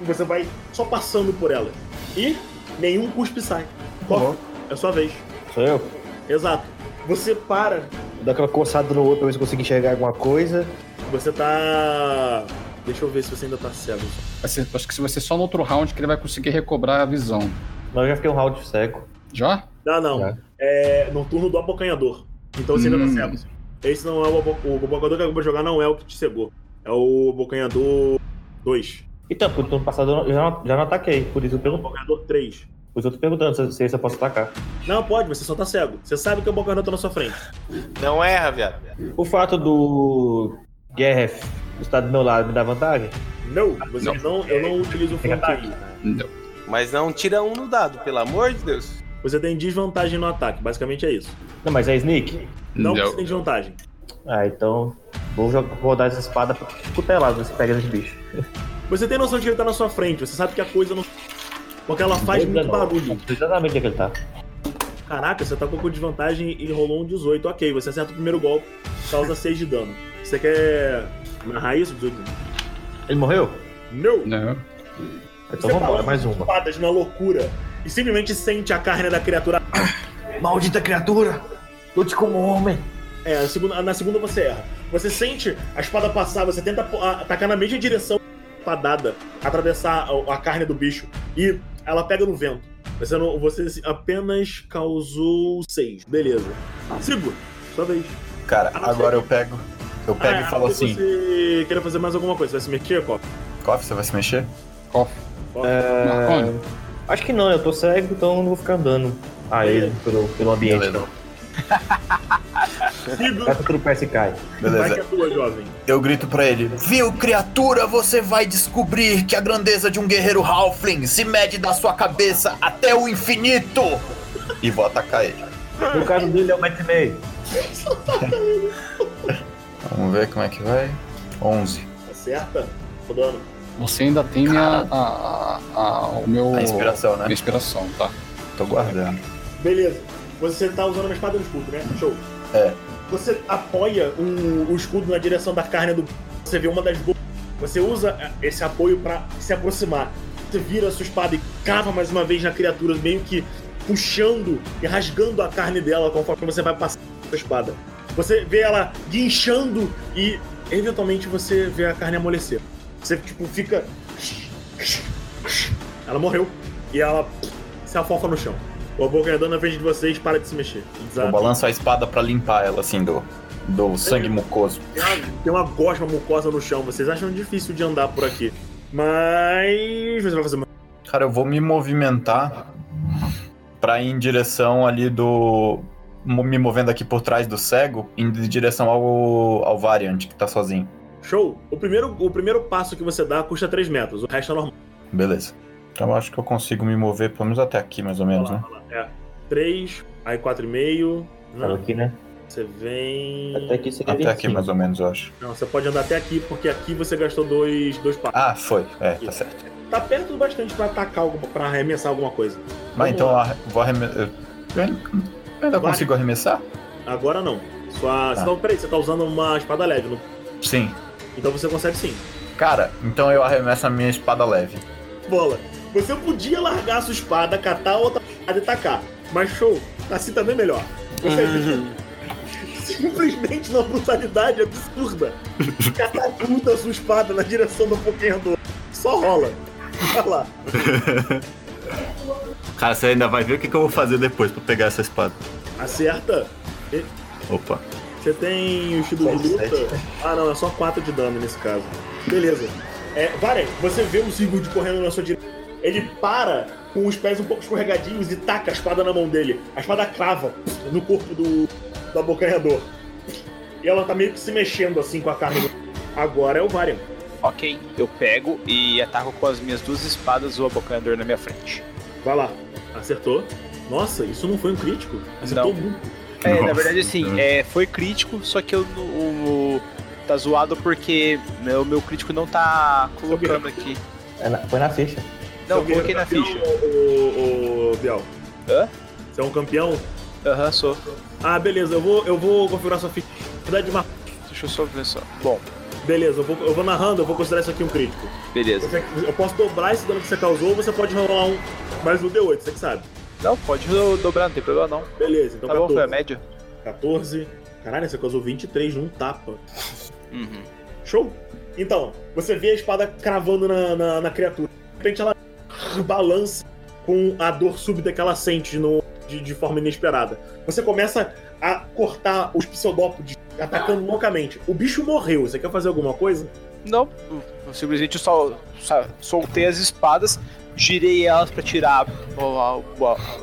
Você vai só passando por elas. E nenhum cuspe sai. Ó, é sua vez. Sou eu? Exato. Você para, Dá aquela coçada no olho pra ver se eu consigo enxergar alguma coisa. você tá. Deixa eu ver se você ainda tá cego. Ser- acho que se vai ser só no outro round que ele vai conseguir recobrar a visão. Mas eu já fiquei um round cego. Já? Não, não. É. É no turno do abocanhador. Então você ainda Hum. tá cego. Esse não é o o abocanhador que acabou de jogar, não é o que te cegou. É o abocanhador 2. Então, porque no turno passado eu não- já não, já não ataquei, por isso eu pergunto. Abocanhador 3. Por isso eu tô perguntando se, se eu posso atacar. Não, pode, você só tá cego. Você sabe que o abocanhador tá na sua frente. Não erra, viado. O fato do Gerref estar do meu lado me dá vantagem? Não, você não, eu não utilizo o flanqueio. Não. Mas não tira um no dado, pelo amor de Deus. Você tem desvantagem no ataque, basicamente é isso. Não, mas é sneak? Não, Não. você tem desvantagem. Ah, então vou rodar essa espada pra cutelar, se pega nesse bicho. [laughs] Você tem noção de que ele tá na sua frente, você sabe que a coisa não. Porque ela faz muito 19. barulho. Exatamente onde é que ele tá. Caraca, você tá com desvantagem e rolou um 18. Ok, você acerta o primeiro golpe, causa 6 de dano. Você quer narrar isso, 18? Ele morreu? Não! Não. Então vambora, balança mais uma. espadas na loucura e simplesmente sente a carne da criatura. Maldita criatura! Lute como homem! É, na segunda, na segunda você erra. Você sente a espada passar, você tenta atacar na mesma direção espadada, atravessar a, a carne do bicho e ela pega no vento. Você, não, você apenas causou 6. Beleza. Sigo, sua vez. Cara, agora eu pego. Eu pego Ah, e falo se assim: você querer fazer mais alguma coisa, você vai se mexer, Coff? Coffee, você vai se mexer? Cof. Marconi. Acho que não, eu tô cego, então eu não vou ficar andando aí pelo, pelo ambiente. Beleza. Não. Vai pé se cai. vai que Beleza. é tua, jovem. Eu grito pra ele: Viu, criatura, você vai descobrir que a grandeza de um guerreiro Halfling se mede da sua cabeça até o infinito! E vou atacar ele. No caso dele é um metro e meio. [laughs] Vamos ver como é que vai. 11. Acerta. Tô dando. Você ainda tem minha, a, a- a- o meu. A inspiração, né? Minha inspiração, tá? Tô guardando. Beleza. Você tá usando uma espada no escudo, né? Show. É. Você apoia um- o escudo na direção da carne do. Você vê uma das bocas. Você usa esse apoio pra se aproximar. Você vira a sua espada e cava mais uma vez na criatura, meio que puxando e rasgando a carne dela conforme você vai passando a sua espada. Você vê ela guinchando e eventualmente você vê a carne amolecer. Você tipo fica. [laughs] Ela morreu e ela se afofa no chão. O abocanhador na frente de vocês para de se mexer. Eu Desaba. balanço a espada pra limpar ela, assim, do, do sangue mucoso. Tem uma, tem uma gosma mucosa no chão. Vocês acham difícil de andar por aqui. Mas. Você vai fazer uma. Cara, eu vou me movimentar pra ir em direção ali do. Me movendo aqui por trás do cego, indo em direção ao, ao Variant, que tá sozinho. Show! O primeiro, o primeiro passo que você dá custa 3 metros, o resto é normal. Beleza. Então eu acho que eu consigo me mover pelo menos até aqui, mais ou menos, né? É. 3, aí 4,5. Tava Não, aqui, né? você vem. Até aqui seria Até aqui, 25. mais ou menos, eu acho. Não, você pode andar até aqui, porque aqui você gastou dois, dois passos. Ah, foi. É, tá certo. Tá perto o bastante pra atacar, alguma, pra arremessar alguma coisa. Mas Vamos então lá. eu vou arremessar. Eu ainda Vai. consigo arremessar? Agora não. Sua... Tá. Você tá... Peraí, você tá usando uma espada leve, não? Sim. então você consegue sim. Cara, então eu arremesso a minha espada leve. Bola. Você podia largar a sua espada, catar outra espada e tacar. Mas show, assim também é melhor. Você [laughs] simplesmente numa brutalidade absurda. Catapulta a sua espada na direção do Pokémon. Só rola. Vai lá. Cara, você ainda vai ver o que, que eu vou fazer depois pra pegar essa espada. Acerta. E- Opa. Você tem o estilo de luta? Ah, não, é só 4 de dano nesse caso. Beleza. É, Varen, você vê o Sigurd correndo na sua direita. Ele para com os pés um pouco escorregadinhos e taca a espada na mão dele. A espada crava no corpo do, do abocanhador. E ela tá meio que se mexendo assim com a carne. do- Agora é o Varian. Ok, eu pego e ataco com as minhas duas espadas o abocanhador na minha frente. Vai lá. Acertou. Nossa, isso não foi um crítico? Acertou Não. muito. É, na Nossa. verdade, assim, é, foi crítico, só que eu, o, o- tá zoado porque meu, meu crítico não tá colocando aqui. É na- Foi na ficha. Não, Seu coloquei na ficha. O, o, Biel. Hã? Você é um campeão? Aham, sou. Ah, beleza. Eu vou, eu vou configurar sua ficha. Quantidade de mar... Deixa eu só ver só. Bom, Beleza, eu vou, eu vou narrando, eu vou considerar isso aqui um crítico. beleza. Você- eu posso dobrar esse dano que você causou ou você pode rolar um mais um D8, você que sabe. Não, pode do- dobrar, não tem problema não. Beleza, então Tá bom, 14. foi a média. 14. Caralho, você causou 23 num tapa. Uhum. Show? Então, você vê a espada cravando na, na, na criatura. De repente ela balança com a dor súbita que ela sente no, de, de forma inesperada. Você começa a cortar os pseudópodes, atacando loucamente. O bicho morreu. Você quer fazer alguma coisa? Não, eu simplesmente só, só soltei as espadas, girei elas pra tirar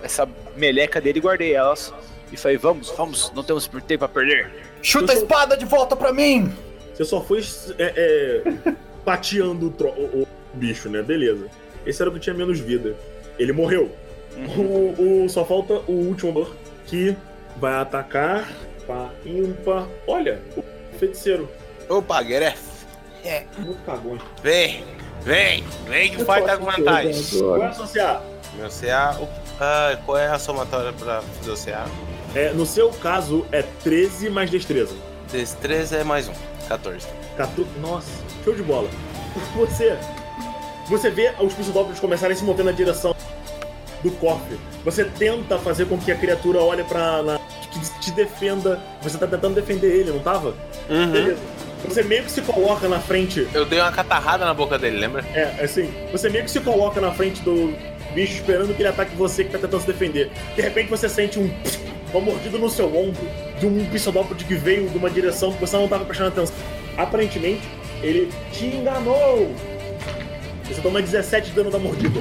essa meleca dele e guardei elas. E falei, vamos, vamos, não temos tempo pra perder. Chuta a espada de volta pra mim! Você só foi é, é, [laughs] pateando o, o- o bicho, né? Beleza. Esse era o que tinha menos vida. Ele morreu. O, o- só falta o último dor que vai atacar. Pá, ímpar. Olha, o feiticeiro. Opa, Gueref. Muito cagão. Vem, vem, vem que o pai tá com vantagem. Qual é a sua CA? Meu CA. o- ah, qual é a somatória pra fazer o CA? É, no seu caso, é 13 mais destreza. Destreza é mais um, 14. 14. Nossa, show de bola. [laughs] Você. Você vê os pseudópodes começarem a se mover na direção do cofre. Você tenta fazer com que a criatura olhe pra. Na, que te defenda. Você tá tentando defender ele, não tava? Uhum. Beleza. Você meio que se coloca na frente. Eu dei uma catarrada na boca dele, lembra? É, assim. Você meio que se coloca na frente do bicho esperando que ele ataque você que tá tentando se defender. De repente você sente um. Uma mordida no seu ombro de um pseudópode que veio de uma direção que você não tava prestando atenção. Aparentemente, ele te enganou. Você toma 17 de dano da mordida.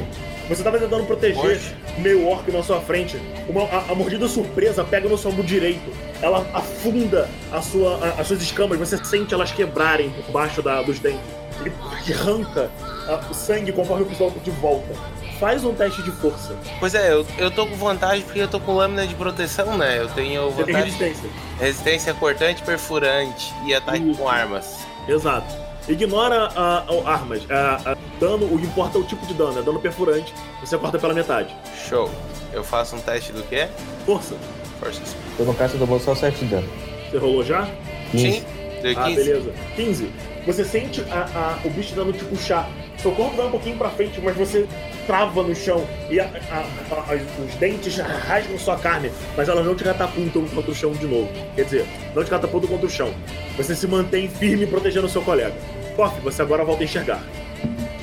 Você tava tentando proteger o meio orc na sua frente. Uma- a, a mordida surpresa pega no seu ombro direito. Ela afunda a sua, a- as suas escamas. Você sente elas quebrarem por baixo da- dos dentes. Ele arranca a- o sangue conforme o pessoal de volta. Faz um teste de força. Pois é, eu, eu tô com vantagem porque eu tô com lâmina de proteção, né? Eu tenho Você tem vantagem. resistência. Resistência cortante, perfurante e ataque com armas. Exato. Ignora a, a- armas. A, a- dano, o que importa é o tipo de dano. É dano perfurante. Você corta pela metade. Show. Eu faço um teste do quê? Força. Forças. Eu no caso tomou só 7 de dano. Você rolou já? Sim. Deu Ah, 15. beleza. 15. Você sente a- a- o bicho dando te puxar. Seu corpo vai um pouquinho pra frente, mas você trava no chão e a- a- a- os dentes rasgam sua carne, mas elas não te catapultam contra o chão de novo. Quer dizer, não te catapultam contra o chão. Você se mantém firme protegendo o seu colega. Koff, você agora volta a enxergar.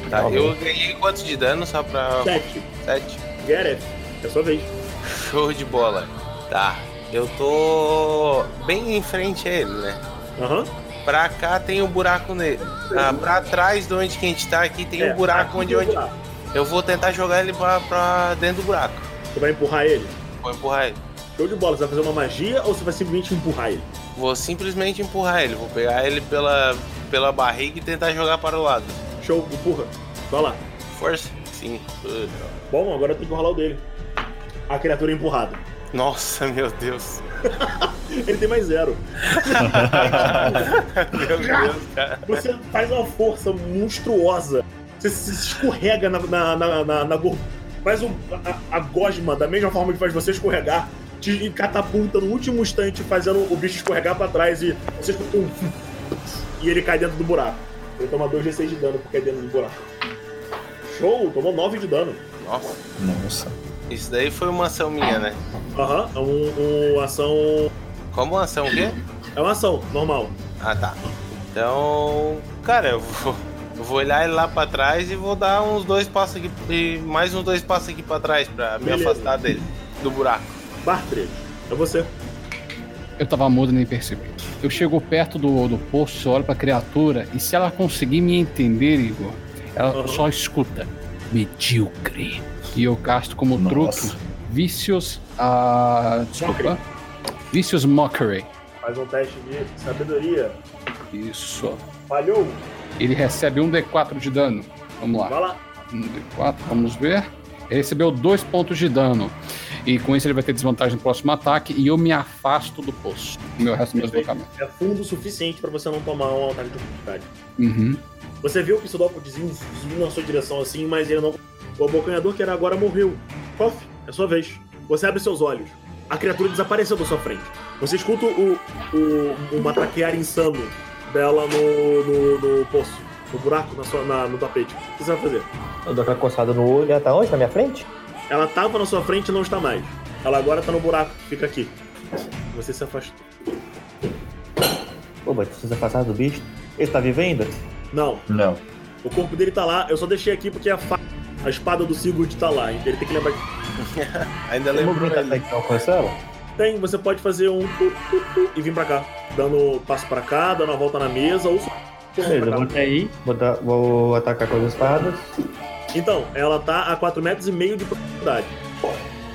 Tá, eu ganhei quanto de dano só pra. Sete. Sete. Gareth, é sua vez. Show de bola. Tá, eu tô bem em frente a ele, né? Aham. Pra cá tem um buraco nele. Ah, pra trás de onde que a gente tá aqui tem É, um buraco onde, tem um onde buraco. Eu vou tentar jogar ele pra, pra dentro do buraco. Você vai empurrar ele? Vou empurrar ele. Show de bola, você vai fazer uma magia ou você vai simplesmente empurrar ele? Vou simplesmente empurrar ele. Vou pegar ele pela, pela barriga e tentar jogar para o lado. Show, empurra. Vai lá. Força. Sim. Bom, agora tem que rolar o dele. A criatura é empurrada. Nossa, meu Deus. [laughs] Ele tem mais zero. [laughs] Meu Deus, cara. Você faz uma força monstruosa. Você se escorrega na, na, na, na, na gor- Faz um, a, a gosma, da mesma forma que faz você escorregar, te catapulta no último instante, fazendo o bicho escorregar pra trás e você escuta um. E ele cai dentro do buraco. Ele toma 2d6 de dano por cair dentro do buraco. Show! Tomou 9 de dano. Nossa. Nossa. Isso daí foi uma ação minha, né? Aham, é um, um ação. Como uma ação o quê? É uma ação, normal. Ah, tá. Então, cara, eu vou, eu vou olhar ele lá pra trás e vou dar uns dois passos aqui, e mais uns dois passos aqui pra trás pra me Beleza. afastar dele, do buraco. Bartre, é você. Eu tava mudo e nem percebi. Eu chego perto do, do poço, olho pra criatura e se ela conseguir me entender, Igor, ela só escuta. Medíocre. E eu casto como Nossa. truque Vicious. Ah, desculpa. Vicious Mockery. Faz um teste de sabedoria. Isso. Falhou. Ele recebe um D4 de dano. Vamos lá. Vai lá. Um D4, vamos ver. Ele recebeu dois pontos de dano. E com isso ele vai ter desvantagem no próximo ataque. E eu me afasto do poço. O meu resto do meu deslocamento. É fundo o suficiente pra você não tomar um ataque de oportunidade. Uhum. Você viu que o Sudokuzinho subiu na sua direção assim, mas ele não. O abocanhador que era agora morreu. Koff, é sua vez. Você abre seus olhos. A criatura desapareceu da sua frente. Você escuta o, o, o matraquear insano dela no, no, no poço, no buraco, na sua, na- no tapete. O que você vai fazer? Eu dou aquela coçada no olho. Ela tá onde? Na minha frente? Ela tava na sua frente e não está mais. Ela agora tá no buraco, fica aqui. Você se afastou. Pô, mas precisa afastar do bicho. Ele tá vivo ainda? Não, Não. o corpo dele tá lá. Eu só deixei aqui porque a, fa- a espada do Sigurd tá lá. Então ele tem que lembrar. [laughs] Ainda lembro até que alcança ela? Tem, você pode fazer um tu, tu, tu, e vir pra cá. Dando passo pra cá, dando uma volta na mesa ou só- Beleza, vou até aí. Vou, dar- vou atacar com as espadas. Então, ela tá a 4 metros e meio de profundidade.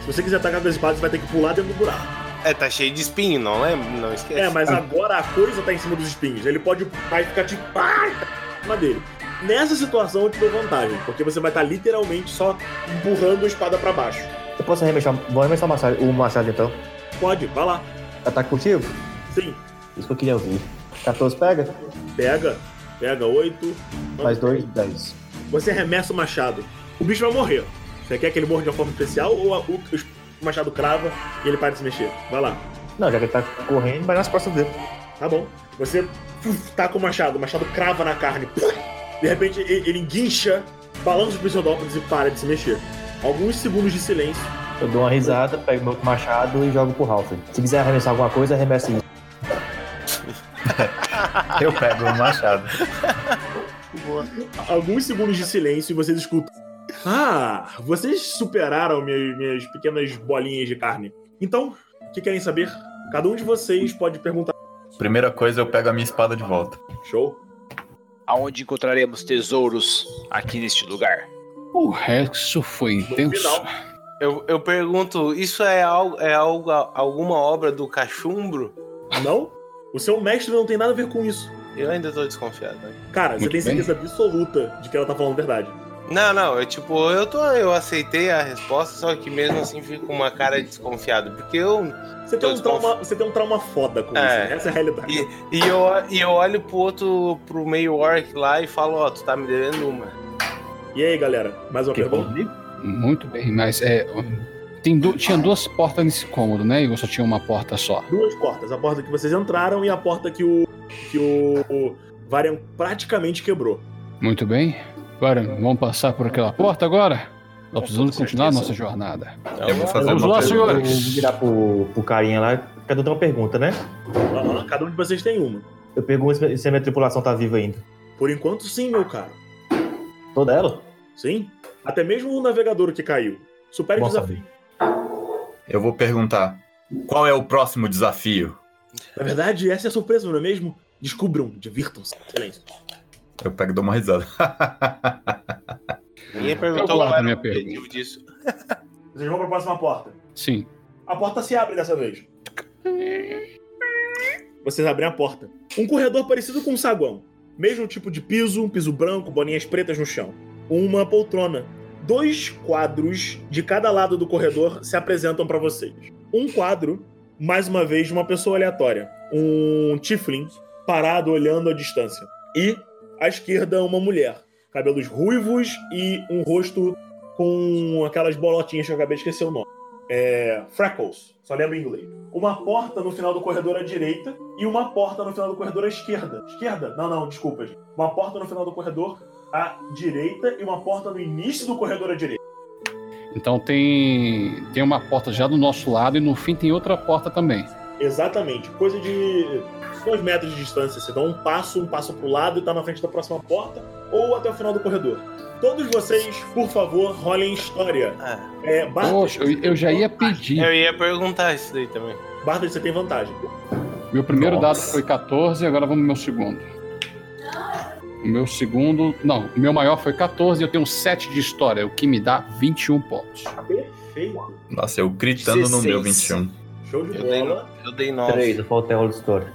Se você quiser atacar com as espadas, você vai ter que pular dentro do buraco. É, tá cheio de espinho, não lembra? Não esquece. É, mas agora a coisa tá em cima dos espinhos. Ele pode vai ficar tipo. Em cima dele. Nessa situação eu te dou vantagem, porque você vai estar literalmente só empurrando a espada pra baixo. Eu posso arremessar, vou arremessar o machado, o machado então. Pode, vai lá. Ataque contigo? Sim. Isso que eu queria ouvir. 14 pega? Pega, pega 8. Mais 2, 10. Você arremessa o machado. O bicho vai morrer. Você quer que ele morra de uma forma especial ou a- o, o machado crava e ele para de se mexer? Vai lá. Não, já que ele tá correndo, vai nas costas dele. Tá bom. Você uf, taca o machado, o machado crava na carne. De repente ele guincha, balança os pseudópodes e para de se mexer. Alguns segundos de silêncio. Eu dou uma risada, pego meu machado e jogo pro Ralph. Se quiser arremessar alguma coisa, arremessa isso. [laughs] Eu pego o machado. Alguns segundos de silêncio e vocês escutam. Ah, vocês superaram minhas, minhas pequenas bolinhas de carne. Então, o que querem saber? Cada um de vocês pode perguntar. Primeira coisa, eu pego a minha espada de volta. Show? Aonde encontraremos tesouros aqui neste lugar? O resto foi intenso. final. Eu, eu pergunto, isso é algo, é algo, alguma obra do cachumbro? Não? O seu mestre não tem nada a ver com isso. Eu ainda tô desconfiado. Né? Cara, você Muito tem bem. certeza absoluta de que ela tá falando a verdade. Não, não, eu tipo, eu tô, eu aceitei a resposta, só que mesmo assim fico com uma cara desconfiada, porque eu Você tem, um trauma, você tem um trauma foda com É. isso. Essa é a realidade. e, e eu e eu olho pro outro, pro meio orc lá e falo, ó, tu tá me devendo uma. E aí, galera? Mais uma Que pergunta? Muito bem, mas é. Tem du- tinha duas portas nesse cômodo, né? E só tinha uma porta só. Duas portas. A porta que vocês entraram e a porta que o. que o, o Varian praticamente quebrou. Muito bem. Agora, vamos passar por aquela porta agora? Nós precisamos continuar a nossa jornada. Eu vou fazer Vamos uma lá, pergunta. Eu vou senhores. virar pro, pro carinha lá. Cada um tem uma pergunta, né? Cada um de vocês tem uma. Eu pergunto se se a minha tripulação tá viva ainda. Por enquanto, sim, meu caro. Toda ela? Sim. Até mesmo o navegador que caiu. Supere o desafio. Eu vou perguntar: qual é o próximo desafio? Na verdade, essa é a surpresa, não é mesmo? Descubram, divirtam-se. Silêncio. Eu pego e dou uma risada. Ninguém [laughs] perguntou qual era minha o objetivo disso. Vocês vão para a próxima porta. Sim. A porta se abre dessa vez. Vocês abrem a porta. Um corredor parecido com um saguão. Mesmo tipo de piso, um piso branco, bolinhas pretas no chão. Uma poltrona. Dois quadros de cada lado do corredor se apresentam para vocês. Um quadro, mais uma vez, de uma pessoa aleatória. Um Tiflin parado olhando à distância. E, à esquerda, uma mulher. Cabelos ruivos e um rosto com aquelas bolotinhas que eu acabei de esquecer o nome é, freckles, só lembro em inglês. Uma porta no final do corredor à direita e uma porta no final do corredor à esquerda. Esquerda? Não, não, desculpa, gente. Uma porta no final do corredor à direita e uma porta no início do corredor à direita. Então tem, tem uma porta já do nosso lado e no fim tem outra porta também. Exatamente. Coisa de dois metros de distância. Você dá um passo, um passo pro lado e tá na frente da próxima porta ou até o final do corredor. Todos vocês, por favor, rolem história. Ah, É, Bartas, Poxa, eu, eu já ia pedir. eu ia perguntar isso daí também. Bartas, você tem vantagem. Meu primeiro Nossa. dado foi 14, agora vamos no meu segundo. O meu segundo. Não, o meu maior foi 14 e eu tenho 7 de história, o que me dá 21 pontos. Perfeito. Nossa, eu gritando no meu 21. Show de Eu dei, bola. eu dei 9. Três, falta a história.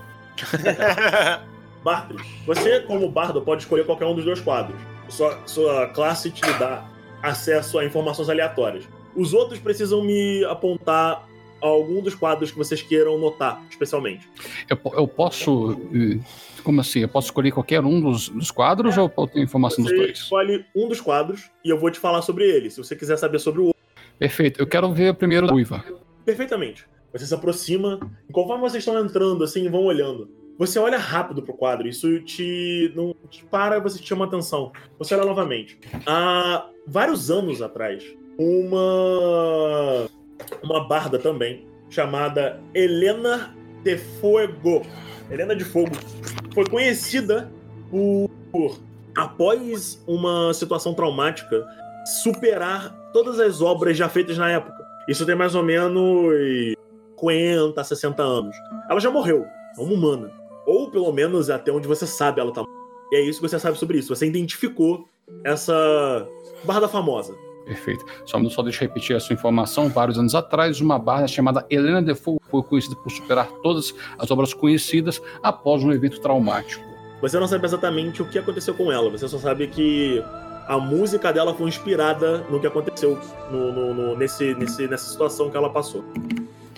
Bartles, você, como bardo, pode escolher qualquer um dos dois quadros. Sua, sua classe te dá acesso a informações aleatórias. Os outros precisam me apontar algum dos quadros que vocês queiram notar, especialmente. Eu, eu posso. Como assim? Eu posso escolher qualquer um dos, dos quadros ou eu tenho informação dos Você dois? escolhe um dos quadros e eu vou te falar sobre ele, se você quiser saber sobre o outro. Perfeito. Eu quero ver primeiro a Uiva. Perfeitamente. Você se aproxima, e conforme vocês estão entrando, assim, vão olhando. Você olha rápido pro quadro, isso te. não te para, você te chama atenção. Você olha novamente. Há vários anos atrás, uma. uma barda também, chamada Helena de Fogo. Helena de Fogo. Foi conhecida por, após uma situação traumática, superar todas as obras já feitas na época. Isso tem mais ou menos 50, 60 anos. Ela já morreu, é uma humana. Ou pelo menos até onde você sabe ela tá. E é isso que você sabe sobre isso. Você identificou essa barda famosa. Perfeito. Só, só deixa eu repetir essa informação. Vários anos atrás, uma barra chamada Helena de Fogo foi conhecida por superar todas as obras conhecidas após um evento traumático. Você não sabe exatamente o que aconteceu com ela. Você só sabe que a música dela foi inspirada no que aconteceu no, no- no- nesse, nesse, nessa situação que ela passou.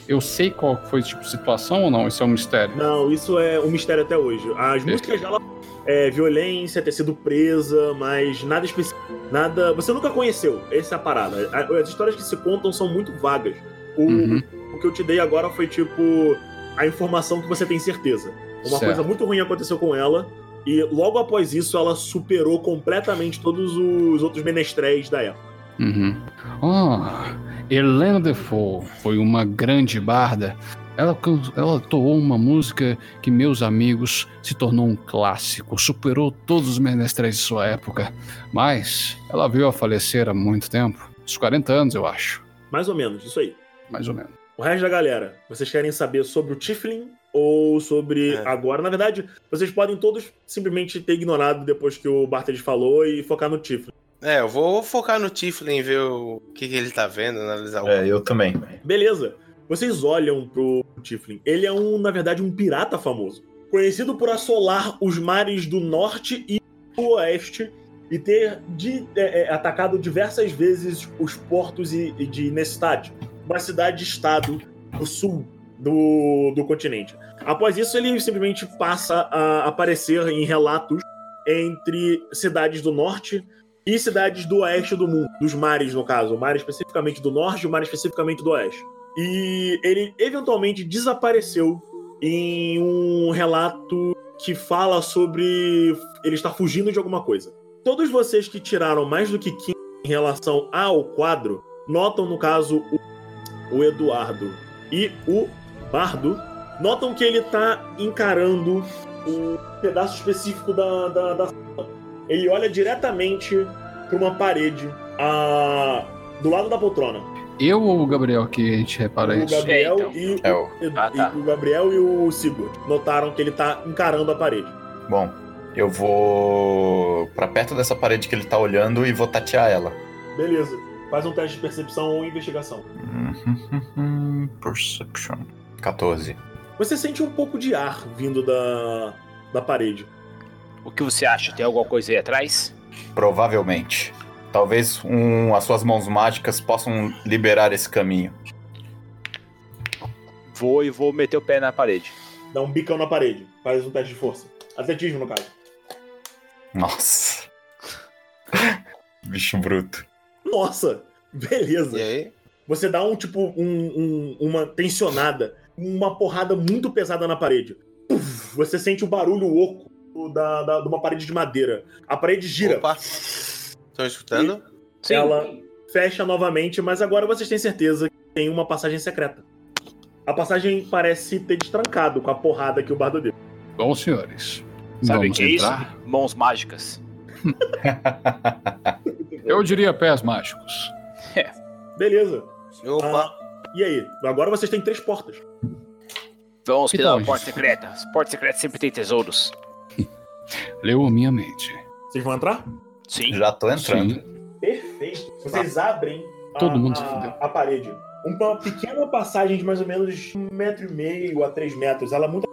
Eu sei qual foi tipo de situação ou não? Isso é um mistério. Não, isso é um mistério até hoje. As músicas dela é violência, ter sido presa, mas nada específico. Nada. Você nunca conheceu. Essa é a parada. As histórias que se contam são muito vagas. O, Uhum. o que eu te dei agora foi tipo a informação que você tem certeza. Uma Certo. coisa muito ruim aconteceu com ela. E logo após isso, ela superou completamente todos os outros menestréis da época. Uhum. Ah, Helena Defoe foi uma grande barda. Ela, ela toou uma música que meus amigos se tornou um clássico, superou todos os menestréis de sua época. Mas ela veio a falecer há muito tempo, uns 40 anos, eu acho, Mais ou menos, isso aí. mais ou menos. O resto da galera, vocês querem saber sobre o Tiflin ou sobre É. agora? Na verdade, vocês podem todos simplesmente ter ignorado depois que o Bartlett falou e focar no Tiflin. É, eu vou focar no Tiflin e ver o que, que ele tá vendo, analisar o. É, eu também. Beleza. Vocês olham pro Tiflin. Ele é um, na verdade, um pirata famoso. Conhecido por assolar os mares do norte e do oeste e ter de- é, é, atacado diversas vezes os portos e, e de Nestad, uma cidade-estado do sul do, do continente. Após isso, ele simplesmente passa a aparecer em relatos entre cidades do norte e cidades do oeste do mundo, dos mares, no caso, o mar especificamente do norte e o mar especificamente do oeste. E ele eventualmente desapareceu em um relato que fala sobre ele estar fugindo de alguma coisa. Todos vocês que tiraram mais do que 15 em relação ao quadro, notam, no caso, o, o Eduardo e o Bardo, notam que ele tá encarando um pedaço específico da, da, da. Ele olha diretamente para uma parede a, do lado da poltrona. Eu ou o Gabriel que a gente repara O isso? Gabriel, É, então. e, É o- e- Ah, tá. e o Gabriel e o Sigurd notaram que ele tá encarando a parede. Bom, eu vou pra perto dessa parede que ele tá olhando e vou tatear ela. Beleza. Faz um teste de percepção ou investigação. Perception. 14. Você sente um pouco de ar vindo da, da parede. O que você acha? Tem alguma coisa aí atrás? Provavelmente. Talvez um, as suas mãos mágicas possam liberar esse caminho. Vou e vou meter o pé na parede. Dá um bicão na parede. Faz um teste de força. Atletismo, no caso. Nossa. Bicho bruto. Nossa! Beleza. E aí? Você dá um tipo, um- um- uma tensionada, uma porrada muito pesada na parede. Puf, você sente o barulho oco da, da- de uma parede de madeira. A parede gira. Opa. Estão escutando? Sim. Ela fecha novamente, mas agora vocês têm certeza que tem uma passagem secreta. A passagem parece ter destrancado com a porrada que o bardo deu. Bom, senhores. Sabe o vamos que é isso? entrar? Mãos mágicas. [laughs] Eu diria pés mágicos. Beleza. Opa. Ah, e aí? Agora vocês têm três portas. Vamos Então, pela gente. porta secreta. As portas secretas sempre têm tesouros. [laughs] Leu a minha mente. Vocês vão entrar? Sim. Já tô entrando. Sim. Perfeito. Vocês abrem a, Todo mundo se a, a parede. Uma pequena passagem de mais ou menos um metro e meio a três metros. Ela é muito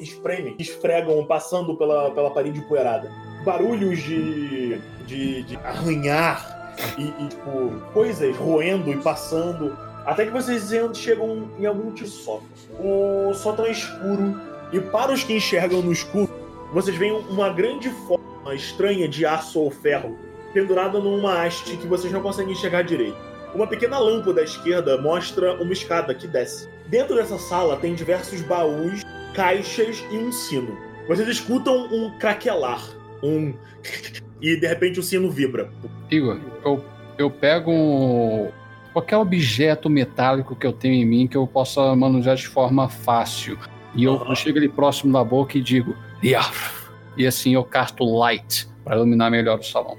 espreme, esfregam passando pela, pela parede empoeirada. Barulhos de, de, de arranhar e, e, tipo, coisas roendo e passando. Até que vocês chegam em algum tipo de sótão. O sótão é escuro. E para os que enxergam no escuro, vocês veem uma grande forma estranha de aço ou ferro pendurada numa haste que vocês não conseguem enxergar direito. Uma pequena lâmpada à esquerda mostra uma escada que desce. Dentro dessa sala tem diversos baús, caixas e um sino. Vocês escutam um craquelar, um [laughs] e de repente o sino vibra. Igor, eu, eu pego qualquer objeto metálico que eu tenho em mim que eu possa manusear de forma fácil. E eu, eu chego ali próximo da boca e digo, Liaf. E assim eu casto light para iluminar melhor o salão.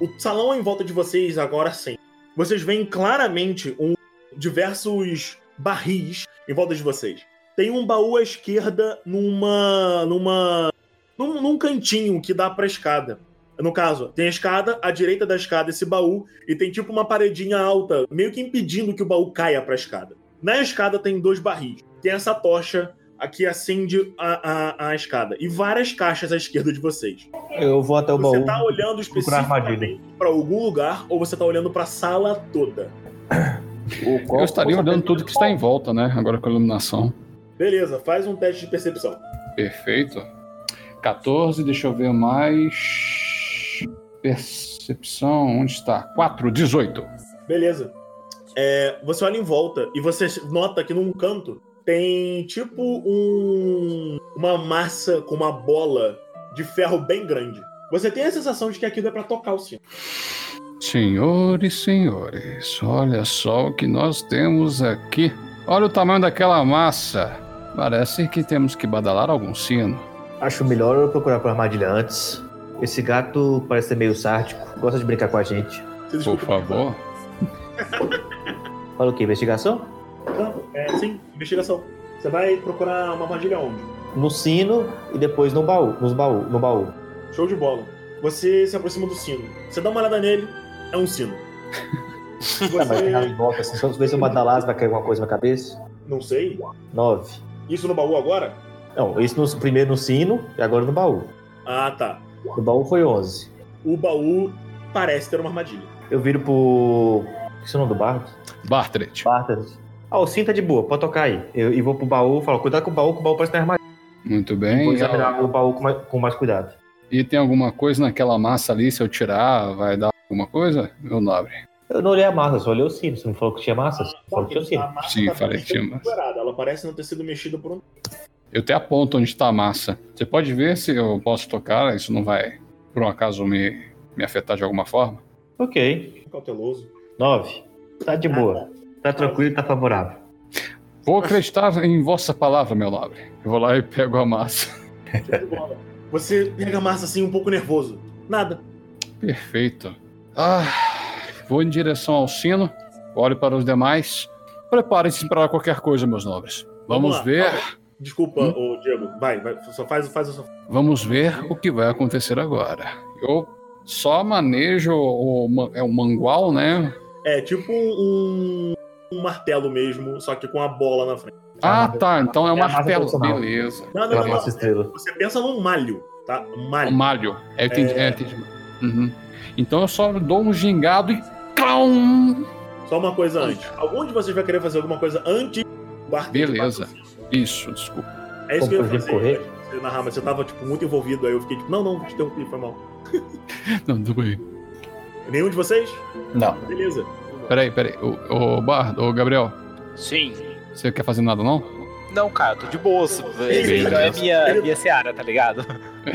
O salão em volta de vocês agora sim. Vocês veem claramente um, diversos barris em volta de vocês. Tem um baú à esquerda numa. numa. num, num cantinho que dá pra escada. No caso, tem a escada, à direita da escada esse baú, e tem tipo uma paredinha alta, meio que impedindo que o baú caia pra escada. Na escada tem dois barris. Tem essa tocha aqui acende a, a, a escada. E várias caixas à esquerda de vocês. Eu vou até o Você baú. tá olhando especificamente pra algum lugar ou você tá olhando pra sala toda? Eu estaria olhando tudo que está em volta, né? Agora com a iluminação. Beleza, faz um teste de percepção. Perfeito. 14, deixa eu ver mais. Percepção, onde está? 4, 18. Beleza. É, você olha em volta e você nota que num canto tem tipo um uma massa com uma bola de ferro bem grande. Você tem a sensação de que aquilo é pra tocar o sino. Senhores, senhores, olha só o que nós temos aqui. Olha o tamanho daquela massa. Parece que temos que badalar algum sino. Acho melhor eu procurar por armadilha antes. Esse gato parece ser meio sádico, gosta de brincar com a gente. Por favor. Fala o quê? Investigação? Não, é, sim, investigação. Você vai procurar uma armadilha onde? No sino e depois no baú. Nos baú, no baú. Show de bola. Você se aproxima do sino. Você dá uma olhada nele, é um sino. Ah, mas [laughs] tem Você. volta. assim, Só ver se eu Madalas vai cair alguma coisa na cabeça. Não sei. Nove. Isso no baú agora? Não, isso no, primeiro no sino e agora no baú. Ah, tá. No baú foi 11. O baú parece ter uma armadilha. Eu viro pro. Que é o nome do bardo? Bartlett. Bartas. Ah, o cinto tá de boa, pode tocar aí. Eu, e vou pro baú, falo, cuidado com o baú, que o baú parece ter armadilha. Muito Vou bem. examinar o baú com mais, com mais cuidado. E tem alguma coisa naquela massa ali? Se eu tirar, vai dar alguma coisa? Meu nobre. Eu não olhei a massa, só olhei o sino. Você não falou que tinha massa? Você falou que tinha o sino. Sim, tá falei que tinha massa. Ela parece não ter sido mexida por um. Eu até aponto onde está a massa. Você pode ver se eu posso tocar, isso não vai, por um acaso, me, me afetar de alguma forma? Ok. Cauteloso. Nove. Tá de boa. Tá tranquilo, tá favorável. Vou acreditar em vossa palavra, meu nobre. Eu vou lá e pego a massa. [laughs] Você pega a massa assim, um pouco nervoso. Nada. Perfeito. Ah, vou em direção ao sino, olho para os demais. Preparem-se para qualquer coisa, meus nobres. Vamos, lá. ver. Desculpa, ô, Diego. Vai, vai. Só faz, faz sua. Vamos ver o que vai acontecer agora. Eu só manejo o, é o mangual, né? É tipo um, um martelo mesmo, só que com a bola na frente. Ah, tá. Então é um É martelo. Beleza. Não, não, não, não. nossa estrela. Você pensa num malho, tá? Um malho. malho. É, entendi. É. é, entendi. Uhum. Então eu só dou um gingado e. Clau! Só uma coisa antes. Algum de vocês vai querer fazer alguma coisa antes do barco? Beleza. Isso, desculpa. É isso que eu ia Como, fazer. de Você narrar, mas você tava, tipo, muito envolvido, aí eu fiquei tipo, não, não, te interrompi, foi mal. [laughs] Não, tudo bem. Nenhum de vocês? Não. Beleza. Peraí, peraí. O, o Bar, o Gabriel, Sim. você quer fazer nada não? Não, cara, tô de boas. Ele- Não é minha, ele- minha seara, tá ligado?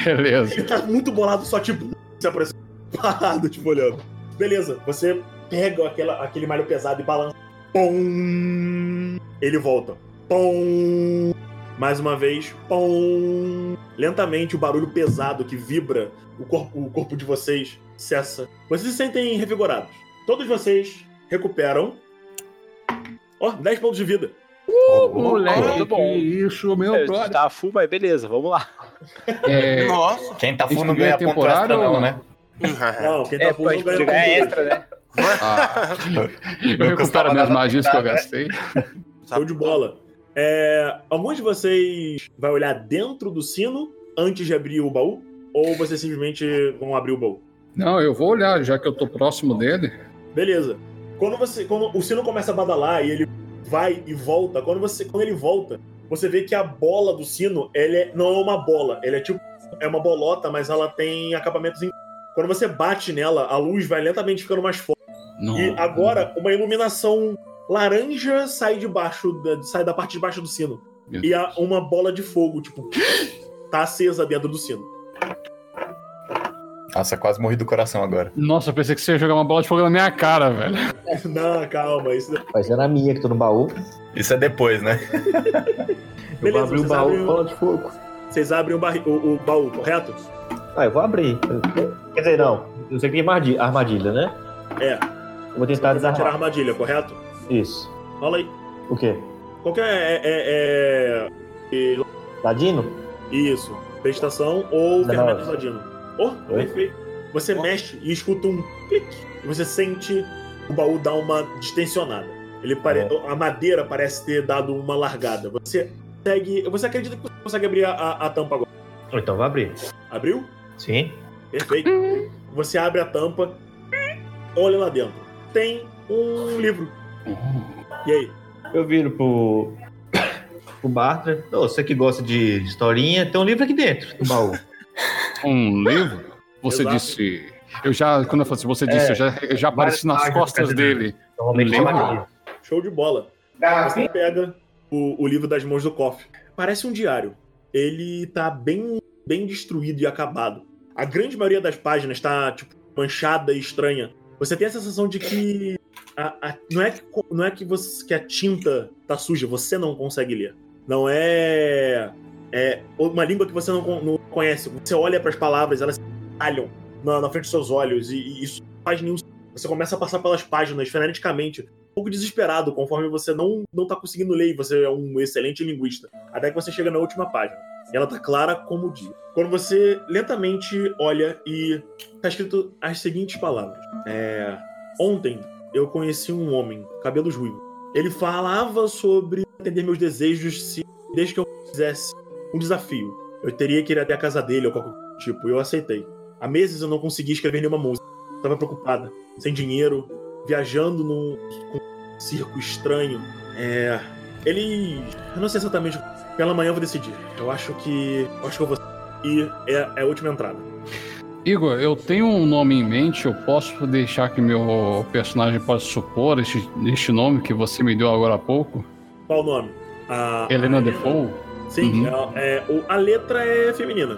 Beleza. Ele tá muito bolado, só tipo, se apareceu parado, tipo, olhando. Beleza, você pega aquela, aquele malho pesado e balança. Pum! Ele volta. Pum! Mais uma vez. Pum! Lentamente, o barulho pesado que vibra o corpo, o corpo de vocês cessa. Vocês se sentem revigorados. Todos vocês recuperam. Ó, 10 pontos de vida. Moleque, muito bom. que isso, meu É, brother. tá full, mas beleza, vamos lá. É, Nossa. Quem tá full não ganha ponto extra, ou não, né? [laughs] Não, quem tá É, full não ganha ponto. extra, né? ah, [laughs] eu recupero minhas magias que eu gastei. Show de bola. É, alguns de vocês vai olhar dentro do sino antes de abrir o baú? Ou vocês simplesmente vão abrir o baú? Não, eu vou olhar, já que eu tô próximo dele. Beleza. Quando você, quando o sino começa a badalar e ele vai e volta, quando você, quando ele volta, você vê que a bola do sino, ele é- não é uma bola, ele é tipo é uma bolota, mas ela tem acabamentos em quando você bate nela, a luz vai lentamente ficando mais forte. Não. E agora, uma iluminação laranja sai de baixo, da- sai da parte de baixo do sino. Meu E há uma bola de fogo, tipo, tá acesa dentro do sino. Nossa, quase morri do coração agora. Nossa, eu pensei que você ia jogar uma bola de fogo na minha cara, velho. [laughs] Não, calma, isso Vai ser na minha que tô no baú. Isso é depois, né? [laughs] Eu Beleza, vou abrir o baú abrem bola de fogo. Vocês abrem o, barri- o- o baú, correto? Ah, eu vou abrir. Quer dizer, não. Eu sei que tem armadilha, armadilha, né? É. Eu vou tentar vai tirar a desarmar. armadilha, correto? Isso. Rola aí. O quê? Qualquer. É, é, é- Ladino? Isso. Prestação ou Não. ferramenta ladino. Oh, perfeito. Você mexe e escuta um clique. E você sente o baú dar uma distensionada. Ele pare... A madeira parece ter dado uma largada. Você consegue. Você acredita que você consegue abrir a, a- tampa agora? Então vou abrir. Abriu? Sim. Perfeito. Você abre a tampa, olha lá dentro. Tem um livro. E aí? Eu viro pro. [coughs] pro Bartra. Ô, você que gosta de historinha, tem um livro aqui dentro do baú. [laughs] Um livro? Você Exato. disse. Eu já, quando eu falei assim, você disse, É, eu já, eu já apareci nas costas dele. Normalmente chama aqui. Show de bola. Você pega o, o livro das mãos do cofre. Parece um diário. Ele tá bem, bem destruído e acabado. A grande maioria das páginas tá, tipo, manchada e estranha. Você tem a sensação de que. a- a- não é, que, não é que, você, que a tinta tá suja, você não consegue ler. Não é. É uma língua que você não, não conhece. Você olha para as palavras, elas se na, na frente dos seus olhos, e, e isso não faz nenhum você começa a passar pelas páginas freneticamente, um pouco desesperado, conforme você não, não tá conseguindo ler e você é um excelente linguista. Até que você chega na última página. Ela tá clara como o dia. Quando você lentamente olha e tá escrito as seguintes palavras. É, Ontem eu conheci um homem, cabelos ruivos. Ele falava sobre atender meus desejos se desde que eu fizesse um desafio. Eu teria que ir até a casa dele ou qualquer tipo, e eu aceitei. Há meses eu não conseguia escrever nenhuma música. Tava preocupada, sem dinheiro, viajando num um circo estranho. É. Ele. Eu não sei exatamente. Pela manhã eu vou decidir. Eu acho que. Eu acho que eu vou. E é, é a última entrada. Igor, eu tenho um nome em mente, eu posso deixar que meu personagem possa supor este, este nome que você me deu agora há pouco? Qual o nome? A, Helena a Defoe? Sim, Uhum. é, é, a letra é feminina.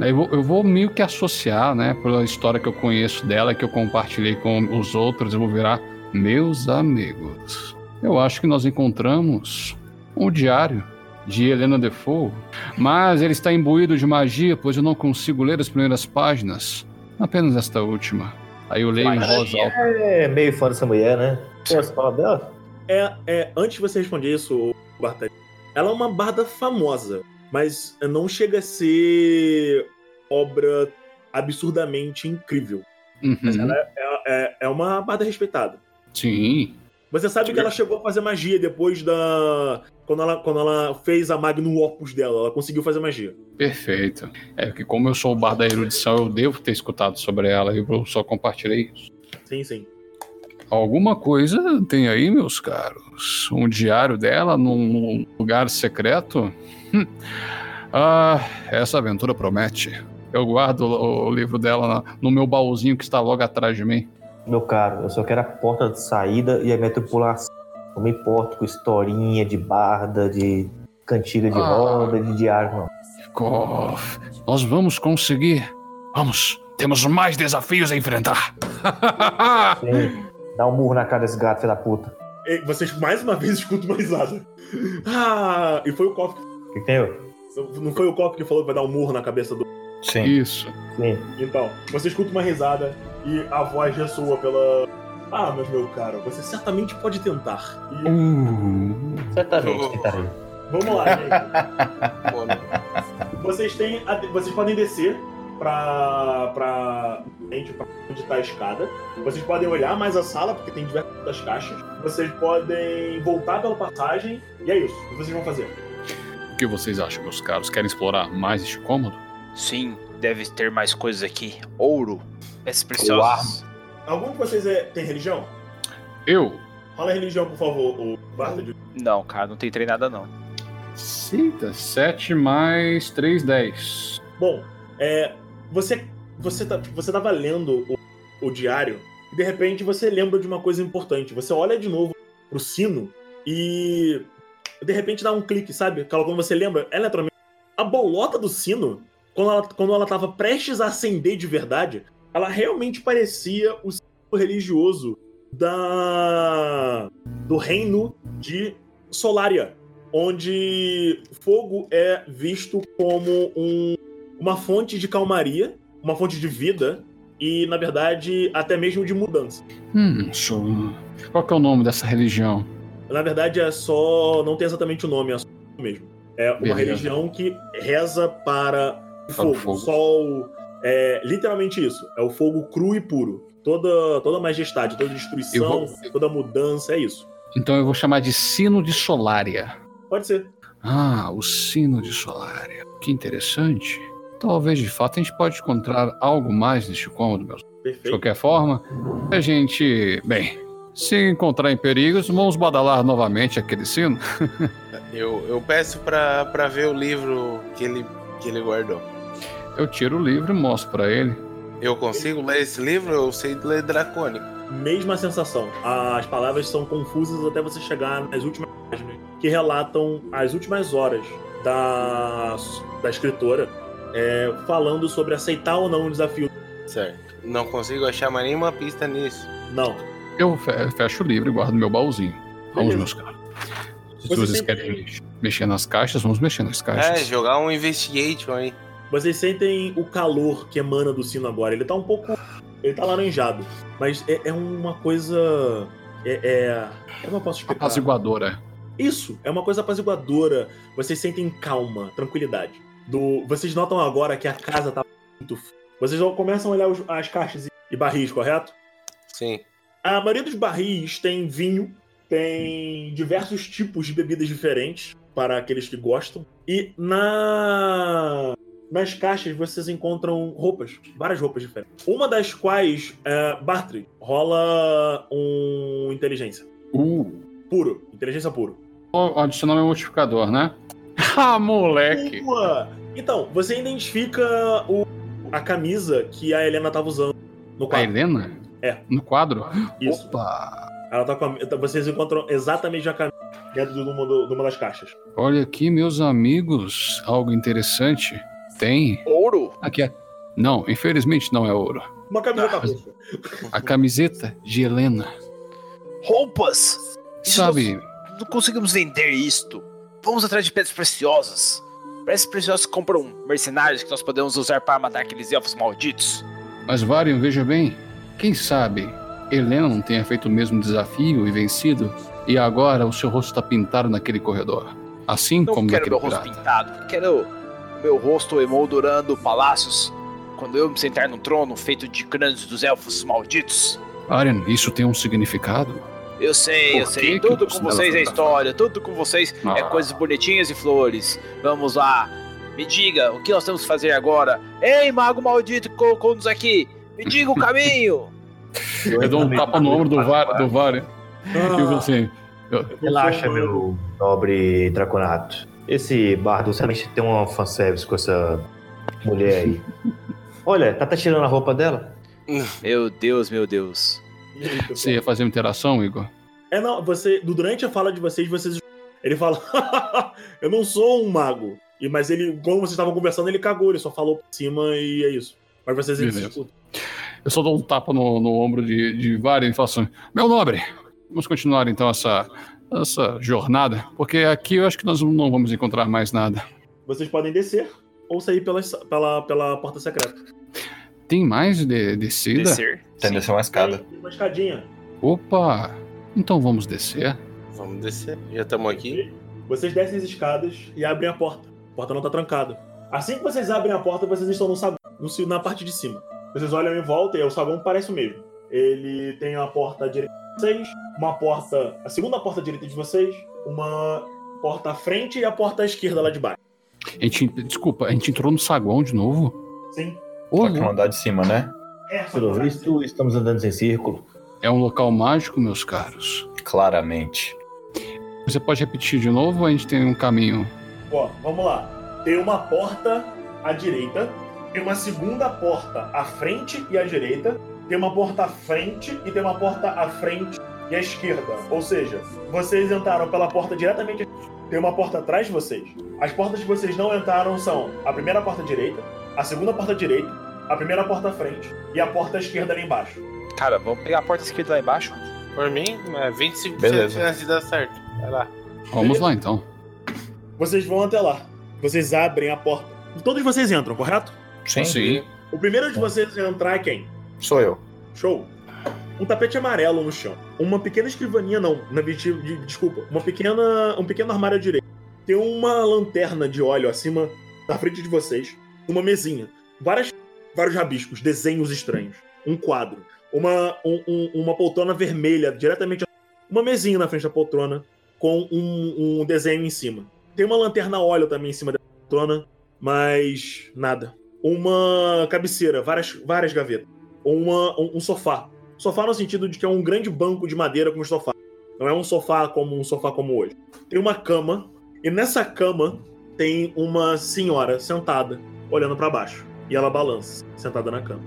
Eu vou, eu vou meio que associar, né, pela história que eu conheço dela, que eu compartilhei com os outros, eu vou virar meus amigos. Eu acho que nós encontramos um diário de Helena Defoe, mas ele está imbuído de magia, pois eu não consigo ler as primeiras páginas, apenas esta última. Aí eu leio em voz alta. É meio fã dessa mulher, né? Posso falar dela? É, é, antes de você responder isso, Bartani, ela é uma barda famosa, mas não chega a ser obra absurdamente incrível. Mas Uhum. ela é, é- é uma barda respeitada. Sim. Você sabe que ela chegou a fazer magia depois da. Quando ela, quando ela fez a Magnum Opus dela, ela conseguiu fazer magia. Perfeito. É que como eu sou o bar da erudição, eu devo ter escutado sobre ela e eu só compartilhei isso. Sim, sim. Alguma coisa tem aí, meus caros? Um diário dela num, lugar secreto? Hum. Ah, essa aventura promete. Eu guardo o, livro dela no meu baúzinho que está logo atrás de mim. Meu caro, eu só quero a porta de saída e a minha tripulação. Não me importo com historinha de barda, de cantiga de Ah. roda, de diário, não. Koff, nós vamos conseguir. Vamos, temos mais desafios a enfrentar. [laughs] Sim. Dá um murro na cara desse gato, filho da puta. E vocês mais uma vez [laughs] escutam uma risada. Ah, e foi o Koff. O que, que tem? eu? Não foi o Koff que falou que vai dar um murro na cabeça do. Sim. Isso. Sim. Então, você escuta uma risada e a voz ressoa pela. Ah, mas meu caro, você certamente pode tentar. E Uh, Certamente, tentarei. vamos lá, gente. [laughs] Vocês têm. a- Vocês podem descer pra. pra. gente, pra onde tá a escada. Vocês podem olhar mais a sala, porque tem diversas caixas. Vocês podem voltar pela passagem. E é isso. O que vocês vão fazer? o que vocês acham, meus caros? Querem explorar mais este cômodo? Sim, deve ter mais coisas aqui. Ouro, peças preciosas. Algum de vocês é- tem religião? Eu? Fala a religião, por favor, o Barta de. Não, cara, não tem treinada não. Cita, 7 mais 3, 10. Bom, é, você você tá, você tava lendo o, o diário e de repente você lembra de uma coisa importante. Você olha de novo pro sino e de repente dá um clique, sabe? Quando você lembra, eletromagnético. A bolota do sino, quando ela, quando ela tava prestes a acender de verdade, ela realmente parecia o sino religioso da do reino de Solaria, onde fogo é visto como um uma fonte de calmaria, uma fonte de vida e, na verdade, até mesmo de mudança. Hum, só... Qual que é o nome dessa religião? Na verdade, é só. Não tem exatamente o nome, é só mesmo. É uma Beleza. religião que reza para o fogo. fogo. Sol. É literalmente isso. É o fogo cru e puro. Toda, toda majestade, toda destruição, Eu toda mudança, é isso. Então eu vou chamar de sino de Solária. Pode ser. Ah, o sino de Solária. Que interessante. Talvez de fato a gente pode encontrar algo mais neste cômodo, meus. De Perfeito. qualquer forma, a gente. Bem, se encontrar em perigos, vamos badalar novamente aquele sino. [laughs] Eu, eu peço pra, pra ver o livro que ele, que ele guardou. Eu tiro o livro e mostro pra ele. Eu consigo ler esse livro? Eu sei ler dracônico. Mesma sensação. As palavras são confusas até você chegar nas últimas páginas, que relatam as últimas horas da, da escritora é, falando sobre aceitar ou não o desafio. Certo. Não consigo achar mais nenhuma pista nisso. Não. Eu fe- fecho o livro e guardo no meu baúzinho. Vamos, meus caros. Se Você vocês sempre- querem mex- mexer nas caixas, vamos mexer nas É, caixas. jogar um investigation aí. Vocês sentem o calor que emana do sino agora. Ele tá um pouco. Ele tá laranjado. Mas é, é uma coisa. É, é. Como eu posso explicar? Apaziguadora. Isso, é uma coisa apaziguadora. Vocês sentem calma, tranquilidade. Do, vocês notam agora que a casa tá muito. f- Vocês começam a olhar os- as caixas e- e barris, correto? Sim. A maioria dos barris tem vinho, tem diversos tipos de bebidas diferentes para aqueles que gostam. E na nas caixas vocês encontram roupas, várias roupas diferentes. Uma das quais, é, Bartry, rola um inteligência. Uh, Puro, inteligência puro. vou adicionar meu multiplicador, né? [laughs] ah, moleque! Boa! Então, você identifica o- a camisa que a Helena tava usando no A quadro. Helena? É. No quadro? Isso. Opa! Ela tá com a, vocês encontram exatamente a camisa dentro de uma, de uma das caixas. Olha aqui, meus amigos, algo interessante. Tem. Ouro? Aqui é. Não, infelizmente não é ouro. Uma camiseta Ah. A camiseta de Helena. Roupas? Isso Sabe, Não, não conseguimos vender isto. Vamos atrás de pedras preciosas. Pedras preciosas compram mercenários que nós podemos usar para matar aqueles elfos malditos. mas Varian, veja bem. Quem sabe Helena não tenha feito o mesmo desafio e vencido, e agora o seu rosto está pintado naquele corredor. Assim Não como quero meu rosto pirata. pintado. Quero meu rosto emoldurando palácios. Quando eu me sentar num trono feito de crânios dos elfos malditos. Varian, isso tem um significado? Eu sei, eu Por sei. que que Tudo você com vocês é história, tudo com vocês é Ah. coisas bonitinhas e flores. Vamos lá. Me diga, o que nós temos que fazer agora? Ei, mago maldito que colocou-nos aqui! Me diga o [laughs] caminho! Eu dou um tapa no ombro do, var, do Varian. E você? Eu- Relaxa, meu nobre Draconato. Esse bardo certamente tem uma fanservice com essa mulher aí. [laughs] Olha, tá, tá tirando a roupa dela? Meu Deus, meu Deus. Aí? Você ia fazer uma interação, Igor? É, não, você. Durante a fala de vocês, vocês. [laughs] Ele fala. [laughs] eu não sou um mago. E, mas ele, quando vocês estavam conversando, ele cagou, ele só falou por cima e é isso. Mas vocês escutam. Eu só dou um tapa no, no ombro de, de e falo assim: Meu nobre, vamos continuar então essa, essa jornada, porque aqui eu acho que nós não vamos encontrar mais nada. Vocês podem descer ou sair pela, pela, pela porta secreta. Tem mais de, descida? Descer. Tem descer uma escada. Tem uma escadinha. Opa! Então vamos descer. Vamos descer. Já estamos aqui. Vocês descem as escadas e abrem a porta. A porta não tá trancada. Assim que vocês abrem a porta, vocês estão no saguão, no na parte de cima. Vocês olham em volta e o saguão parece o mesmo. Ele tem uma porta à direita de vocês, uma porta, a segunda porta à direita de vocês, uma porta à frente e a porta à esquerda lá de baixo. A gente, desculpa, a gente entrou no saguão de novo? Sim. Ô, Só que de cima, né? É, Pelo visto, estamos andando em círculo. é um local mágico, meus caros. Claramente. Você pode repetir de novo ou a gente tem um caminho? Ó, vamos lá. Tem uma porta à direita, tem uma segunda porta à frente e à direita, tem uma porta à frente e tem uma porta à frente e à esquerda. Ou seja, vocês entraram pela porta diretamente. Tem uma porta atrás de vocês. As portas que vocês não entraram são a primeira porta à direita, a segunda porta à direita, a primeira porta à frente e a porta à esquerda ali embaixo. Cara, vamos pegar a porta esquerda lá embaixo? Por mim, é 25% de Beleza. chance de dar certo. Vai lá. Vamos lá então. Vocês vão até lá. Vocês abrem a porta. Todos vocês entram, correto? Sim, Sim. O primeiro de vocês a entrar é quem? sou eu. Show. Um tapete amarelo no chão. Uma pequena escrivaninha, não. Na, de, de- desculpa. Uma pequena, um pequeno armário à direita. Tem uma lanterna de óleo acima, na frente de vocês. Uma mesinha. Várias, vários rabiscos, desenhos estranhos. Um quadro. Uma, um- um- uma poltrona vermelha diretamente. Uma mesinha na frente da poltrona com um, um desenho em cima. Tem uma lanterna óleo também em cima da poltrona, mas nada. Uma cabeceira, várias, várias gavetas uma, um, um sofá. Sofá no sentido de que é um grande banco de madeira com sofá. Não é um sofá como um sofá como hoje. Tem uma cama, e nessa cama tem uma senhora sentada, olhando pra baixo. E ela balança, sentada na cama.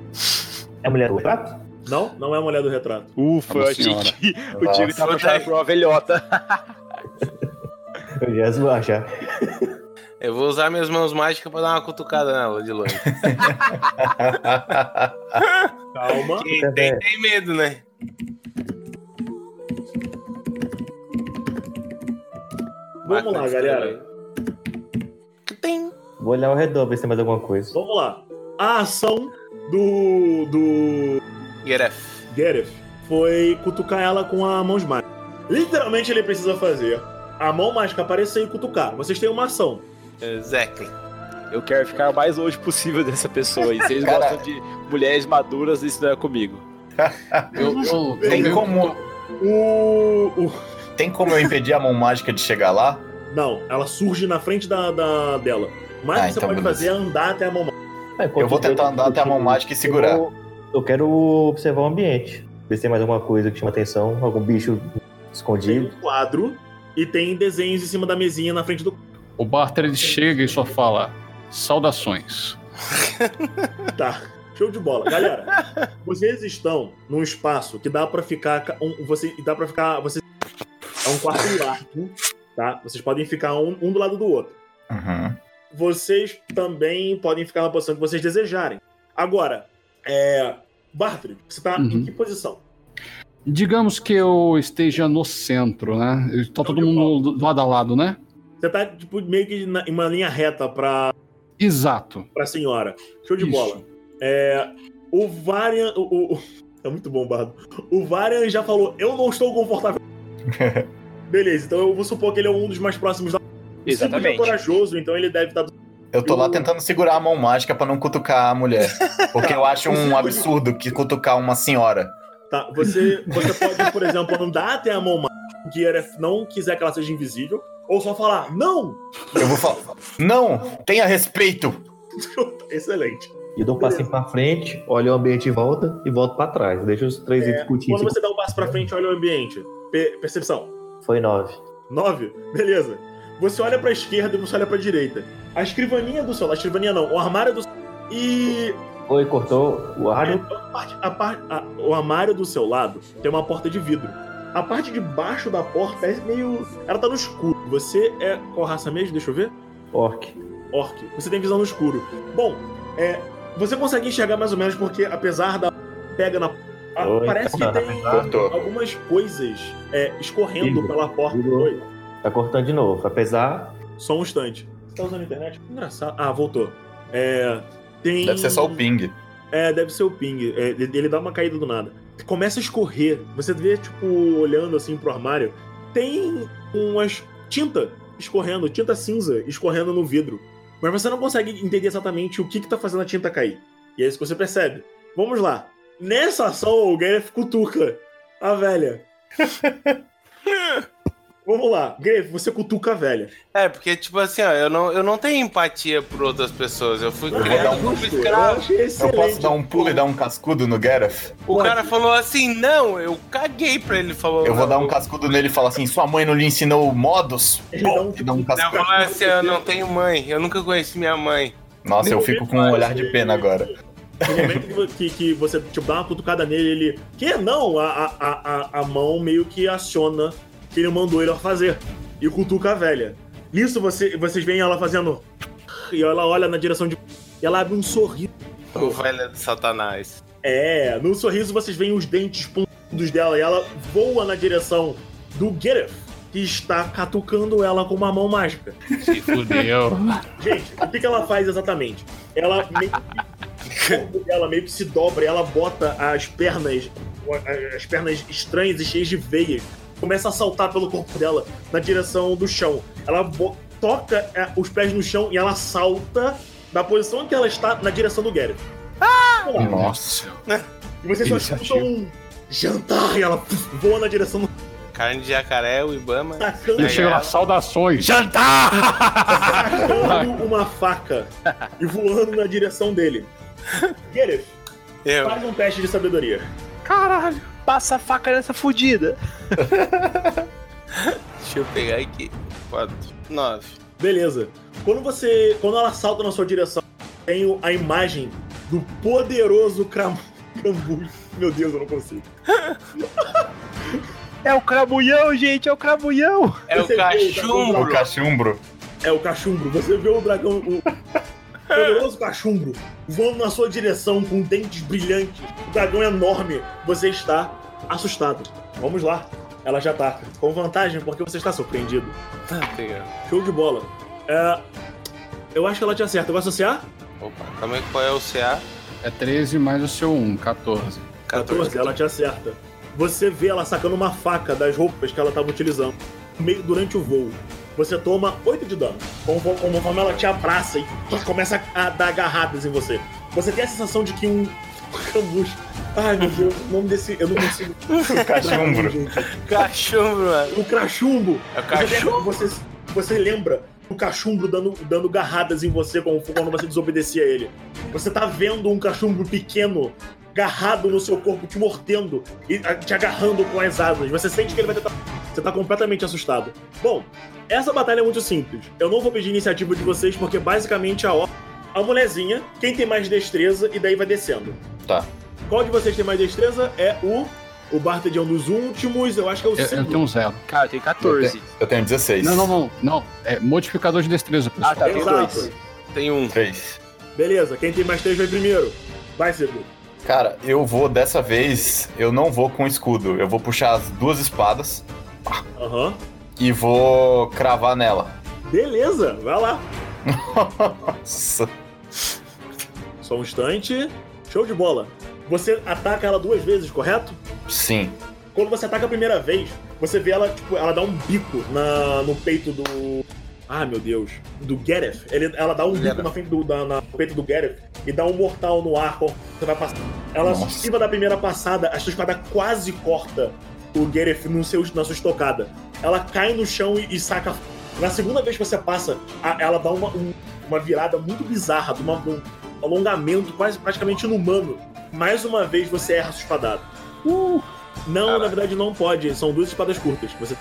É a mulher do retrato? Não, não é a mulher do retrato. Ufa, eu achei que o time tava puxado por uma velhota. [laughs] Eu ia zoar já. Eu vou usar minhas mãos mágicas pra dar uma cutucada nela de longe. [laughs] Calma. Quem tem, tem medo, né? Vamos lá, galera. Tem. Vou olhar ao redor, ver se tem mais alguma coisa. Vamos lá. A ação do. do. Geref. Gareth foi cutucar ela com a mão mágica. Literalmente ele precisa fazer a mão mágica aparecer e cutucar. Vocês têm uma ação. Exactly. Eu quero ficar o mais longe possível dessa pessoa. E se eles Cara. gostam de mulheres maduras, isso não é comigo. [laughs] Eu, eu- eu Tem meio- como, O. o- tem como eu impedir a mão mágica de chegar lá? Não, ela surge na frente da, da- dela. O mais Ah, que você então pode beleza. fazer é andar até a mão mágica. Enquanto Eu vou tentar andar até a mão mágica e segurar. Eu, eu quero observar o ambiente. Ver se tem mais alguma coisa que chama atenção, algum bicho Tem escondido. um quadro e tem desenhos em cima da mesinha na frente do. O Barter ele chega e só fala: Saudações. [laughs] Tá. Show de bola. Galera, vocês estão num espaço que dá pra ficar. ca- Um, você, dá pra ficar. Você, é um quarto largo, tá? Vocês podem ficar um, um do lado do outro. Uhum. Vocês também podem ficar na posição que vocês desejarem. Agora, é. Bartry, você tá em Uhum. que posição? Digamos que eu esteja no centro, né? Tá todo mundo do lado a lado, né? Você tá, tipo, meio que na- em uma linha reta pra, Exato. pra senhora. Show de Isso. bola. É. O Varian. O, o- o- [laughs] é muito bom, Bardo. O Varian já falou: Eu não estou confortável. [laughs] Beleza, então eu vou supor que ele é um dos mais próximos da. Silvio já é Exatamente. corajoso, então ele deve estar. Eu tô lá tentando segurar a mão mágica pra não cutucar a mulher. Porque eu acho [laughs] um absurdo que cutucar uma senhora. Tá, você, você pode, por exemplo, andar até a mão mágica, Geref não quiser que ela seja invisível, ou só falar, não! Eu vou falar. Não! Tenha respeito! [laughs] Excelente. E dou um passinho pra frente, olho o ambiente em volta e volto pra trás. Deixa os três É, discutirem. quando você dá um passo pra frente, olha o ambiente. Pe- percepção. Foi nove. Nove? Beleza. Você olha pra esquerda e você olha pra direita. A escrivaninha do seu lado, a escrivaninha não, o armário do E Oi, cortou o áudio? a parte- a a- o armário do seu lado tem uma porta de vidro. A parte de baixo da porta é meio. Ela tá no escuro. Você é. Qual raça mesmo? Deixa eu ver. Orc. Orc. Você tem visão no escuro. Bom, é. Você consegue enxergar mais ou menos porque, apesar da. Pega na. a- Oi, parece que tá, [laughs] tem Cortou. algumas coisas é, escorrendo Vidro. pela porta. Vidro. Oi. Tá cortando de novo. Apesar. Só um instante. Você tá usando a internet? Engraçado. Ah, voltou. É. Tem. Deve ser só o ping. É, deve ser o ping. É, ele, dá uma caída do nada. Começa a escorrer. Você vê, tipo, olhando assim pro armário. Tem umas tinta escorrendo, tinta cinza escorrendo no vidro. Mas você não consegue entender exatamente o que, que tá fazendo a tinta cair. E é isso que você percebe. Vamos lá. Nessa ação, o Gareth cutuca a velha. [laughs] Vamos lá. Gareth, você cutuca a velha. É, porque, tipo assim, ó, eu não, eu não tenho empatia por outras pessoas. Eu fui Eu criado como um- escravo. Eu Eu posso dar um pulo e dar um cascudo no Gareth? O cara falou assim, não, eu caguei pra ele. Falou, Eu vou não, dar um cascudo nele e falar assim: sua mãe não lhe ensinou modos? Ele um e dá um Eu cascudo. falou assim, eu não tenho mãe, eu nunca conheci minha mãe. Nossa, eu fico com um olhar de pena agora. No momento que que, você tipo, dá uma cutucada nele, ele. Que não? A, a, a- a mão meio que aciona que ele mandou ele fazer. E cutuca a velha. Nisso você, vocês veem ela fazendo. E ela olha na direção de. E ela abre um sorriso. O velho de satanás. É, no sorriso vocês veem os dentes pontudos dela e ela voa na direção do Gereth, que está catucando ela com uma mão mágica. Se fudeu. Gente, o que, que ela faz exatamente? Ela meio que, dela meio que se dobra, e ela bota as pernas, as pernas estranhas e cheias de veias, começa a saltar pelo corpo dela na direção do chão. Ela toca é, os pés no chão e ela salta da posição que ela está na direção do Gareth. Lá. Nossa. E vocês só escutam um jantar e ela puf, voa na direção do Carne de jacaré, o Ibama. tacando, Ele chega lá, saudações. Jantar! tacando uma faca e voando na direção dele. Gareth, Eu. faz um teste de sabedoria. Caralho. Passa a faca nessa fudida. [laughs] Deixa eu pegar aqui. Quatro. Nove. Beleza. Quando você. Quando ela salta na sua direção, tem o- a imagem do poderoso Cram... Crambu. Meu Deus, eu não consigo. [laughs] É o cramulhão, gente, é o cramulhão. É o Você vê cachumbro. O cachumbro. É o cachumbro. Você vê o dragão. O poderoso cachumbro voando na sua direção com dentes brilhantes. O dragão é enorme. Você está assustado. Vamos lá. Ela já tá. Com vantagem, porque você está surpreendido. Tá, pegando. Show de bola. É, Eu acho que ela te acerta. Vai associar? Opa, é que qual é o CA? É 13 mais o seu 1, 14. 14, ela te acerta. Você vê ela sacando uma faca das roupas que ela estava utilizando meio durante o voo. Você toma 8 de dano. Conforme, conforme ela te abraça e começa a dar agarradas em você. Você tem a sensação de que um camucho. Ai meu Deus, o nome desse. Eu não consigo. [laughs] Cachumbro. Cachumbro, mano. O crachumbo. É o Você, cachumbro. você, você lembra o cachumbro dando, dando garradas em você como quando você desobedecia a ele. Você tá vendo um cachumbro pequeno garrado no seu corpo, te mordendo e te agarrando com as asas. Você sente que ele vai tentar. Você tá completamente assustado. Bom, essa batalha é muito simples. Eu não vou pedir iniciativa de vocês, porque basicamente a, or- a mulherzinha, quem tem mais destreza, e daí vai descendo. Tá. Qual de vocês tem mais destreza é o O Barted é um dos últimos, eu acho que é o Eu, eu tenho um zero. Cara, eu tenho 14. Eu tenho 16. Não, não, não. Não. É modificador de destreza, pessoal. Ah, tá, tem Exato. dois. Tem um. 3. Beleza, quem tem mais três vai primeiro. Vai, Seguro. Cara, eu vou dessa vez, eu não vou com escudo. Eu vou puxar as duas espadas Aham. e vou cravar nela. Beleza, vai lá. Nossa. Só um instante. Show de bola. Você ataca ela duas vezes, correto? Sim. Quando você ataca a primeira vez, você vê ela, tipo, ela dá um bico na, no peito do. Ah, meu Deus. Do Gareth. Ele, ela dá um bico Gareth. na frente do da- na- no peito do Gareth e dá um mortal no ar você vai passar. Ela esquiva da primeira passada, a sua espada quase corta o Gareth no seu, na sua estocada. Ela cai no chão e, e saca. Na segunda vez que você passa, a- ela dá uma, um- uma virada muito bizarra, de uma- um alongamento quase praticamente inumano. Mais uma vez você erra sua espadada. Uh. Não, na verdade não pode. São duas espadas curtas. Você,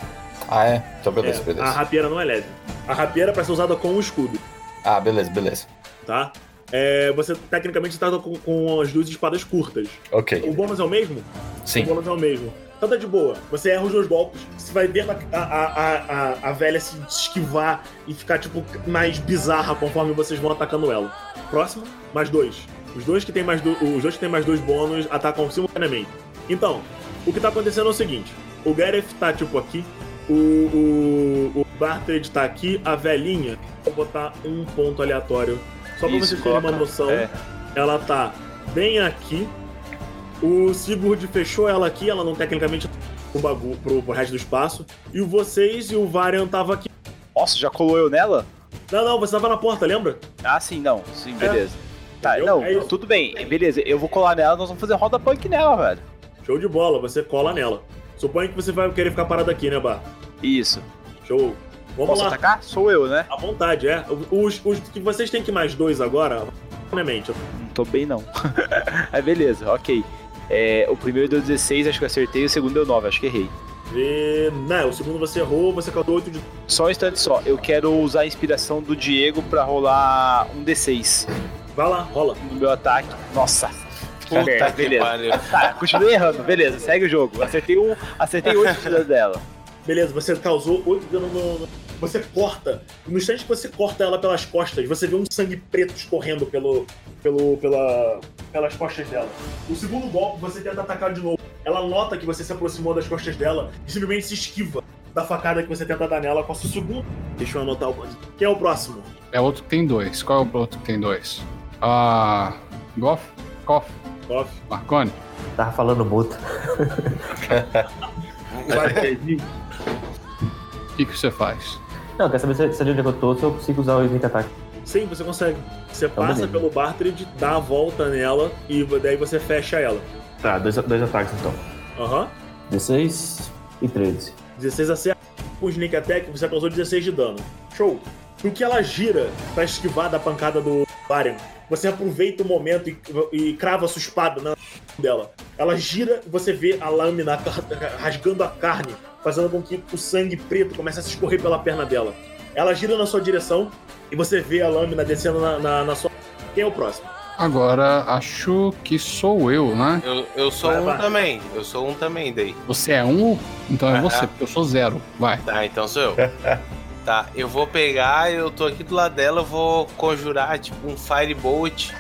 Ah, é? Então beleza, é, beleza. A rapieira não é leve. A rapieira é pra ser usada com o escudo, Ah, beleza, beleza. tá? É, você tecnicamente está com, com as duas espadas curtas. O Ok. bônus é o mesmo? Sim. O bônus é o mesmo. Então tá de boa. Você erra os dois golpes. Você vai vendo a, a, a, a, velha se esquivar e ficar, tipo, mais bizarra conforme vocês vão atacando ela. Próximo, mais dois. Os dois que tem mais, do, os dois que tem mais dois bônus atacam simultaneamente. Então, o que tá acontecendo é o seguinte: o Gareth tá, tipo, aqui. O, o, o Bartred tá aqui, a velhinha, vou botar um ponto aleatório. Só pra Isso, vocês terem uma noção, é. ela tá bem aqui. O Sigurd fechou ela aqui, ela não tecnicamente pro, bagu pro, pro resto do espaço. E o vocês e o Varian tava aqui. Nossa, já colou eu nela? Não, não, você tava na porta, lembra? Ah, sim, não. Sim, beleza. Tá, Entendeu? não, É tudo bem. Beleza, eu vou colar nela, nós vamos fazer roda punk nela, velho. Show de bola, você cola nela. Suponho que você vai querer ficar parado aqui, né, Bar? Isso. Show. Vamos Posso lá. atacar? Sou eu, né? À vontade, é. Os, os que vocês têm que mais dois agora, obviamente. Não tô bem, não. Aí, [laughs] beleza, ok. É, o primeiro deu 16, acho que eu acertei, o segundo deu 9, acho que errei. E, não, o segundo você errou, você causou 8 de. Só um instante só, eu quero usar a inspiração do Diego pra rolar um D6 Vai lá, rola. no meu ataque. Nossa. Puta merda, que beleza. pariu. [laughs] Tá, continuei errando, beleza, segue o jogo. Acertei um, acertei 8 de dano dela. Beleza, você causou 8 de dano no, no- Você corta. No instante que você corta ela pelas costas, você vê um sangue preto escorrendo pelo, pelo, pela, pelas costas dela. O segundo golpe, você tenta atacar de novo. Ela nota que você se aproximou das costas dela e simplesmente se esquiva da facada que você tenta dar nela com a sua segunda. Deixa eu anotar o. Quem é o próximo? É outro que tem dois. Qual é o outro que tem dois? Ah. Goff? Koff? Off. Marconi? Tava falando Perdi. [laughs] O que, que você faz? Não, quer saber se, se onde eu tô, se eu consigo usar o evento ataque. Sim, você consegue. Você Então, passa pelo Bartred, dá a volta nela e daí você fecha ela. Tá, dois, dois ataques então. Aham. 16 e 13. 16 acerta. Com o Sneak Attack, você causou 16 de dano. Show. No que ela gira pra esquivar da pancada do Varian, você aproveita o momento e, e crava a sua espada na dela. Ela gira e você vê a lâmina rasgando a carne, fazendo com que o sangue preto comece a se escorrer pela perna dela. Ela gira na sua direção e você vê a lâmina descendo na, na, na sua. Quem é o próximo? Agora, acho que sou eu, né? Eu, eu sou Vai, um vai. também. Eu sou um também, daí. Você é um, então é Ah, você, ah. porque eu sou zero. Vai. Tá, então sou eu. [laughs] tá, eu vou pegar, eu tô aqui do lado dela, eu vou conjurar tipo um Firebolt,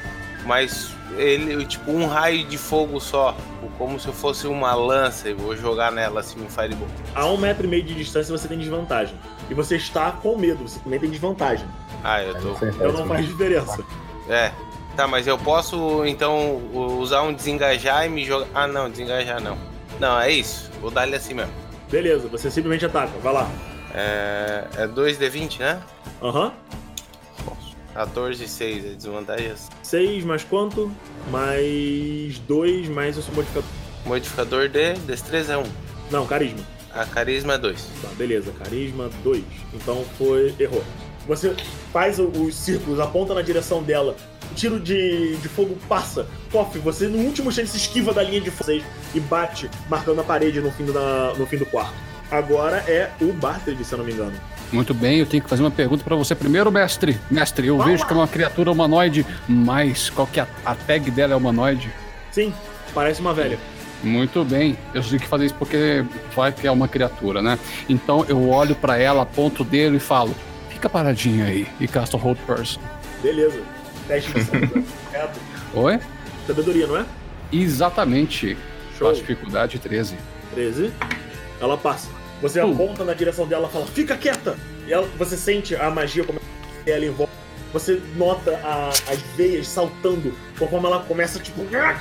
mas ele, tipo, um raio de fogo só. Como se eu fosse uma lança e vou jogar nela assim um Firebolt. A um metro e meio de distância você tem desvantagem. E você está com medo, você também tem desvantagem. Ah, eu tô. Então não faz diferença. É. Tá, mas eu posso então usar um desengajar e me jogar. Ah, não, desengajar não. Não, é isso. Vou dar ele assim mesmo. Beleza, você simplesmente ataca. Vai lá. É, é 2d20, né? Aham. 14 e 6, é desvantagem. 6 mais quanto? Mais 2 mais o seu modificador. Modificador de destreza é 1. Não, carisma. A carisma é 2. Tá, beleza. Carisma 2. Então foi. Errou. Você faz os círculos, aponta na direção dela. O tiro de, de fogo passa. Coff, você no último se esquiva da linha de vocês e bate, marcando a parede no fim do, da- no fim do quarto. Agora é o Bartlett, se eu não me engano. Muito bem, eu tenho que fazer uma pergunta pra você primeiro, mestre. Mestre, eu Vamos vejo lá. que é uma criatura humanoide, mas qual que é a, a tag dela é humanoide? Sim, parece uma velha. Muito bem. Eu tenho que fazer isso porque vai que é uma criatura, né? Então eu olho pra ela, aponto dele e falo: fica paradinha aí e casto Hold Person. Beleza. Teste de. [laughs] Correto. Oi? Sabedoria, não é? Exatamente. Show. Dificuldade 13. 13. Ela passa. Você Uh. aponta na direção dela e fala, fica quieta! E ela- você sente a magia como ela em volta. Você nota a- as veias saltando conforme ela começa, tipo, ela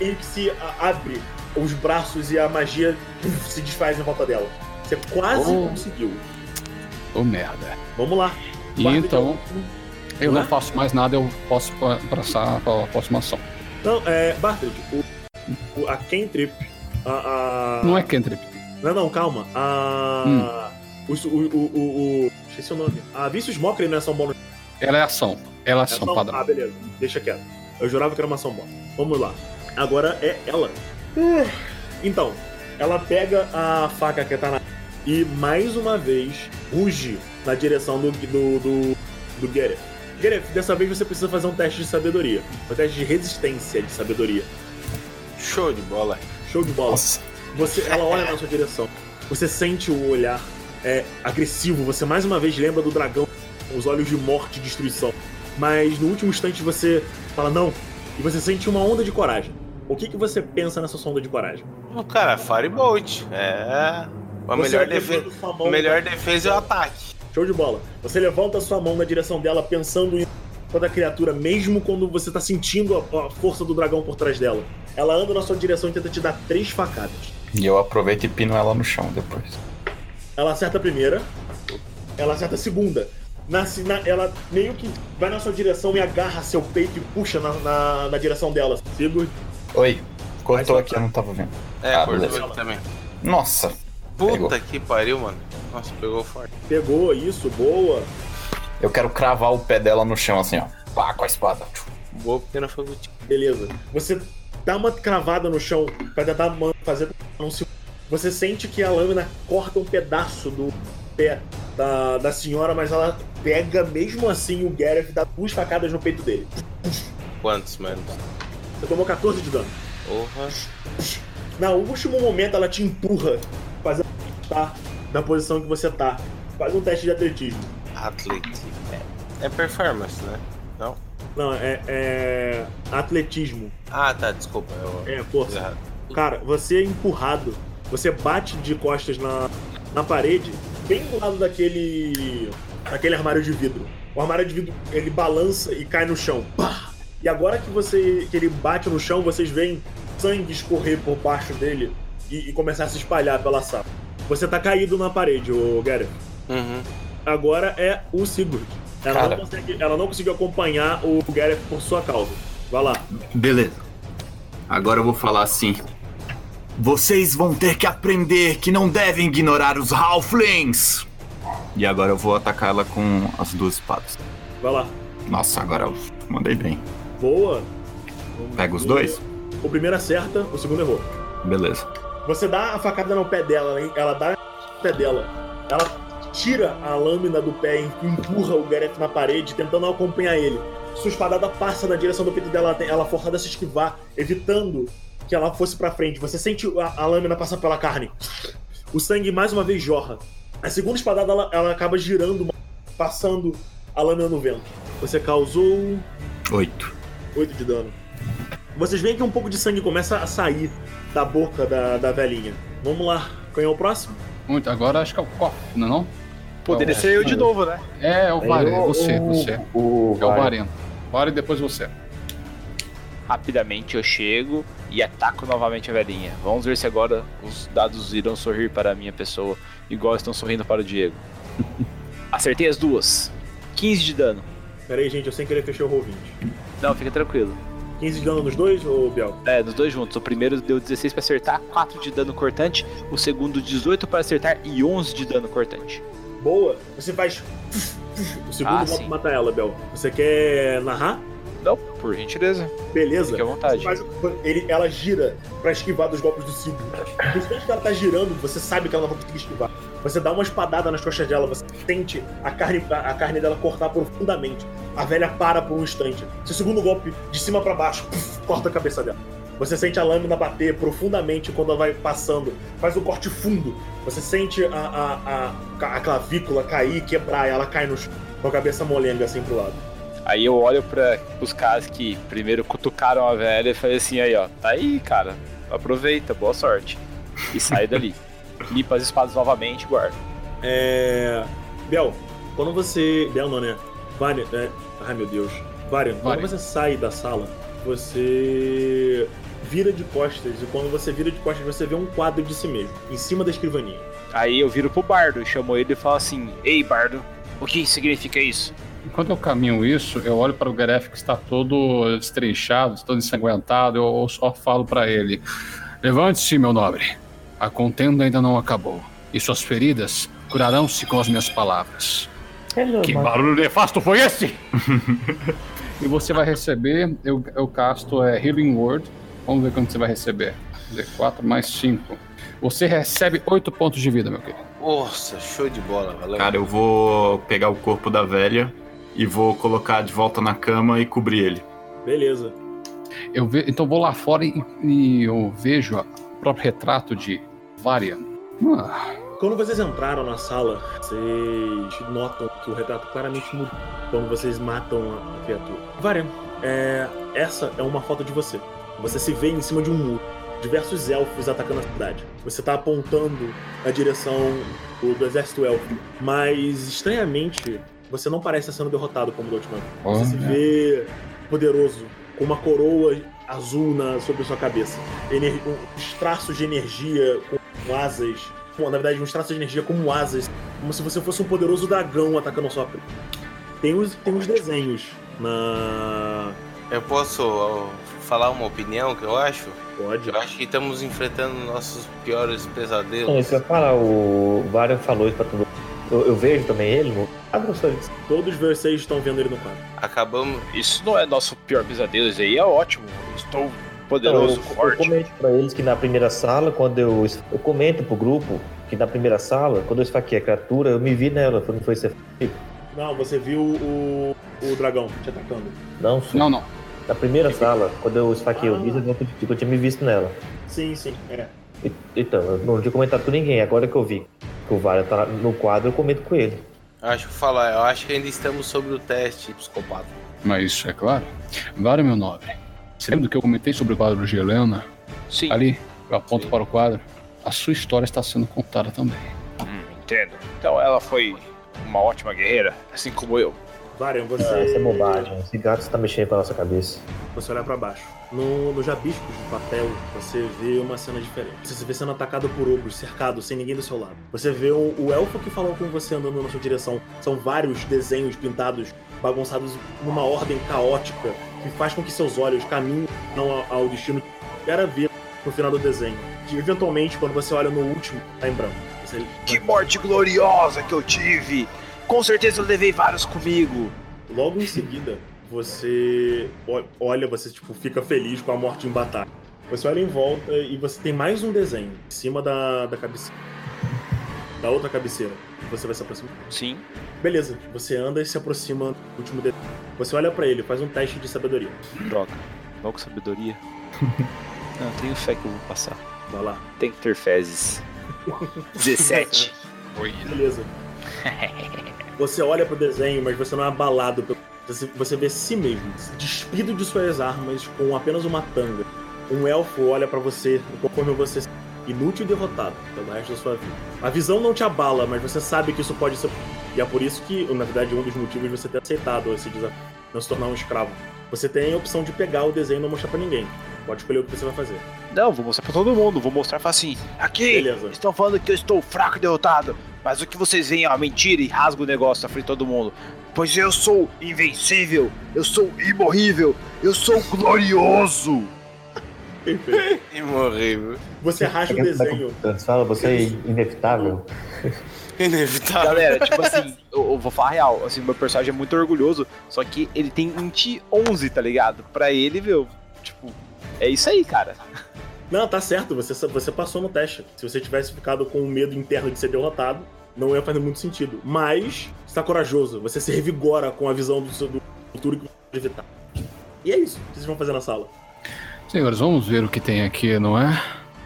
meio que se abre os braços e a magia se desfaz em volta dela. Você quase Oh. conseguiu. Ô merda. Vamos lá. E Guarda então, de- eu não faço mais nada, eu posso pa- passar para a próxima ação. Não, é. Bartlett, o, o- a Kentrip. A, a- Não é cantrip. Não, não, calma. A. O, o, o, o, o- Esqueci o nome. A Vicious Mockery não é ação bônus. Ela é ação. Ela é É ação ação- padrão. Ah, beleza. Deixa quieto. Eu jurava que era uma ação bônus. Vamos lá. Agora é ela. Então, ela pega a faca que tá na. E mais uma vez ruge na direção do. do. do, do Gereth. Gereth, dessa vez você precisa fazer um teste de sabedoria. Um teste de resistência de sabedoria. Show de bola. Show de bola. Você, ela olha na sua direção. Você sente o olhar é, agressivo. Você mais uma vez lembra do dragão com os olhos de morte e destruição. Mas no último instante você fala não. E você sente uma onda de coragem. O que, que você pensa nessa onda de coragem? O cara, Firebolt. É. A melhor, defe... mão melhor defesa é o ataque. Show de bola. Você levanta sua mão na direção dela pensando em toda a criatura, mesmo quando você tá sentindo a, a força do dragão por trás dela. Ela anda na sua direção e tenta te dar três facadas. E eu aproveito e pino ela no chão depois. Ela acerta a primeira, ela acerta a segunda. Na, na- ela meio que vai na sua direção e agarra seu peito e puxa na, na, na direção dela. Sigurd, Oi, cortou aqui, eu não tava vendo. É, Ah, cortou também. Nossa, Puta Pegou. que pariu, mano. Nossa, pegou forte. pegou isso, boa. eu quero cravar o pé dela no chão assim, ó. Pá, com a espada. Boa pequena o Beleza. Você dá uma cravada no chão pra tentar fazer não se. Você sente que a lâmina corta um pedaço do pé da, da senhora, mas ela pega mesmo assim o Gareth e dá duas facadas no peito dele. Quantos, mano? Você tomou 14 de dano. Porra. No último momento ela te empurra, da posição que você tá. Faz um teste de atletismo. Atletismo. É, é performance, né? Não? Não, é, é atletismo. Ah, tá, desculpa. Eu... É, força. Errado. Cara, você é empurrado, você bate de costas na, na parede, bem do lado daquele. daquele armário de vidro. O armário de vidro ele balança e cai no chão. Pá! E agora que você que ele bate no chão, vocês veem sangue escorrer por baixo dele e, e começar a se espalhar pela sala. Você tá caído na parede, ô Gareth. Uhum. Agora é o Sigurd. Ela Cara. não, consegue- ela não conseguiu acompanhar o Gareth por sua causa. Vai lá. Beleza. Agora eu vou falar assim. Vocês vão ter que aprender que não devem ignorar os Halflings! E agora eu vou atacar ela com as duas espadas. Vai lá. Nossa, agora eu mandei bem. Boa. Pega os dois? O primeiro acerta, o segundo errou. Beleza. Você dá a facada no pé dela, hein? ela dá no pé dela. Ela tira a lâmina do pé e empurra o Gareth na parede, tentando acompanhar ele. Sua espadada passa na direção do peito dela, ela é forçada a se esquivar, evitando que ela fosse pra frente. Você sente a, a lâmina passar pela carne. O sangue mais uma vez jorra. A segunda espadada ela, ela acaba girando, passando a lâmina no vento. Você causou Oito. 8 de dano. Vocês veem que um pouco de sangue começa a sair da boca da, da velhinha. Vamos lá, quem é o próximo? Muito. Agora acho que é o Koff, não é não? Poderia É, ser eu de novo, né? É, é o Varen, é Eu- você, o- você. O, É o Varen. Varen. Varen e depois você. Rapidamente eu chego e ataco novamente a velhinha. Vamos ver se agora os dados irão sorrir para a minha pessoa, igual estão sorrindo para o Diego. [laughs] Acertei as duas. 15 de dano. Pera aí, gente, eu sem querer fechei o roll 20. Não, fica tranquilo. 15 de dano nos dois, ô Biel? É, nos dois juntos. O primeiro deu 16 para acertar, 4 de dano cortante. O segundo, 18 para acertar e 11 de dano cortante. Boa. Você faz. O segundo Ah, golpe mata ela, Bel. Você quer narrar? Não, por gentileza. Beleza. Fique à vontade. Faz- ele, ela gira pra esquivar dos golpes do instante que ela tá girando, você sabe que ela não vai conseguir esquivar. Você dá uma espadada nas costas dela, você sente a carne, a, carne dela cortar profundamente. A velha para por um instante. Seu segundo golpe, de cima pra baixo, puf, corta a cabeça dela. Você sente a lâmina bater profundamente quando ela vai passando. Faz um corte fundo. Você sente a, a, a, a clavícula cair, quebrar, ela cai no chão, com a cabeça molenga assim pro lado. Aí eu olho para os caras que primeiro cutucaram a velha e falei assim, aí ó, tá aí, cara. Aproveita, boa sorte. E sai dali. [laughs] Limpa as espadas novamente e guarda. É. Bel, quando você. Bel não, né? Varian. É... Ai meu Deus. Varian, quando Varian. você sai da sala, você vira de costas. E quando você vira de costas, você vê um quadro de si mesmo, em cima da escrivaninha. Aí eu viro pro bardo, chamo ele e falo assim, ei bardo, o que significa isso? Enquanto eu caminho isso, eu olho para o Gareth que está todo destrinchado, todo ensanguentado, eu só falo para ele: Levante-se, meu nobre. A contenda ainda não acabou. E suas feridas curarão-se com as minhas palavras. Que barulho nefasto foi esse? [laughs] e você vai receber, eu, eu casto é, Healing Word. Vamos ver quanto você vai receber. D4 mais 5. Você recebe 8 pontos de vida, meu querido. Nossa, show de bola, valeu. Cara, eu vou pegar o corpo da velha e vou colocar de volta na cama e cobrir ele. Beleza. Eu ve... Então vou lá fora e, e eu vejo o próprio retrato de Varian. Ah, Quando vocês entraram na sala, vocês notam que o retrato claramente mudou quando vocês matam a criatura. Varian, é, essa é uma foto de você. Você se vê em cima de um muro. Diversos elfos atacando a cidade. Você tá apontando na direção do, do exército elfo. Mas, estranhamente, você não parece sendo derrotado como da última vez. Você se vê poderoso, com uma coroa azul na, sobre sua cabeça. Ener, uns traços de energia com asas. Bom, na verdade, uns traços de energia como asas. Como se você fosse um poderoso dragão atacando a sua. Tem uns, tem uns desenhos na. Eu posso ó, falar uma opinião que eu acho? Pode. Eu acho que estamos enfrentando nossos piores Não, pesadelos. isso que eu falar, o Varian falou isso pra todo mundo. Eu, eu vejo também ele no quadro? Todos vocês estão vendo ele no quadro. Acabamos. Isso não é nosso pior pesadelo, isso aí é ótimo. Estou Poderoso, eu, eu forte. comento pra eles que na primeira sala, quando eu. Eu comento pro grupo que na primeira sala, quando eu esfaquei a criatura, eu me vi nela. Não foi você. Não, você viu o, o dragão te atacando. Não, sim. não, não. Na primeira sala, quando eu esfaquei o Blizzard, eu eu tinha me visto nela. Sim, sim, é. E- Então, eu não tinha comentado com ninguém. Agora que eu vi que o Varian tá no quadro, eu comento com ele. Acho que falar, eu acho que ainda estamos sobre o teste, psicopata. Mas é claro. Varian, meu nobre. Você lembra do que eu comentei sobre o quadro de Helena? Sim, Ali, eu aponto para o quadro. A sua história está sendo contada também. Hum, entendo. Então ela foi uma ótima guerreira, assim como eu. Varian, você. Ah, isso é bobagem. Esse gato está mexendo com a nossa cabeça. Você olha pra baixo. No, no Jabiscos de papel, você vê uma cena diferente. Você se vê sendo atacado por ogros, cercado, sem ninguém do seu lado. Você vê o, o elfo que falou com você andando na sua direção. São vários desenhos pintados, bagunçados numa ordem caótica, que faz com que seus olhos caminhem ao, ao destino que era ver no final do desenho. Eventualmente, quando você olha no último, tá em branco. Você- Que morte gloriosa que eu tive! Com certeza eu levei vários comigo. Logo em seguida, você olha, você tipo, fica feliz com a morte em batalha. Você olha em volta e você tem mais um desenho em cima da, da cabeceira. Da outra cabeceira. Você vai se aproximar. Sim. Beleza, você anda e se aproxima do último desenho. Você olha pra ele, faz um teste de sabedoria. Droga. Com sabedoria. [laughs] Não, eu tenho fé que eu vou passar. Vai lá. Tem que ter fezes. [laughs] 17. Oi. Beleza. Você olha pro desenho, mas você não é abalado. pelo- Você, vê si mesmo, despido de suas armas, com apenas uma tanga. Um elfo olha pra você conforme você se- inútil e derrotado pelo resto da sua vida. A visão não te abala, mas você sabe que isso pode ser. E é por isso que, na verdade, um dos motivos de você ter aceitado esse desafio, não se tornar um escravo. Você tem a opção de pegar o desenho e não mostrar pra ninguém. Pode escolher o que você vai fazer. Não, vou mostrar pra todo mundo. Vou mostrar e falar assim: aqui, Beleza. estão falando que eu estou fraco e derrotado. Mas o que vocês veem é uma mentira e rasga o negócio na frente de todo mundo. Pois eu sou invencível, eu sou imorrível, eu sou glorioso. Perfeito. Imorrível. Você rasga o desenho. Você fala, você é inevitável. Inevitável. Galera, tipo assim, eu, eu vou falar real, assim, meu personagem é muito orgulhoso, só que ele tem 20 11, tá ligado? Pra ele, meu, tipo, é isso aí, cara. Não, tá certo, você, você passou no teste. Se você tivesse ficado com o medo interno de ser derrotado, não ia fazer muito sentido. Mas, você tá corajoso, você se revigora com a visão do, seu- do futuro que você pode evitar. E é isso. O que vocês vão fazer na sala? Senhores, vamos ver o que tem aqui, não é?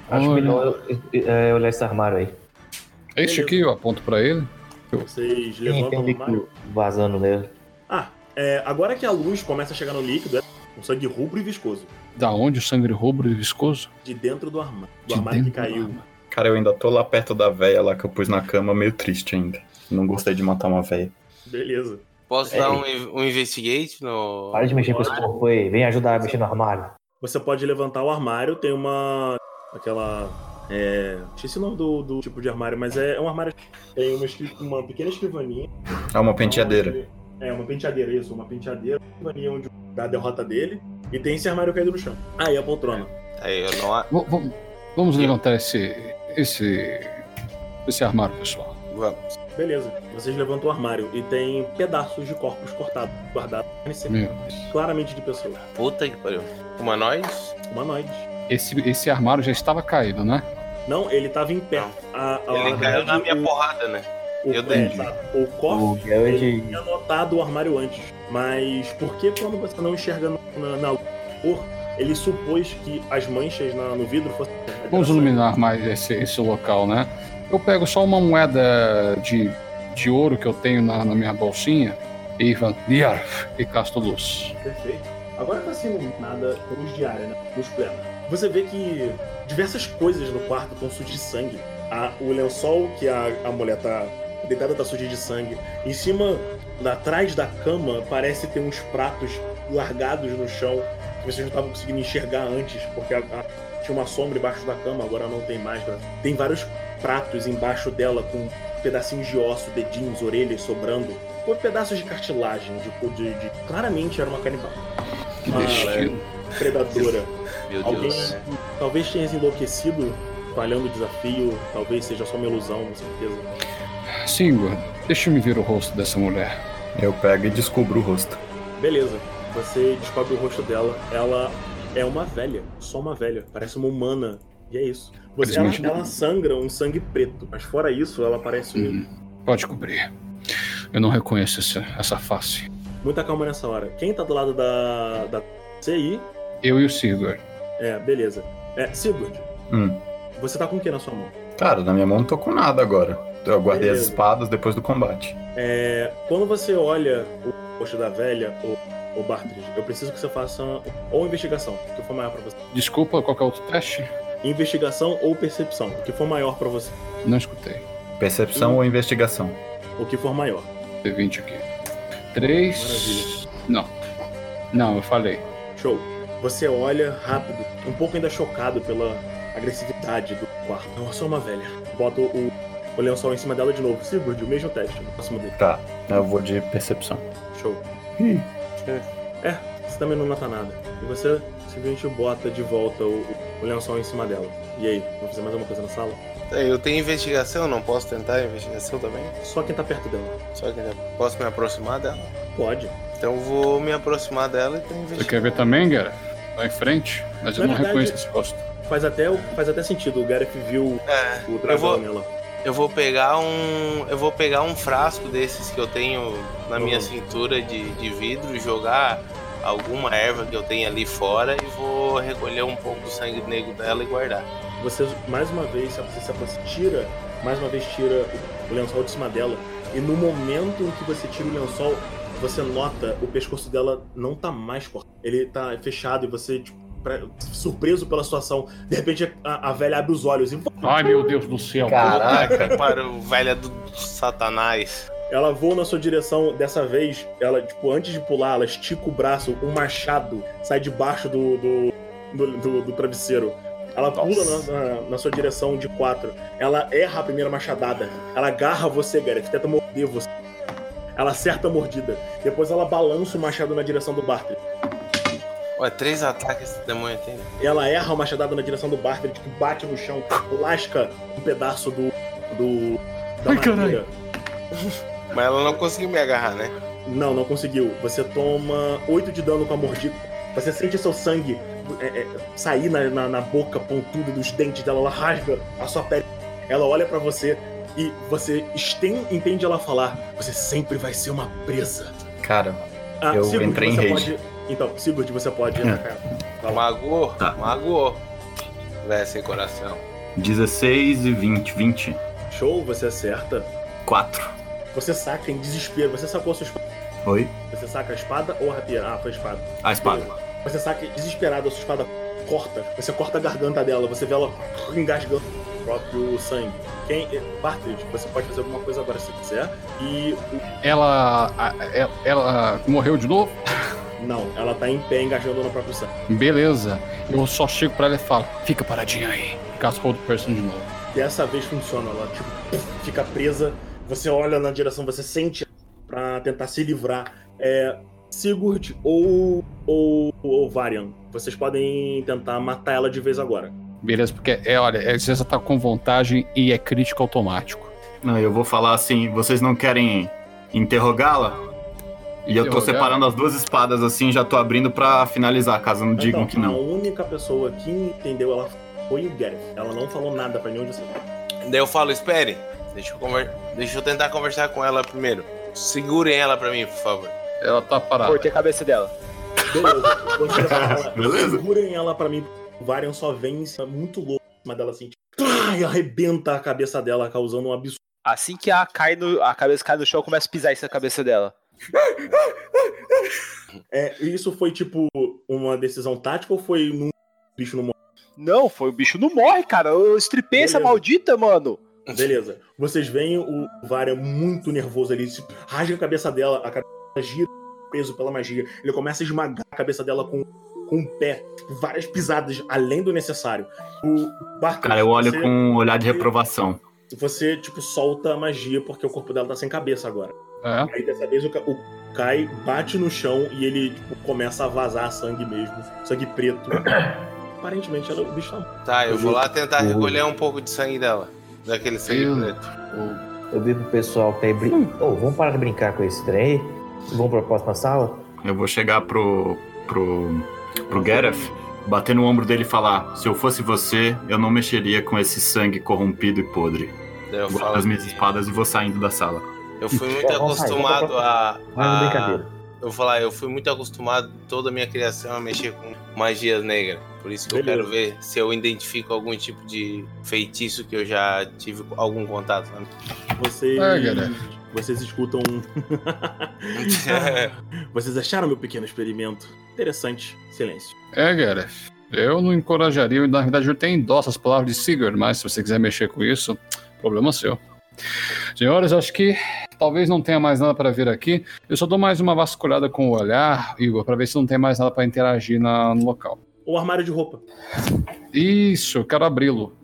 Acho Olha. melhor eu, eu- é, olhar esse armário aí. Este aqui, eu aponto pra ele. Vocês levantam tem o armário. líquido vazando nele. Ah, é, agora que a luz começa a chegar no líquido, é um sangue rubro e viscoso. Da onde o sangue rubro e viscoso? De dentro do armário. Do De armário que caiu. Cara, eu ainda tô lá perto da véia lá que eu pus na cama, meio triste ainda. Não gostei de matar uma véia. Beleza. Posso É. dar um, um investigate no. Para de mexer com esse corpo aí. Vem ajudar a mexer no armário. Você pode levantar o armário, tem uma. aquela. É. Esqueci o nome do, do tipo de armário, mas é, é um armário. Tem uma, uma pequena escrivaninha. É uma penteadeira. É, uma penteadeira, isso, uma penteadeira, uma escrivaninha onde da derrota dele. E tem esse armário caído no chão. Ah, e a poltrona. Aí eu não. Vamos- vamos levantar esse. esse. esse armário, pessoal. Vamos. Beleza. Vocês levantam o armário e tem pedaços de corpos cortados, guardados. Claramente de pessoas. Puta que pariu. Humanoides? Humanoides. Esse, esse armário já estava caído, né? Não, ele tava em pé. A, a, Ele caiu na minha o- porrada, né? O, Eu é, dei. o O cofre ele tinha notado o armário antes. Mas por que quando você não enxerga na, na cor, ele supôs que as manchas na- no vidro fossem. Vamos iluminar mais esse, esse local, né? Eu pego só uma moeda de, de ouro que eu tenho na, na minha bolsinha e van Yarf, e casto luz. Perfeito. Agora tá sendo nada luz diária, né? Luz plena. Você vê que diversas coisas no quarto estão sujas de sangue. A- o lençol que a, a mulher tá deitada tá suja de sangue. Em cima, atrás da cama, parece ter uns pratos largados no chão que vocês não estavam conseguindo enxergar antes, porque a- a- tinha uma sombra embaixo da cama, agora não tem mais. né? Tem vários pratos embaixo dela com pedacinhos de osso, dedinhos, orelhas sobrando. Ou pedaços de cartilagem, de, de- de- claramente era uma canibal. Que Uma destino. predadora. Meu Alguém Deus. talvez tenha enlouquecido, falhando o desafio, talvez seja só uma ilusão, com certeza. Singor, deixa-me ver o rosto dessa mulher. Eu pego e descubro o rosto. Beleza, você descobre o rosto dela. Ela é uma velha, só uma velha. Parece uma humana. E é isso. Você, ela, ela sangra um sangue preto, mas fora isso, ela parece Hum, pode cobrir. Eu não reconheço essa, essa face. Muita calma nessa hora. Quem tá do lado da, da CI? Eu e o Sigurd. É, beleza. É, Sigurd, Hum. você tá com o que na sua mão? Cara, na minha mão não tô com nada agora. Eu guardei as Beleza. espadas depois do combate. É, quando você olha o rosto da velha, o, o Bartridge, eu preciso que você faça ou investigação, o que for maior pra você. Desculpa, qual que é o outro teste? Investigação ou percepção, o que for maior pra você. Não escutei. Percepção Hum. ou investigação? O que for maior. D20 aqui. Três. Não. Não, eu falei. Show. Você olha rápido, um pouco ainda chocado pela agressividade do quarto. Não, só uma velha. Bota o, o lençol em cima dela de novo. Sigurd, o mesmo teste, no próximo dele. Tá, eu vou de percepção. Show. Ih. É, você também não nota nada. E você simplesmente bota de volta o, o lençol em cima dela. E aí, vamos fazer mais alguma coisa na sala? Tá, Eu tenho investigação, não posso tentar investigação também? Só quem tá perto dela. Só que posso me aproximar dela? Pode. Então eu vou me aproximar dela e tenho Você investigação. quer ver também, Gara? Vai em frente. Mas eu não verdade- reconheço esse rosto. Faz até, faz até sentido. O Gareth viu É, o eu dragão vou, nela. eu vou pegar um. Eu vou pegar um frasco desses que eu tenho na minha Uhum. cintura de, de vidro e jogar alguma erva que eu tenho ali fora e vou recolher um pouco do sangue negro dela e guardar. Você, mais uma vez, sabe, você, você tira, mais uma vez tira o lençol de cima dela. E no momento em que você tira o lençol, você nota o pescoço dela não tá mais cortado. Ele tá fechado e você, tipo, pra- surpreso pela situação, de repente a, a velha abre os olhos e Ai, meu Deus do céu. Caraca! [laughs] Para o velho do satanás. ela voa na sua direção. Dessa vez, ela, tipo, antes de pular, ela estica o braço, um machado sai debaixo do, do, do, do- do travesseiro. Ela pula na, na- na sua direção de quatro. Ela erra a primeira machadada. Ela agarra você, Gareth, tenta morder você. Ela acerta a mordida. Depois ela balança o machado na direção do Bartlett. Ué, três ataques esse demônio tem. Ela erra a machadada na direção do Bartlett, que bate no chão, lasca um pedaço do. do da Ai, madeira. Mas ela não conseguiu me agarrar, né? Não, não conseguiu. Você toma 8 de dano com a mordida. Você sente seu sangue é, é, sair na, na, na boca pontuda dos dentes dela. Ela rasga a sua pele. Ela olha pra você e você esten- entende ela falar: Você sempre vai ser uma presa. Cara, Ah, Eu Sigurd, entrei em você rage. pode. Então, Sigurd, você pode Hum. atacar. Magoou? Tá. Magoou. Véi, sem coração. 16 e 20. 20. Show, você acerta. 4. Você saca em desespero. Você sacou a sua espada. Oi? Você saca a espada ou a rapieira? Ah, foi a espada. A espada. Você saca desesperado, a sua espada corta. Você corta a garganta dela, você vê ela engasgando o próprio sangue. Quem. Bartlett, você pode fazer alguma coisa agora se quiser. E o- Ela, a- ela. ela morreu de novo? Não, ela tá em pé engasgando no próprio sangue. Beleza. Eu só chego pra ela e falo: fica paradinha aí. Caso hold person de novo. Dessa vez funciona, ela tipo, fica presa. Você olha na direção, você sente pra tentar se livrar. É. Sigurd ou, ou, ou Varian. Vocês podem tentar matar ela de vez agora. Beleza, porque é, olha, às vezes ela tá com vantagem e é crítico automático. Não, eu vou falar assim, vocês não querem interrogá-la? E eu tô separando as duas espadas assim, já tô abrindo pra finalizar, caso não digam então, que não. A única pessoa que entendeu ela foi o Gareth. Ela não falou nada pra nenhum de vocês. Daí eu falo, espere. Deixa eu, conver... Deixa eu tentar conversar com ela primeiro. Segurem ela pra mim, por favor. Ela tá parada. Cortei a cabeça dela. Beleza. Você fala, [laughs] Beleza. Segurem ela pra mim. O Varian só vem em cima, muito louco em cima dela assim. Ai, arrebenta a cabeça dela, causando um absurdo. Assim que a, cai no, a cabeça cai no chão, eu começo a pisar isso na cabeça dela. É, isso foi tipo uma decisão tática ou foi num bicho no morre? Não, foi o bicho não morre, cara. Eu estripei essa Beleza. maldita, mano. Beleza. Vocês veem o Varian muito nervoso ali, rasga a cabeça dela, a cabeça gira, peso pela magia. Ele começa a esmagar a cabeça dela com, com o pé, tipo, várias pisadas além do necessário. O Bartos, Cara, eu olho você- com um olhar de reprovação. Você, tipo, solta a magia porque o corpo dela tá sem cabeça agora. É. Aí dessa vez o, o Kai bate no chão e ele tipo, começa a vazar sangue mesmo. Sangue preto. [coughs] Aparentemente ela, o bicho tá. Tá, eu vou lá tentar Eu- recolher um pouco de sangue dela. Daquele sangue Eu- preto. Eu vi pro pessoal que tá aí brin... Ô, vamos parar de brincar com esse trem aí? Vamos pra próxima sala? Eu vou chegar pro. pro. pro Gareth, bater no ombro dele e falar: se eu fosse você, eu não mexeria com esse sangue corrompido e podre. Eu Guardo falo as minhas que espadas e vou saindo da sala. eu fui muito É, sair, acostumado pra- a. Vai na a- brincadeira. Eu vou falar, eu fui muito acostumado toda a minha criação a mexer com magias negras. Por isso que eu Beleza. quero ver se eu identifico algum tipo de feitiço que eu já tive algum contato. Vocês. É, galera. Vocês escutam. um- [laughs] [laughs] vocês acharam meu pequeno experimento? Interessante. Silêncio. É, Gareth. Eu não encorajaria, na verdade eu tenho endosso as palavras de Sigurd, mas se você quiser mexer com isso, problema seu. Senhores, acho que talvez não tenha mais nada para ver aqui. Eu só dou mais uma vasculhada com o olhar, Igor, para ver se não tem mais nada para interagir na- no local. O armário de roupa. Isso, eu quero abri-lo.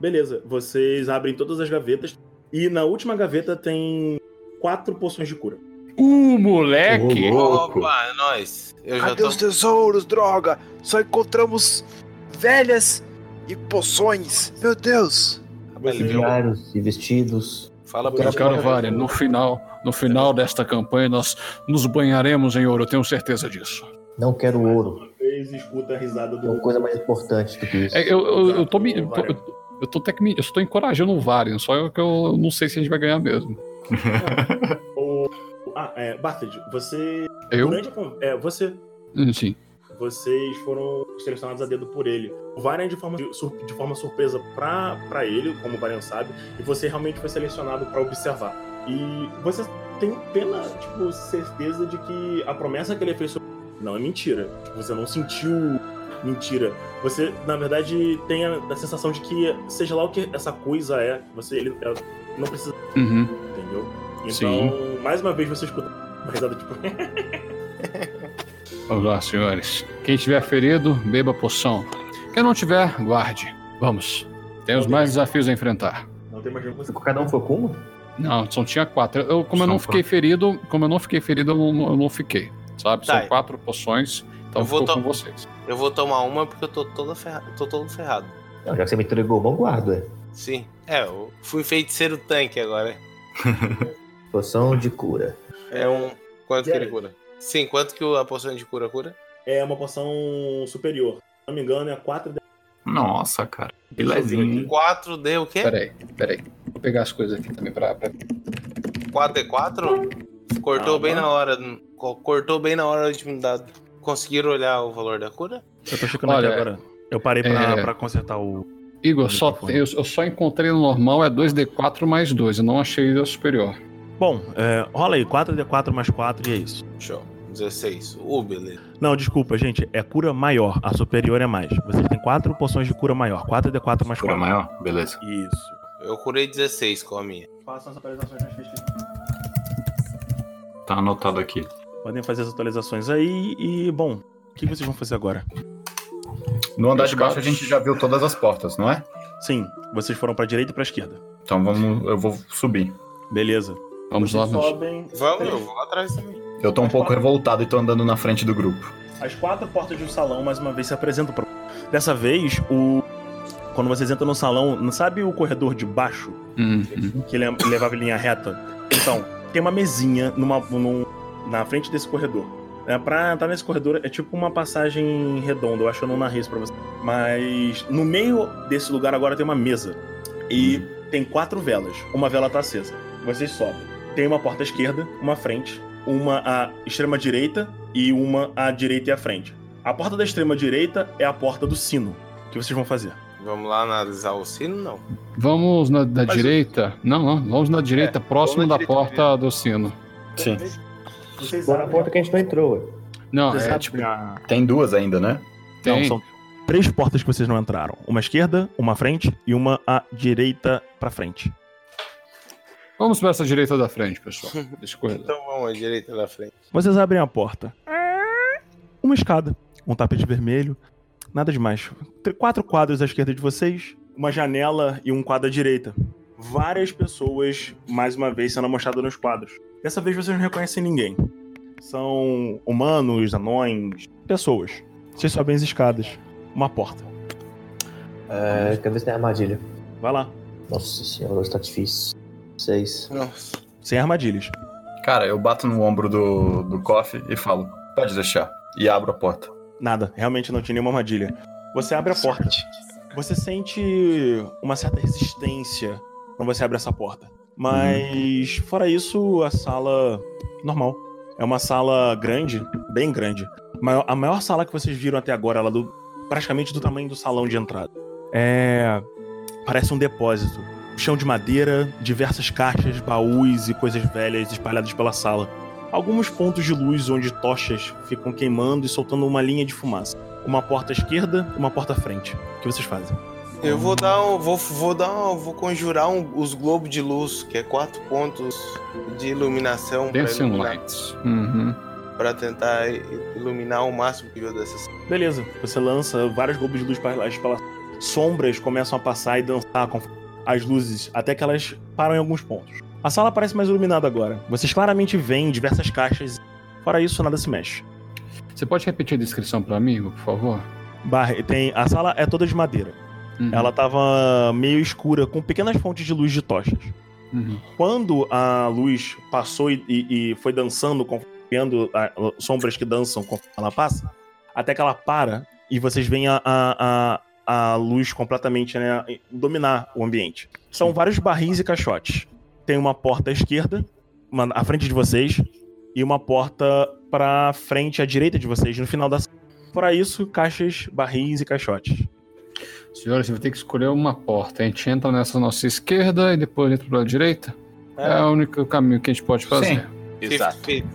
Beleza. Vocês abrem todas as gavetas. E na última gaveta tem quatro poções de cura. Uh, moleque! Louco. Opa, é nóis. Eu já Cadê tô. os tesouros, droga? Só encontramos velhas e poções. Meu Deus. Diários e vestidos. Fala pra Eu mim. quero, Vale, no final, no final desta campanha nós nos banharemos em ouro, eu tenho certeza disso. Não quero ouro. Vocês escutam a risada Tem uma do. coisa mais importante do que isso. É, eu, eu, eu tô me. Eu tô, eu, tô até que me- eu tô encorajando o Varian, só que eu não sei se a gente vai ganhar mesmo. [laughs] o... Ah, é. Você. Eu? Durante a É, você. Hum, Sim. Vocês foram selecionados a dedo por ele. O Varian de forma, sur- de forma surpresa pra, pra ele, como o Varian sabe, e você realmente foi selecionado pra observar. E você tem plena, tipo, certeza de que a promessa que ele fez sobre não é mentira. Tipo, você não sentiu mentira. Você, na verdade, tem a, a sensação de que, seja lá o que essa coisa é, você ele, é, não precisa, Uhum. entendeu? Então, Sim. mais uma vez você escuta uma risada tipo. [laughs] Vamos lá, senhores. Quem tiver ferido, beba poção. Quem não tiver, guarde. Vamos. Temos mais desafios a enfrentar. não tem mais nenhum. Você Cada um foi com uma? Não, só tinha quatro. Eu, como eu não fiquei ferido, como eu não fiquei ferido, eu não, eu não fiquei. Sabe? Tá. São quatro poções. Então Eu vou com vocês. Eu vou tomar uma porque eu tô, toda ferra... tô todo ferrado. Não, já que você me entregou, bom guardo, é. Sim. É, eu fui feiticeiro tanque agora. [laughs] Poção de cura. É um. Quanto que ele cura? Sim, quanto que a poção de cura cura? É uma poção superior. Se não me engano, é 4 Nossa, cara. Que lezinho, hein? 4D o quê? Peraí, peraí. Vou pegar as coisas aqui também pra. pra... 4D4? Cortou bem na hora. co- Cortou bem na hora de me dar. Conseguiram olhar o valor da cura? Eu tô checando Olha, aqui agora. Eu parei pra, é- pra consertar o. Igor, só, eu, eu só encontrei no normal é 2D4 mais 2. Eu não achei o superior. Bom, é, rola aí, 4D4 mais 4 e é isso. Show. 16. Uh, beleza. Não, desculpa, gente. É cura maior. A superior é mais. Vocês têm 4 poções de cura maior. 4D4 mais 4. Cura maior? Beleza. Isso. Eu curei 16 com a minha. Façam as atualizações nas fichas. Tá anotado aqui. Podem fazer as atualizações aí e, bom, o que vocês vão fazer agora? No andar de baixo a gente já viu todas as portas, não é? Sim, vocês foram pra direita e pra esquerda. Então vamos, eu vou subir. Beleza. Vamos lá, sobem. Vamos, eu vou atrás também. Eu tô um pouco revoltado e tô andando na frente do grupo. As quatro portas do salão, mais uma vez, se apresentam pra... Dessa vez, o... Quando vocês entram no salão, não sabe o corredor de baixo? Uhum. Que ele levava em linha reta? Então, tem uma mesinha numa, num- na frente desse corredor. É, pra entrar nesse corredor é tipo uma passagem redonda, eu acho que eu não narrei isso pra você. Mas no meio desse lugar agora tem uma mesa. E tem quatro velas. Uma vela tá acesa. Vocês sobem. Tem uma porta à esquerda, uma à frente, uma à extrema direita e uma à direita e à frente. A porta da extrema direita é a porta do sino. O que vocês vão fazer? Vamos lá analisar o sino? Não. Vamos na da Mas direita. Não, não. Vamos na direita, próximo vamos na da direita porta do sino. Sim. Vocês na porta que a gente não entrou, ué. Não, Vocês é tipo. a- Tem duas ainda, né? Não, Tem. são três portas que vocês não entraram. Uma à esquerda, uma à frente e uma à direita pra frente. Vamos para essa direita da frente, pessoal. [laughs] Então vamos à direita da frente. Vocês abrem a porta. Uma escada, um tapete vermelho, nada demais. Quatro quadros à esquerda de vocês, uma janela e um quadro à direita. Várias pessoas, mais uma vez, sendo mostradas nos quadros. Dessa vez vocês não reconhecem ninguém. São humanos, anões, pessoas. Vocês sobem as escadas. Uma porta. É, quer ver se tem armadilha. Vai lá. Nossa senhora, hoje tá difícil. Seis. Nossa. Sem armadilhas. Cara, eu bato no ombro do, do Coffee e falo, pode deixar. E abro a porta. Nada, realmente não tinha nenhuma armadilha. Você abre a porta. Você sente uma certa resistência quando você abre essa porta. Mas, fora isso, a sala. normal. É uma sala grande, bem grande. A maior sala que vocês viram até agora, ela é do, praticamente do tamanho do salão de entrada. É. Parece um depósito. Chão de madeira, diversas caixas, baús e coisas velhas espalhadas pela sala. Alguns pontos de luz onde tochas ficam queimando e soltando uma linha de fumaça. Uma porta à esquerda, uma porta à frente. O que vocês fazem? Eu vou dar um. Vou, vou dar um, Vou conjurar um- os globos de luz, que é quatro pontos de iluminação pra, Dancing iluminar, Lights. Uhum. pra tentar iluminar o máximo possível dessas. Beleza, você lança vários globos de luz para as sombras começam a passar e dançar com as luzes até que elas param em alguns pontos. A sala parece mais iluminada agora. Vocês claramente veem diversas caixas. Fora isso, nada se mexe. Você pode repetir a descrição para mim, por favor? Bar- tem a sala é toda de madeira. Uhum. Ela tava meio escura com pequenas fontes de luz de tochas. Uhum. Quando a luz passou e, e- e foi dançando, criando ah, sombras que dançam conforme ela passa, até que ela para e vocês veem a, a, a, a luz completamente né, dominar o ambiente. São vários barris e caixotes. Tem uma porta à esquerda, uma à frente de vocês, e uma porta pra frente à direita de vocês, no final da sala. Fora isso, caixas, barris e caixotes. Senhora, você vai ter que escolher uma porta. A gente entra nessa nossa esquerda e depois entra pela direita. É, o único caminho que a gente pode fazer. Exato. Perfeito.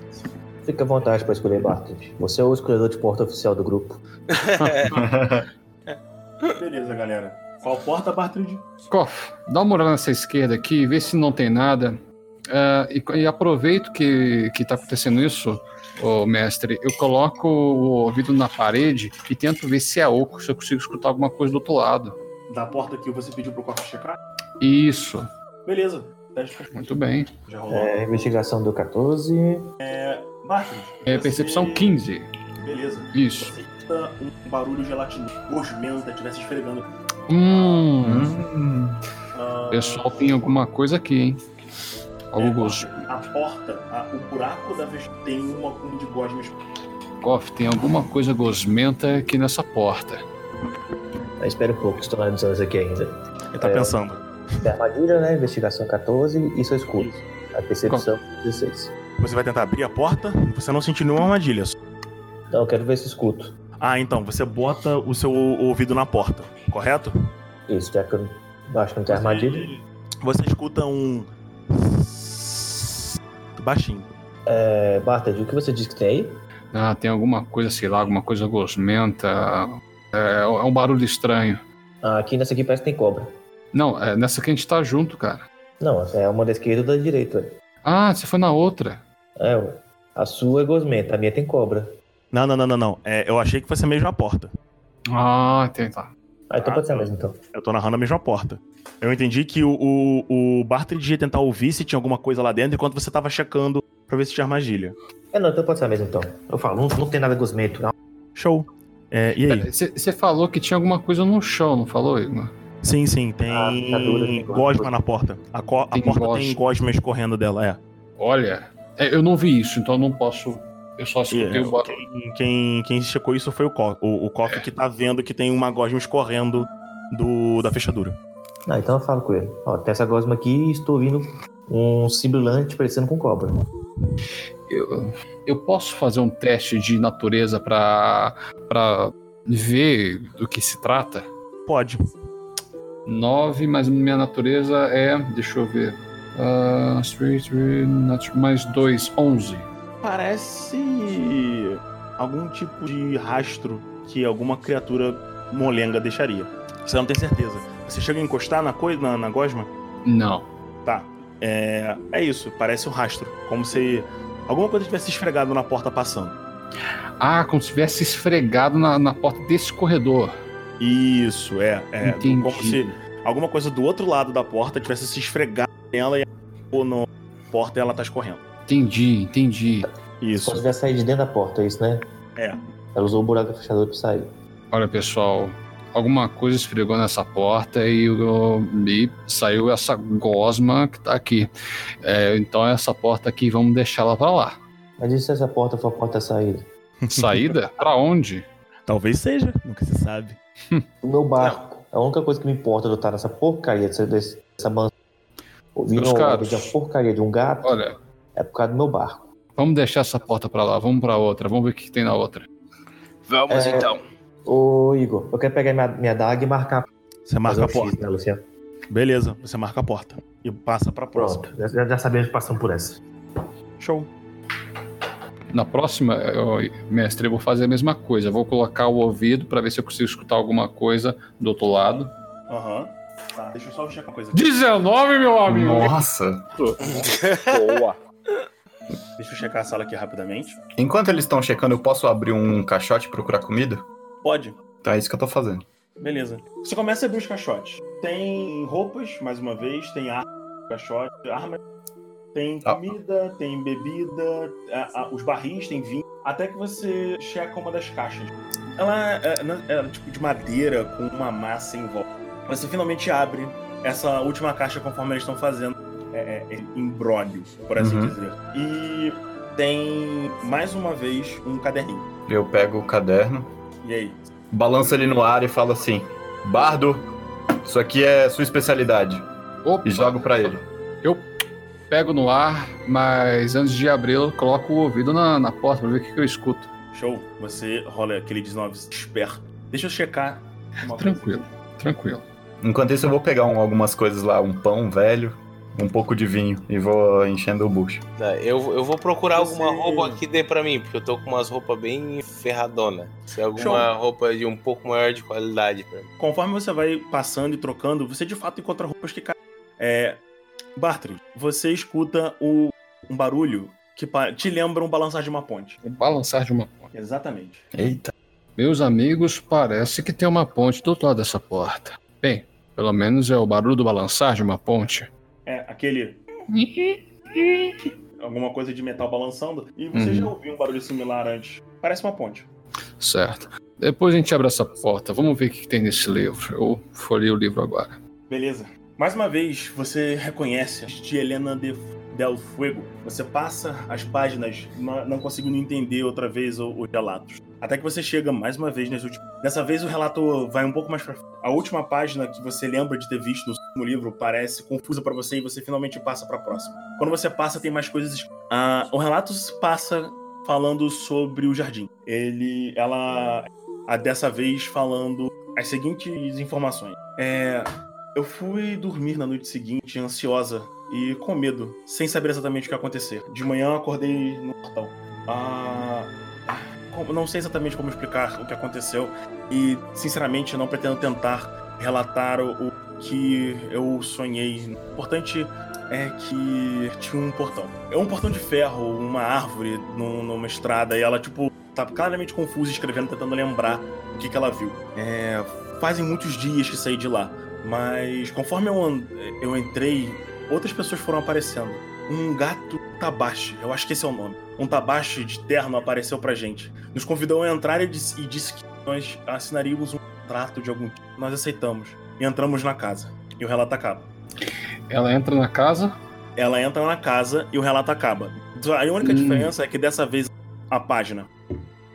Fica à vontade pra escolher, Bartlett. Você é o escolhedor de porta oficial do grupo. [laughs] Beleza, galera. Qual porta, Bartrid? Koff, dá uma olhada nessa esquerda aqui, vê se não tem nada. É, e, e aproveito que, que tá acontecendo isso, ô mestre. Eu coloco o ouvido na parede e tento ver se é oco, se eu consigo escutar alguma coisa do outro lado. Da porta que você pediu pro Coffee checar? Isso, Beleza. Teste pra- muito bem. Já rolou. É, investigação do 14. Bartrid. É você- percepção 15. Beleza. Isso. Você um barulho gelatinoso. Gosmenta, tivesse esfregando. Hum, Ah, pessoal, tem alguma coisa aqui, hein? Algo é, gosto. A porta, a- o buraco da vez tem uma um de gosmas. Koff, tem alguma coisa gosmenta aqui nessa porta. Mas espera um pouco, estou analisando isso aqui ainda. Ele tá É. pensando. Tem armadilha, né? Investigação 14 e seu escudo. A percepção 16. Você vai tentar abrir a porta, você não sentiu nenhuma armadilha. Não, eu quero ver se escuto. Ah, então, você bota o seu ouvido na porta, correto? Isso, já que eu acho que não tem armadilha. Você escuta um. Baixinho. É, Barted, o que você disse que tem aí? Ah, tem alguma coisa, sei lá, alguma coisa gosmenta. É, é um barulho estranho. Ah, aqui nessa aqui parece que tem cobra. Não, é nessa que a gente tá junto, cara. Não, essa é uma da esquerda ou da direita. Ah, você foi na outra. É, a sua é gosmenta, a minha tem cobra. Não, não, não, não, não. É, eu achei que fosse a mesma porta. Ah, tem, tá. Ah, então Ah, pode ser tá. mesmo, então. Eu tô narrando a mesma porta. Eu entendi que o, o, o Bartlett ia tentar ouvir se tinha alguma coisa lá dentro enquanto você tava checando pra ver se tinha armadilha. É, não, então pode ser mesmo, então. Eu falo, não, não tem nada gosmento, não. Show. É, e aí? Você falou que tinha alguma coisa no chão, não falou, Igor? Sim, sim, tem Ah, tem gosma na porta. A, co- a Tem porta gosma. tem gosma escorrendo dela, é. Olha, é, eu não vi isso, então eu não posso. Eu só escutei E, o barulho. quem, quem, quem checou isso foi o Koff. O, o Koff que tá vendo que tem uma gosma escorrendo do, da fechadura. Ah, então eu falo com ele. Ó, tem essa gosma aqui e estou ouvindo um sibilante parecendo com cobra. Eu, eu posso fazer um teste de natureza pra, pra ver do que se trata? Pode. 9, mas minha natureza é. Deixa eu ver. Uh, mais 2, 11. Parece algum tipo de rastro que alguma criatura molenga deixaria. Você não tem certeza. Você chega a encostar na coisa, na, na gosma? Não. Tá. É, é isso, parece um rastro. Como se alguma coisa tivesse esfregado na porta passando. Ah, como se tivesse esfregado na, na porta desse corredor. Isso, é. é Entendi. como se alguma coisa do outro lado da porta tivesse se esfregado nela e ou na porta e ela tá escorrendo. Entendi, entendi. Isso. Só tiver sair de dentro da porta, é isso, né? É. Ela usou o buraco da fechadura pra sair. Olha, pessoal, alguma coisa esfregou nessa porta e, o- e saiu essa gosma que tá aqui. É, então essa porta aqui, vamos deixar ela pra lá. Mas e se essa porta for a porta da saída? [laughs] Saída? pra onde? Talvez seja, nunca se sabe. O meu barco. A única coisa que me importa de eu estar nessa porcaria dessa, dessa mansão. Ouvindo Meus a caros. de uma porcaria de um gato Olha, é por causa do meu barco. vamos deixar essa porta pra lá, vamos pra outra, vamos ver o que tem na outra. Vamos É. então. Ô, Igor, eu quero pegar minha, minha daga e marcar. Você marca a X, porta. né, Luciano? Beleza, você marca a porta. E passa pra próxima. Pronto, já, já sabemos que passamos por essa. Show. Na próxima, eu- mestre, eu vou fazer a mesma coisa. Eu vou colocar o ouvido pra ver se eu consigo escutar alguma coisa do outro lado. Aham. Tá, deixa eu só checar uma coisa aqui. 19, meu amigo! Nossa. [laughs] Boa. Deixa eu checar a sala aqui rapidamente. Enquanto eles estão checando, eu posso abrir um caixote e procurar comida? Pode. Tá, é isso que eu tô fazendo. Beleza. Você começa a abrir os caixotes. Tem roupas, mais uma vez, tem arma, caixote, arma. Tem Ah. comida, tem bebida, a- a- os barris, tem vinho. Até que você checa uma das caixas. Ela é, não- é tipo de madeira com uma massa em volta. Você finalmente abre essa última caixa conforme eles estão fazendo é, é, embrólio, por assim Uhum. dizer. E tem mais uma vez um caderninho. Eu pego o caderno, E aí? balanço ele no ar e falo assim: Bardo, isso aqui é sua especialidade. Opa, E jogo pra ele. eu pego no ar, mas antes de abrir, eu coloco o ouvido na, na porta pra ver o que, que eu escuto. Show. Você rola aquele 19 esperto. Deixa eu checar. uma coisa. Tranquilo, tranquilo. Enquanto isso, eu vou pegar um- algumas coisas lá, um pão velho, um pouco de vinho, e vou enchendo o bucho. Tá, eu, eu vou procurar Você- alguma roupa que dê pra mim, porque eu tô com umas roupas bem ferradona. Se alguma Show. roupa de um pouco maior de qualidade pra mim. Conforme você vai passando e trocando, você de fato encontra roupas que caem. É. Bartry, você escuta o, um barulho que te lembra um balançar de uma ponte. O balançar de uma ponte. Exatamente. Eita. Meus amigos, parece que tem uma ponte do outro lado dessa porta. Bem, pelo menos é o barulho do balançar de uma ponte. É aquele. Alguma coisa de metal balançando. E você Uhum. já ouviu um barulho similar antes. Parece uma ponte. Certo. Depois a gente abre essa porta. Vamos ver o que tem nesse livro. Eu folhei o livro agora. Beleza. Mais uma vez, você reconhece de Helena de Del Fuego. Você passa as páginas, não, conseguindo entender outra vez os relatos. Até que você chega mais uma vez nas últimas. Dessa vez o relato vai um pouco mais pra. A última página que você lembra de ter visto no último livro parece confusa pra você e você finalmente passa pra próxima. Quando você passa, tem mais coisas. Ah, o relato se passa falando sobre o jardim. Ele, ela, a dessa vez falando as seguintes informações. É, eu fui dormir na noite seguinte ansiosa e com medo, sem saber exatamente o que ia acontecer. De manhã eu acordei no portão. Ah, como- não sei exatamente como explicar o que aconteceu e, sinceramente, não pretendo tentar relatar o, o que eu sonhei. O importante é que tinha um portão. É um portão de ferro, uma árvore num- numa estrada, e ela, tipo, tá claramente confusa escrevendo, tentando lembrar o que, que ela viu. É, fazem muitos dias que saí de lá, mas conforme eu, eu entrei, outras pessoas foram aparecendo. Um gato tabache, eu acho que esse é o nome. Um tabache de terno apareceu pra gente. Nos convidou a entrar e disse, e disse que nós assinaríamos um contrato de algum tipo. Nós aceitamos. E entramos na casa. E o relato acaba. Ela entra na casa. Ela entra na casa e o relato acaba. A única Hum. diferença é que dessa vez a página.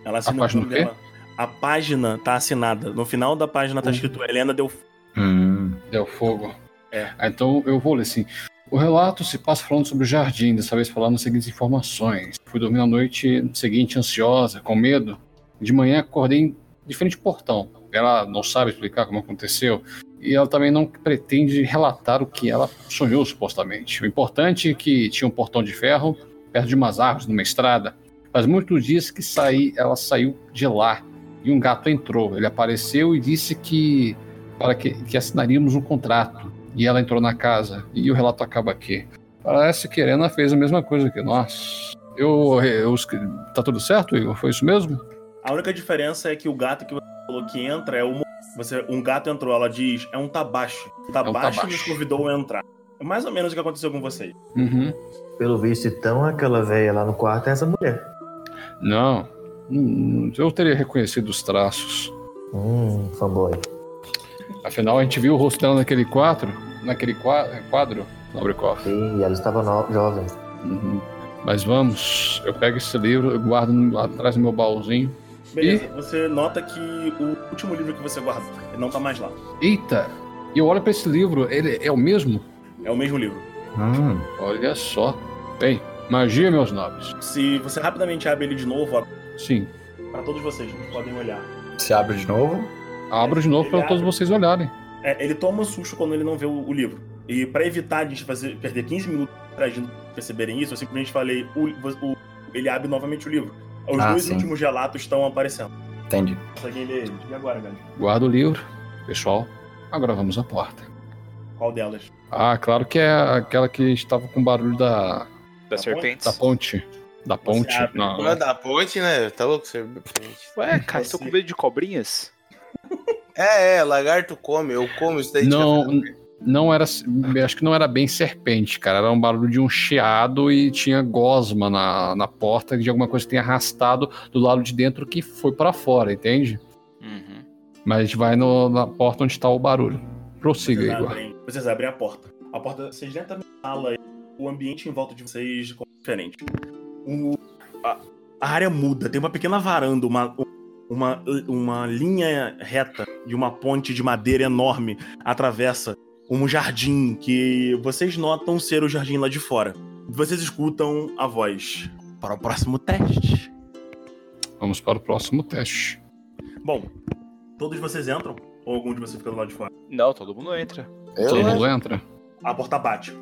Ela assinou página o quê? dela. A página tá assinada. No final da página tá escrito Helena deu. Hum. Deu fogo. É. Então eu vou ler assim. O relato se passa falando sobre o jardim, dessa vez falando as seguintes informações. Fui dormir na noite seguinte ansiosa, com medo. De manhã acordei de frente ao portão. Ela não sabe explicar como aconteceu. E ela também não pretende relatar o que ela sonhou, supostamente. O importante é que tinha um portão de ferro perto de umas árvores, numa estrada. Faz muitos dias que saí, ela saiu de lá. E um gato entrou. Ele apareceu e disse que para que, que assinaríamos um contrato. E ela entrou na casa. E o relato acaba aqui. Parece que a Helena fez a mesma coisa que nós. Eu, eu, tá tudo certo, Igor? Foi isso mesmo? A única diferença é que o gato que você falou que entra é o. Você, um gato entrou, ela diz, é um tabache. O tabache tabache. nos convidou a entrar. É mais ou menos o que aconteceu com vocês. Uhum. Pelo visto, então, aquela velha lá no quarto é essa mulher. Não. Hum, Eu teria reconhecido os traços. Hum, fanboy. Afinal, a gente viu o rosto dela naquele quadro. Naquele qua- quadro, Nobrikoff. E ela estava no... jovem. Uhum. Mas vamos, eu pego esse livro, eu guardo no- atrás do meu baúzinho. Beleza, você nota que o último livro que você guardou, ele não tá mais lá. Eita! E eu olho pra esse livro, ele é o mesmo? É o mesmo livro. Hum. Olha só. Bem, magia, meus nobres. Se você rapidamente abre ele de novo, Sim. para todos vocês podem olhar. Se abre de novo. Abro de novo para todos vocês olharem. É, ele toma um susto quando ele não vê o, o livro. E pra evitar de fazer, perder 15 minutos interagindo perceberem isso, eu simplesmente falei, o, o- ele abre novamente o livro. Os Ah, dois sim. últimos relatos estão aparecendo. Entendi. Só quem lê ele. E agora, galera? Guardo o livro. Pessoal, agora vamos à porta. Qual delas? Ah, claro que é aquela que estava com barulho da, Das serpentes. da ponte. Da ponte. Não. Não é da ponte, né? Tá louco, serpente? Ué, cara, tô Você- com medo de cobrinhas? É, é, lagarto come, eu como isso daí Não, não era. Acho que não era bem serpente, cara. Era um barulho de um chiado e tinha gosma na, na porta de alguma coisa que tenha arrastado do lado de dentro que foi pra fora, entende? Uhum. Mas a gente vai no- na porta onde tá o barulho. Prossiga, Vocês Igor. abrem, vocês abrem a porta. A porta, vocês entram na sala e o ambiente em volta de vocês é diferente. O- a, a área muda, tem uma pequena varanda, uma, uma, uma linha reta de uma ponte de madeira enorme atravessa um jardim que vocês notam ser o jardim lá de fora. Vocês escutam a voz. Para o próximo teste. Vamos para o próximo teste. Bom, todos vocês entram? Ou algum de vocês fica do lado de fora? Não, todo mundo entra. Eu, Todo né? mundo entra? A porta bate.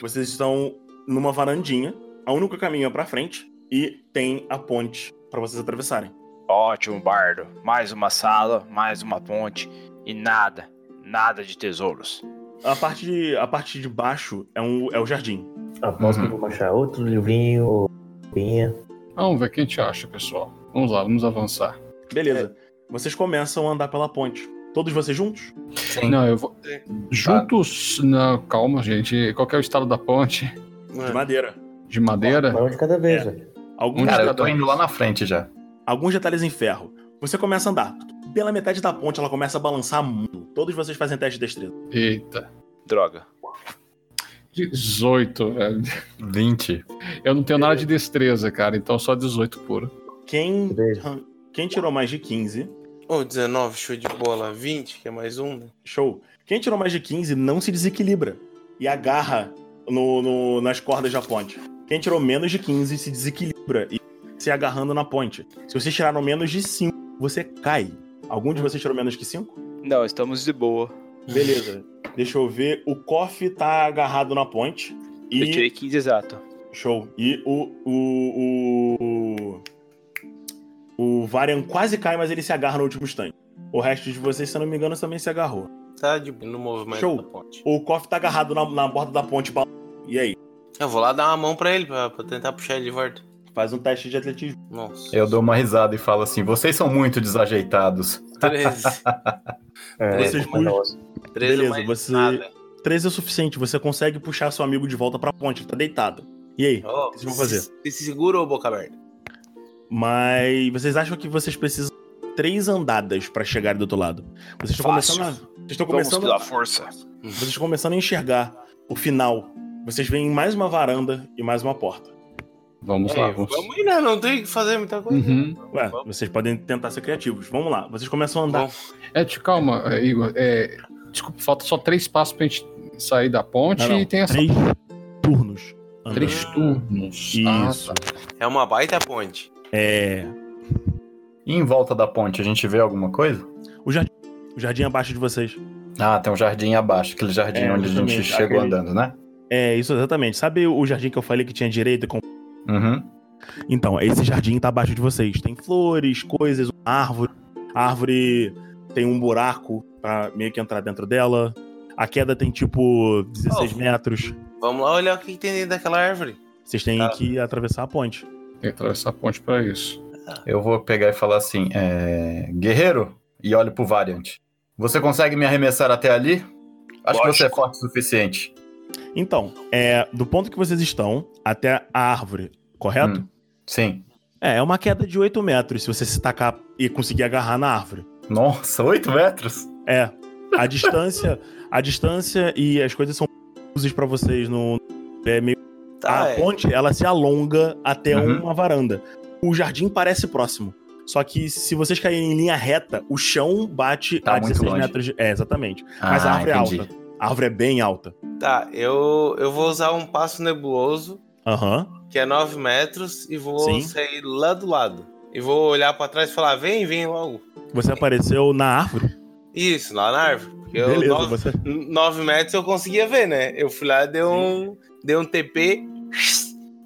Vocês estão numa varandinha. A única caminho é pra frente e tem a ponte pra vocês atravessarem. Ótimo, bardo. Mais uma sala, mais uma ponte e nada, nada de tesouros. A parte de, a parte de baixo é, um, é o jardim. Aposto Uhum. que vamos achar outro livrinho ou pinha. Vamos ver o que a gente acha, pessoal. Vamos lá, vamos avançar. Beleza. Vocês começam a andar pela ponte. Todos vocês juntos? Sim. Não, eu vou. Juntos. Não, calma, gente. Qual que é o estado da ponte? De madeira. De madeira? Um de cada vez, É. velho. Alguns, Cara, eu tô indo lá na frente já. Alguns detalhes em ferro. Você começa a andar. Pela metade da ponte, ela começa a balançar muito. Todos vocês fazem teste de destreza. Eita. Droga. 18, velho. 20. Eu não tenho nada de destreza, cara, então só 18 puro. Quem, quem tirou mais de 15, Ô, 19, show de bola. 20, que é mais um, né? show. Quem tirou mais de 15 não se desequilibra e agarra no, no- nas cordas da ponte. Quem tirou menos de 15 se desequilibra e você agarrando na ponte. Se vocês tiraram menos de 5, você cai. Algum de vocês tirou menos que 5? Não, estamos de boa. Beleza. Deixa eu ver. O Koff tá agarrado na ponte. E... Eu tirei 15 exato. Show. E o. O. O, o Varian quase cai, mas ele se agarra no último instante. O resto de vocês, se eu não me engano, também se agarrou. Tá de, no movimento Show. da ponte. O Koff tá agarrado na, na borda da ponte. E aí? Eu vou lá dar uma mão pra ele, pra, pra tentar puxar ele de volta. Faz um teste de atletismo. Nossa. Eu dou uma risada e falo assim: vocês são muito desajeitados. [laughs] 13. É, Vocês não- 13 Beleza, você- nada. 13 é o suficiente. Você consegue puxar seu amigo de volta pra ponte. Ele tá deitado. E aí? Ó, O que vocês vão fazer? Se, se segura ou boca aberta? Mas vocês acham que vocês precisam de três andadas pra chegar do outro lado? Vocês estão Fácil. começando a, vocês estão Vamos começando, pela força. vocês estão começando a enxergar o final. Vocês veem mais uma varanda e mais uma porta. Vamos lá, É, vamos. vamos ir, né? Não tem o que fazer muita coisa. Uhum. Ué, vocês podem tentar ser criativos. Vamos lá. Vocês começam a andar. Bom, É, te calma, é, Igor. É, desculpa, falta só três passos pra gente sair da ponte Não, não. e tem essa. Três turnos. andando. Três turnos. Isso. Ah, tá. é uma baita ponte. É. E em volta da ponte, a gente vê alguma coisa? O jardim. O jardim abaixo de vocês. Ah, tem um jardim abaixo, aquele jardim É, onde a gente chegou aquele- andando, né? É, isso exatamente. Sabe o jardim que eu falei que tinha direito com Uhum. Então, esse jardim tá abaixo de vocês. Tem flores, coisas, uma árvore. A árvore tem um buraco pra meio que entrar dentro dela. A queda tem tipo 16 Oh. metros. Vamos lá olhar o que tem dentro daquela árvore. Vocês têm Tá. que atravessar a ponte. Tem que atravessar a ponte pra isso. Eu vou pegar e falar assim: é... Guerreiro, e olho pro Variant. Você consegue me arremessar até ali? Acho que você é Lógico. forte o suficiente. Então, é, do ponto que vocês estão até a árvore, correto? Hum. Sim. É, é uma queda de 8 metros se você se tacar e conseguir agarrar na árvore. Nossa, 8 metros? É. A distância, [laughs] a distância e as coisas são usadas pra vocês no é meio Tá, a é. ponte ela se alonga até Uhum. uma varanda. O jardim parece próximo. Só que se vocês caírem em linha reta, o chão bate Tá a muito 16 longe. metros de. É, exatamente. Mas a Ah, árvore entendi. é alta. A árvore é bem alta. Tá, eu, eu vou usar um passo nebuloso, Aham. que é 9 metros, e vou Sim. sair lá do lado. E vou olhar pra trás e falar: vem, vem logo. Você apareceu na árvore? Isso, lá na árvore. Porque eu, Beleza, 9, você. 9 metros eu conseguia ver, né? Eu fui lá, dei um, dei um TP,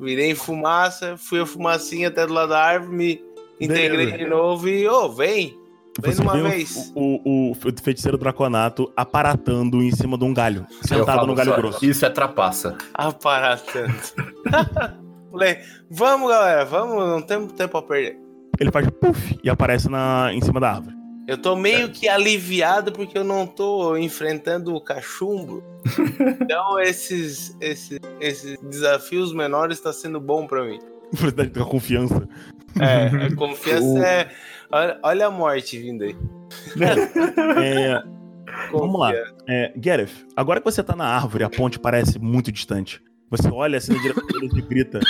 virei em fumaça, fui a fumacinha até do lado da árvore, me integrei Beleza. de novo e, ô, vem! Vem Você vê o- vez. O, o, o feiticeiro Draconato aparatando em cima de um galho. Sentado no galho só, grosso. Isso é trapaça. [laughs] Falei, vamos, galera, vamos, não temos tempo a perder. Ele faz puff e aparece na, em cima da árvore. Eu tô meio que aliviado porque eu não tô enfrentando o cachumbo. [laughs] então esses, esses, esses desafios menores tá sendo bom pra mim. Você tá com confiança. É, [laughs] a confiança O- é. Olha, olha a morte vindo aí. É, [laughs] Vamos lá. É, Gareth, agora que você tá na árvore, a ponte parece muito distante. Você olha assim na direção e grita.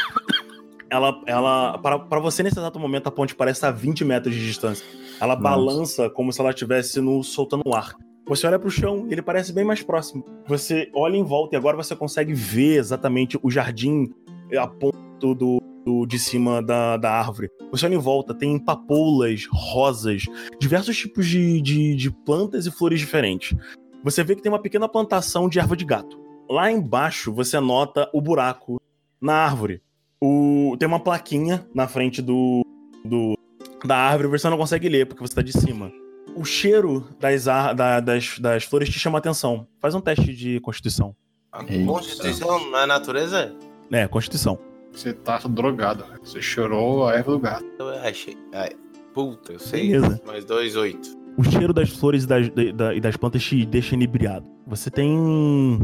Ela, ela, para, para você nesse exato momento, a ponte parece estar a 20 metros de distância. Ela Nossa. balança como se ela estivesse no, soltando o ar. Você olha pro chão e ele parece bem mais próximo. Você olha em volta e agora você consegue ver exatamente o jardim a ponto do, do- de cima da, da árvore. Você olha em volta, tem papoulas, rosas, diversos tipos de, de, de plantas e flores diferentes. Você vê que tem uma pequena plantação de erva de gato. Lá embaixo você nota o buraco na árvore. O, tem uma plaquinha na frente do, do- da árvore, você não consegue ler porque você tá de cima. O cheiro das, ar- da- das, das flores te chama a atenção. Faz um teste de constituição. A Eita. Constituição na natureza? É, constituição. Você tá drogado. né? Você chorou a erva do gato. Eu achei. Ai, puta, eu sei. Beleza. Mais dois, oito. O cheiro das flores e das, da- da- e das plantas te deixa inebriado. Você tem.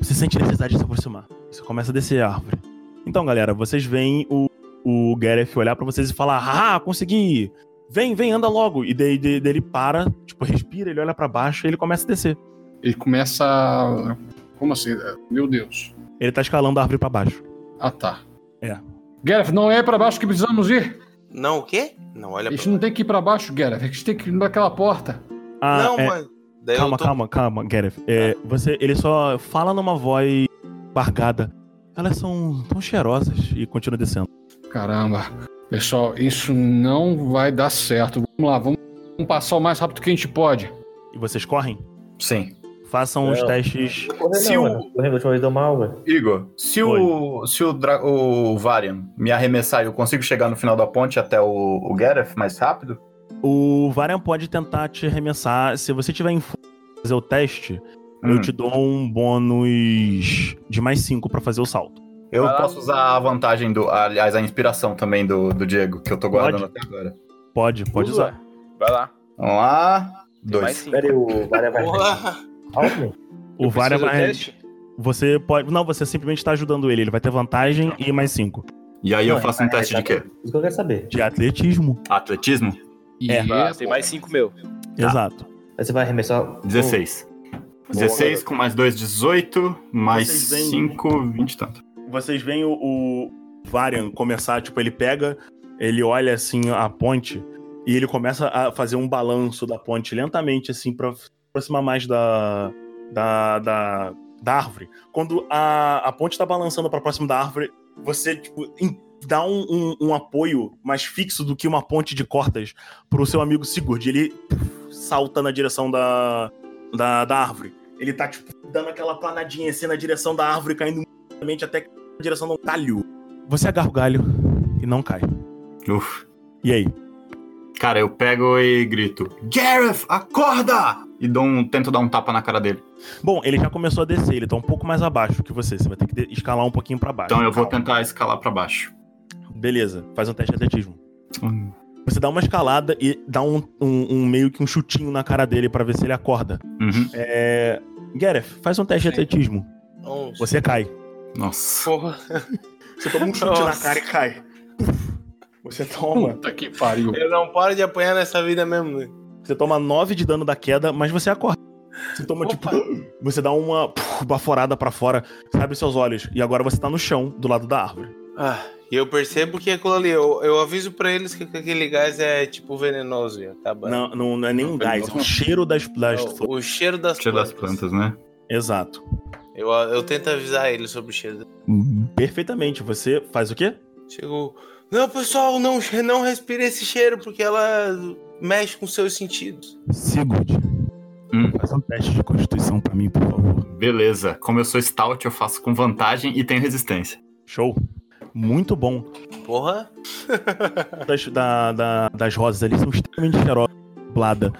Você sente necessidade de se aproximar. Você começa a descer a árvore. Então, galera, vocês veem o, o Gareth olhar pra vocês e falar: Ah, consegui! Vem, vem, anda logo. E daí, daí- daí ele para, tipo, respira, ele olha pra baixo e ele começa a descer. Ele começa. a- Como assim? Meu Deus. Ele tá escalando a árvore pra baixo. Ah, tá. É. Gareth, não é pra baixo que precisamos ir. Não, o quê? Não, olha A gente pra não tem que ir pra baixo, Gareth. A gente tem que ir naquela porta. Ah, Não, é, mas. Calma, tô... calma, calma, Gareth. É, você, ele só fala numa voz bargada. Elas são tão cheirosas e continua descendo. Caramba. Pessoal, isso não vai dar certo. Vamos lá, vamos, vamos passar o mais rápido que a gente pode. E vocês correm? Sim. Façam os Não. testes. Se não, o- mano. Correr, a última vez deu mal, velho. Igor, se o, se o, dra- o Varian me arremessar, eu consigo chegar no final da ponte até o, o Gareth mais rápido? O Varian pode tentar te arremessar. Se você tiver em fazer o teste, eu Hum. te dou um bônus de mais 5 pra fazer o salto. Eu Vai lá. posso usar a vantagem do. Aliás, a inspiração também do, do Diego, que eu tô guardando Pode. até agora. Pode, pode Usa. usar. Vai lá. Vamos lá. Tem Dois. cinco. Pera aí, o Varia vai. O do vai. teste? Você pode. Não, você simplesmente tá ajudando ele. Ele vai ter vantagem e mais 5. E aí eu Não, faço um é, teste é, de quê? Isso que eu quero saber. De atletismo. Atletismo? É. Ah, tem mais cinco meu. Exato. Aí você vai arremessar. 16. 16 com mais 2, 18. Mais Vocês veem- 5, 20 e tanto. Vocês veem o, o Varian começar, tipo, ele pega, ele olha assim a ponte e ele começa a fazer um balanço da ponte lentamente, assim, pra aproximar mais da, da, da, da árvore. Quando a, a ponte tá balançando pra próximo da árvore, você, tipo, dá um, um, um apoio mais fixo do que uma ponte de cordas pro seu amigo Sigurd. Ele puf, salta na direção da, da, da árvore. Ele tá, tipo, dando aquela planadinha assim na direção da árvore, caindo lentamente até na direção de um talho. Você agarra o galho e não cai. Uf. E aí? Cara, eu pego e grito: Gareth, acorda! E dou um, tento dar um tapa na cara dele. Bom, ele já começou a descer, ele tá um pouco mais abaixo que você. Você vai ter que escalar um pouquinho pra baixo. Então eu vou Calma. tentar escalar pra baixo. Beleza, faz um teste de atletismo. Hum. Você dá uma escalada e dá um, um- um meio que um chutinho na cara dele pra ver se ele acorda. Uhum. É. Gareth, faz um teste de atletismo. Onze. Você cai. Nossa. Porra. [laughs] Você toma um chute na Nossa. cara e cai. Você toma. Puta que pariu. Eu não paro de apanhar nessa vida mesmo, né? Você toma 9 de dano da queda, mas você acorda. Você toma, Opa. tipo. Você dá uma puf, baforada pra fora, você abre seus olhos, e agora você tá no chão, do lado da árvore. Ah, e eu percebo que aquilo ali, eu, eu aviso pra eles que aquele gás é tipo venenoso e acaba. Não, não, não é nem um Não, gás, é não. o cheiro das, das É flores. o, o cheiro das Cheiro das plantas. plantas, né? Exato. Eu, eu tento avisar eles sobre o cheiro. Perfeitamente. Você faz o quê? Chegou. Não, pessoal, não, não respire esse cheiro, porque ela mexe com seus sentidos. Sigurd. Hum. Faz um teste de constituição pra mim, por favor. Beleza. Como eu sou stout, eu faço com vantagem e tenho resistência. Show. Muito bom. Porra. [laughs] Das, da- da- das rosas ali são extremamente cheirosas, blada.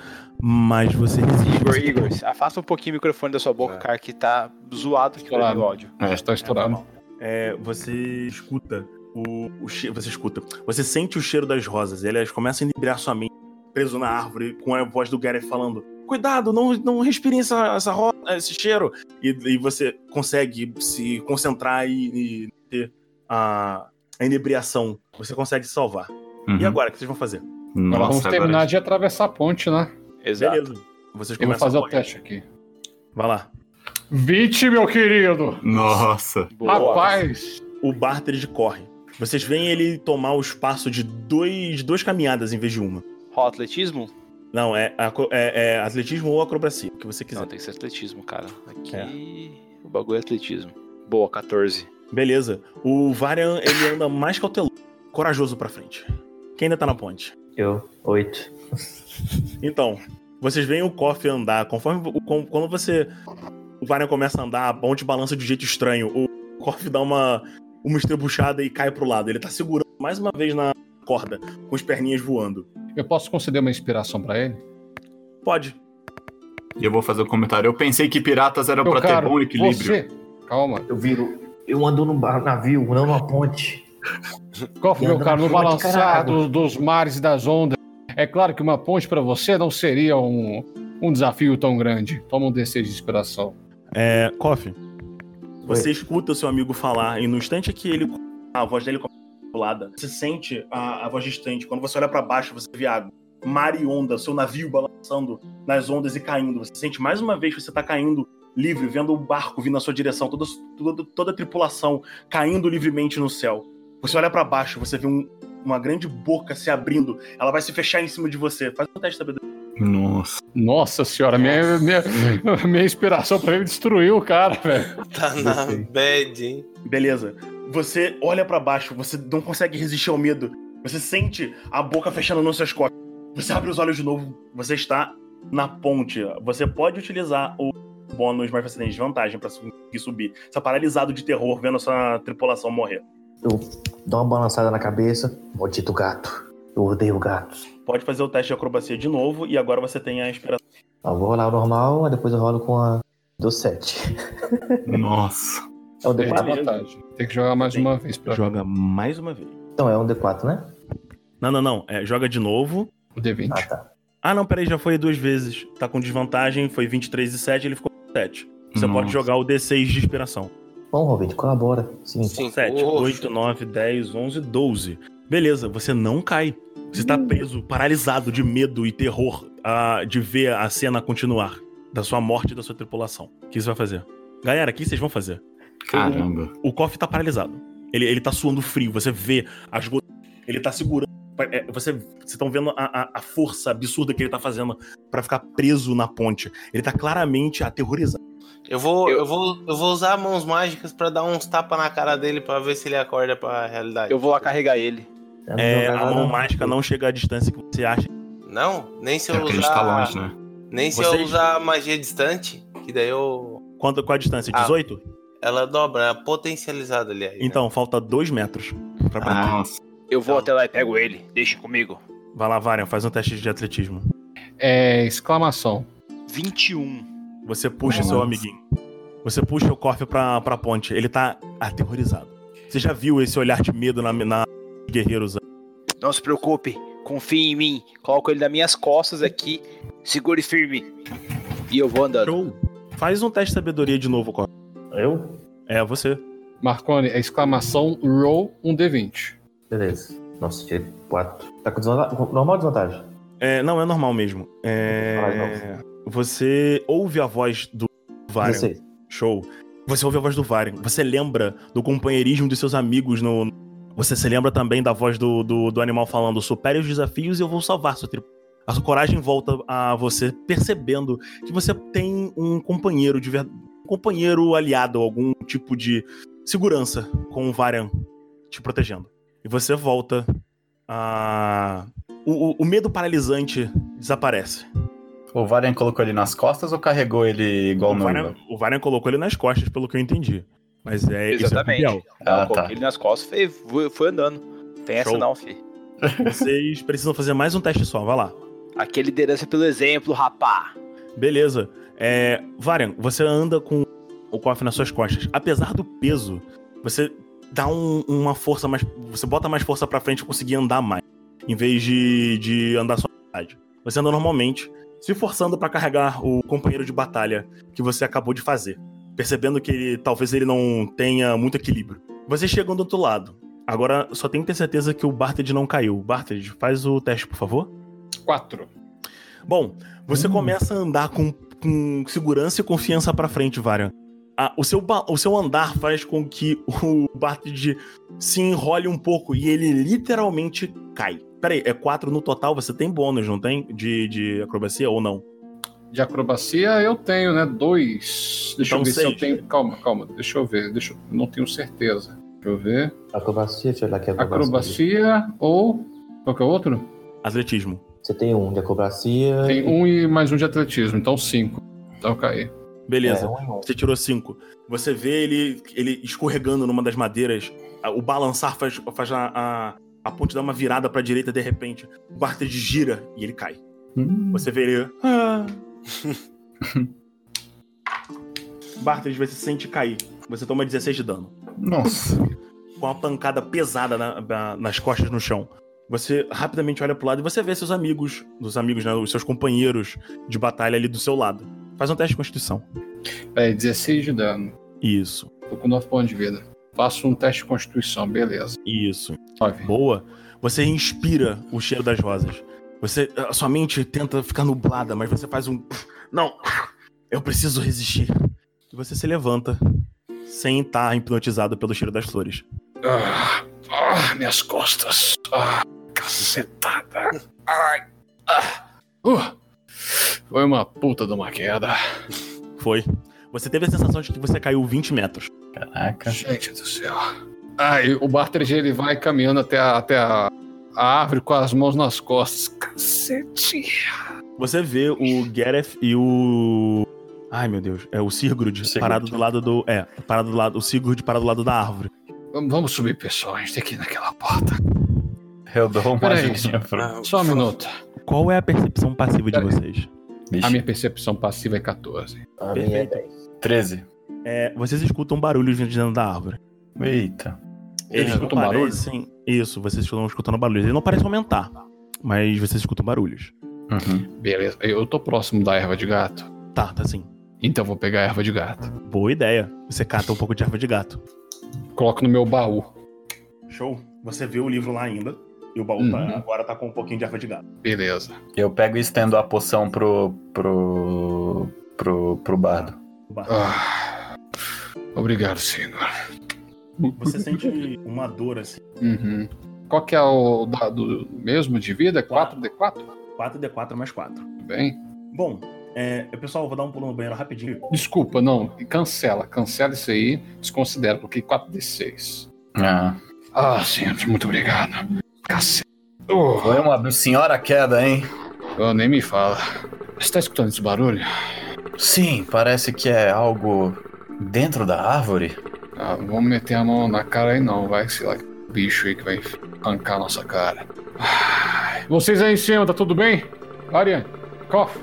Mas você resiste. Igor, você- Igor, afasta um pouquinho o microfone da sua boca, É. cara, que tá zoado aqui o áudio. É, está estourado. É, você escuta o, o cheiro. Você escuta. Você sente o cheiro das rosas. Elas começam a inebriar sua mente, preso na árvore, com a voz do Gareth falando: Cuidado, não, não respirem essa, essa ro- esse cheiro. E, e você consegue se concentrar e, e ter a, a inebriação. Você consegue se salvar. Uhum. E agora, o que vocês vão fazer? Agora vamos Nossa, terminar agora... de atravessar a ponte, né? Exato. Beleza. Vocês Eu vou fazer a o teste aqui. Vai lá. 20, meu querido! Nossa. Boa. Rapaz! O Bartred corre. Vocês veem ele tomar o espaço de dois, duas caminhadas em vez de uma. Rola atletismo? Não, é, é- é atletismo ou acrobacia, o que você quiser. Não, tem que ser atletismo, cara. Aqui É. o bagulho é atletismo. Boa, 14. Beleza. O Varian, ele anda mais cauteloso, corajoso pra frente. Quem ainda tá na ponte? Eu, oito. Então, vocês veem o Koff andar, conforme o- quando você o Varian começa a andar, a ponte balança de um jeito estranho. O Koff dá uma uma estrebuchada e cai pro lado. Ele tá segurando mais uma vez na corda, com as perninhas voando. Eu posso conceder uma inspiração pra ele? Pode. E eu vou fazer um comentário. Eu pensei que piratas era Meu pra ter bom equilíbrio. Você... Calma. Eu viro. Eu ando num navio, não numa ponte. Qual foi, meu caro? No balançar do- dos mares e das ondas. É claro que uma ponte pra você não seria um, um desafio tão grande. Toma um D6 de inspiração. É, Koff, você escuta o seu amigo falar e no instante que ele a voz dele pulada, você sente a, a voz distante. Quando você olha pra baixo, você vê água. Mar e onda, seu navio balançando nas ondas e caindo. Você sente mais uma vez que você tá caindo livre, vendo o barco vindo na sua direção, toda, toda, toda a tripulação caindo livremente no céu. Você olha pra baixo, você vê um- uma grande boca se abrindo. Ela vai se fechar em cima de você. Faz um teste de sabedoria. Nossa. Nossa senhora, minha, minha, minha inspiração pra ele destruiu o cara, velho. Tá na bad, hein? Beleza. Você olha pra baixo, você não consegue resistir ao medo Você sente a boca fechando nas suas costas. Você abre os olhos de novo. Você está na ponte. Você pode utilizar o bônus, mas você tem desvantagem pra conseguir subir. Você tá paralisado de terror vendo a sua tripulação morrer. Eu dou uma balançada na cabeça. Maldito gato. Eu odeio gatos. Pode fazer o teste de acrobacia de novo e agora você tem a inspiração. Eu vou rolar o normal, aí depois eu rolo com a do 7. [laughs] Nossa. É um Tem D4? vantagem. Tem que jogar mais uma vez pra Joga mais uma vez. Então é um D4, né? Não, não, não. É, joga de novo. o D20. Ah, tá. Ah, não, peraí, já foi duas vezes. Tá com desvantagem, foi 23 e 7, ele ficou com 7. Você Nossa. pode jogar o D6 de inspiração. Bom, Rovinte, colabora. Sim. Sim. 7, Oxe. 8, 9, 10, 11, 12. Beleza, você não cai. Você tá preso, paralisado de medo e terror ah, de ver a cena continuar. Da sua morte e da sua tripulação. O que você vai fazer? Galera, o que vocês vão fazer? Caramba. O Koff tá paralisado. Ele, ele tá suando frio. Você vê as gotas. Ele tá segurando. é, Você, vocês estão vendo a, a- a força absurda que ele tá fazendo pra ficar preso na ponte. Ele tá claramente aterrorizado. Eu vou, eu... vou, eu vou usar mãos mágicas pra dar uns tapas na cara dele pra ver se ele acorda pra realidade. Eu vou lá carregar ele. É, a mão mágica não chega à distância que você acha. Não, nem se É eu a usar. gente tá longe, né? Nem se Vocês- eu usar magia distante, que daí eu. Quanto, qual a distância? Ah. 18? Ela dobra, é potencializada, aliás. né? Então, falta 2 metros pra Ah. Nossa. Eu vou Então. até lá e pego ele. Deixa comigo. Vai lá, Varian, faz um teste de atletismo. É exclamação. 21. Você puxa Nossa. seu amiguinho. Você puxa o Corf pra, pra ponte. Ele tá aterrorizado. Você já viu esse olhar de medo na, na guerreiros? Não se preocupe. Confie em mim. Coloco ele nas minhas costas aqui. Segure firme. E eu vou andando. Show. Faz um teste de sabedoria de novo, Corf. Eu? É, você. Marconi, é exclamação roll um D20. Beleza. Nossa, tirei 4. Tá com desvantagem? Normal ou desvantagem? É, não, é normal mesmo. É, você ouve a voz do Varian. 16. Show. Você ouve a voz do Varian. Você lembra do companheirismo dos seus amigos no. Você se lembra também da voz do, do, do animal falando: supere os desafios e eu vou salvar sua tribo. A sua coragem volta a você, percebendo que você tem um companheiro de verdade. Um companheiro aliado, algum tipo de segurança com o Varian te protegendo. E você volta a. O, o- o medo paralisante desaparece. O Varian colocou ele nas costas ou carregou ele igual O no Varian, o Varian colocou ele nas costas, pelo que eu entendi. Mas é isso é Exatamente. Biel. Não, Ah, tá. ele nas costas e foi, foi andando. Tem essa Show. não, fi. [laughs] Vocês precisam fazer mais um teste só, vai lá. Aqui é liderança pelo exemplo, rapá. Beleza. É, Varian, você anda com o cofre nas suas costas. Apesar do peso, você dá um- uma força mais. Você bota mais força pra frente e conseguir andar mais. Em vez de, de andar só na cidade. Você anda normalmente, se forçando pra carregar o companheiro de batalha que você acabou de fazer. Percebendo que ele, talvez ele não tenha muito equilíbrio. Vocês chegam do outro lado. Agora só tem que ter certeza que o Barted não caiu. Barted, faz o teste, por favor. 4. Bom, você começa a andar com, com segurança e confiança pra frente, Varian. Ah, o, seu, o seu andar faz com que o Barted se enrole um pouco e ele literalmente cai. Peraí, é 4 no total? Você tem bônus, não tem? De, de acrobacia ou não? De acrobacia eu tenho, né? Dois. Deixa Então, eu ver se seis. eu tenho. Calma, calma. Deixa eu ver. Deixa eu... Não tenho certeza. Deixa eu ver. Acrobacia, deixa eu olhar aqui. Acrobacia. Acrobacia ou. Qual que é o outro? Atletismo. Você tem um de acrobacia. Tem um e mais um de atletismo, então cinco. Então caí. Beleza. É, um e um. Você tirou 5. Você vê ele, ele escorregando numa das madeiras. O balançar faz, faz a, a, a ponte dar uma virada pra direita de repente. O Barted gira e ele cai. Você vê ele. Ah. [laughs] Barted, você sente cair. Você toma 16 de dano. Nossa. Com uma pancada pesada na- na- nas costas no chão. Você rapidamente olha pro lado e você vê seus amigos, os amigos, né, os seus companheiros de batalha ali do seu lado. Faz um teste de constituição. É, 16 de dano. Isso, Tô com 9 pontos de vida. Faço um teste de constituição, beleza. isso. 9. Boa. Você inspira o cheiro das rosas. Você, a sua mente tenta ficar nublada, mas você faz um. Não, eu preciso resistir. E você se levanta, sem estar hipnotizado pelo cheiro das flores. Ah, ah, minhas costas. Ah, cacetada. Ai. Ah. Uh, foi uma puta de uma queda. Foi. Você teve a sensação de que você caiu 20 metros. Caraca. Gente do céu. Aí o Bartred ele vai caminhando até a, até a, a árvore com as mãos nas costas. Cacete. Você vê o Gareth e o. Ai meu Deus, é o Sigurd, Sigurd. parado do lado do. É, parado do lado. O Sigurd parado do lado da árvore. Vamos, subir, pessoal. A gente tem que ir naquela porta. Eu dou uma ajudinha pro. Só um minuto. Qual é a percepção passiva de Peraí. vocês? Vixe, A minha percepção passiva é 14. A minha é Perfeito. 10. 13. É, vocês escutam barulhos vindo de dentro da árvore. Eita. Eles escutam barulho? Isso, vocês estão escutando barulhos. Ele não parece aumentar, mas vocês escutam barulhos. Uhum. Beleza. Eu tô próximo da erva de gato. Tá, tá sim. Então vou pegar a erva de gato. Boa ideia. Você cata um pouco de erva de gato. Coloco no meu baú. Show. Você vê o livro lá ainda. E o baú Uhum. tá- agora tá com um pouquinho de erva de gato. Beleza. Eu pego e estendo a poção pro. pro. pro, pro bardo. Ah, obrigado, senhor. Você sente uma dor assim. Uhum. Qual que é o dado mesmo de vida? 4D4? 4d4 mais 4. Tudo bem? Bom, é, pessoal, eu vou dar um pulo no banheiro rapidinho. Desculpa, não. Cancela. Cancela isso aí. Desconsidera, porque 4D6. Ah. Ah, senhor, muito obrigado. Cacete. Oh, Foi uma senhora queda, hein? oh, nem me fala. Você tá escutando esse barulho? Sim, parece que é algo dentro da árvore. Ah, não vamos meter a mão na cara aí não, vai, sei lá, que bicho aí que vai arrancar a nossa cara. Vocês aí em cima, tá tudo bem? Ariane, Koff,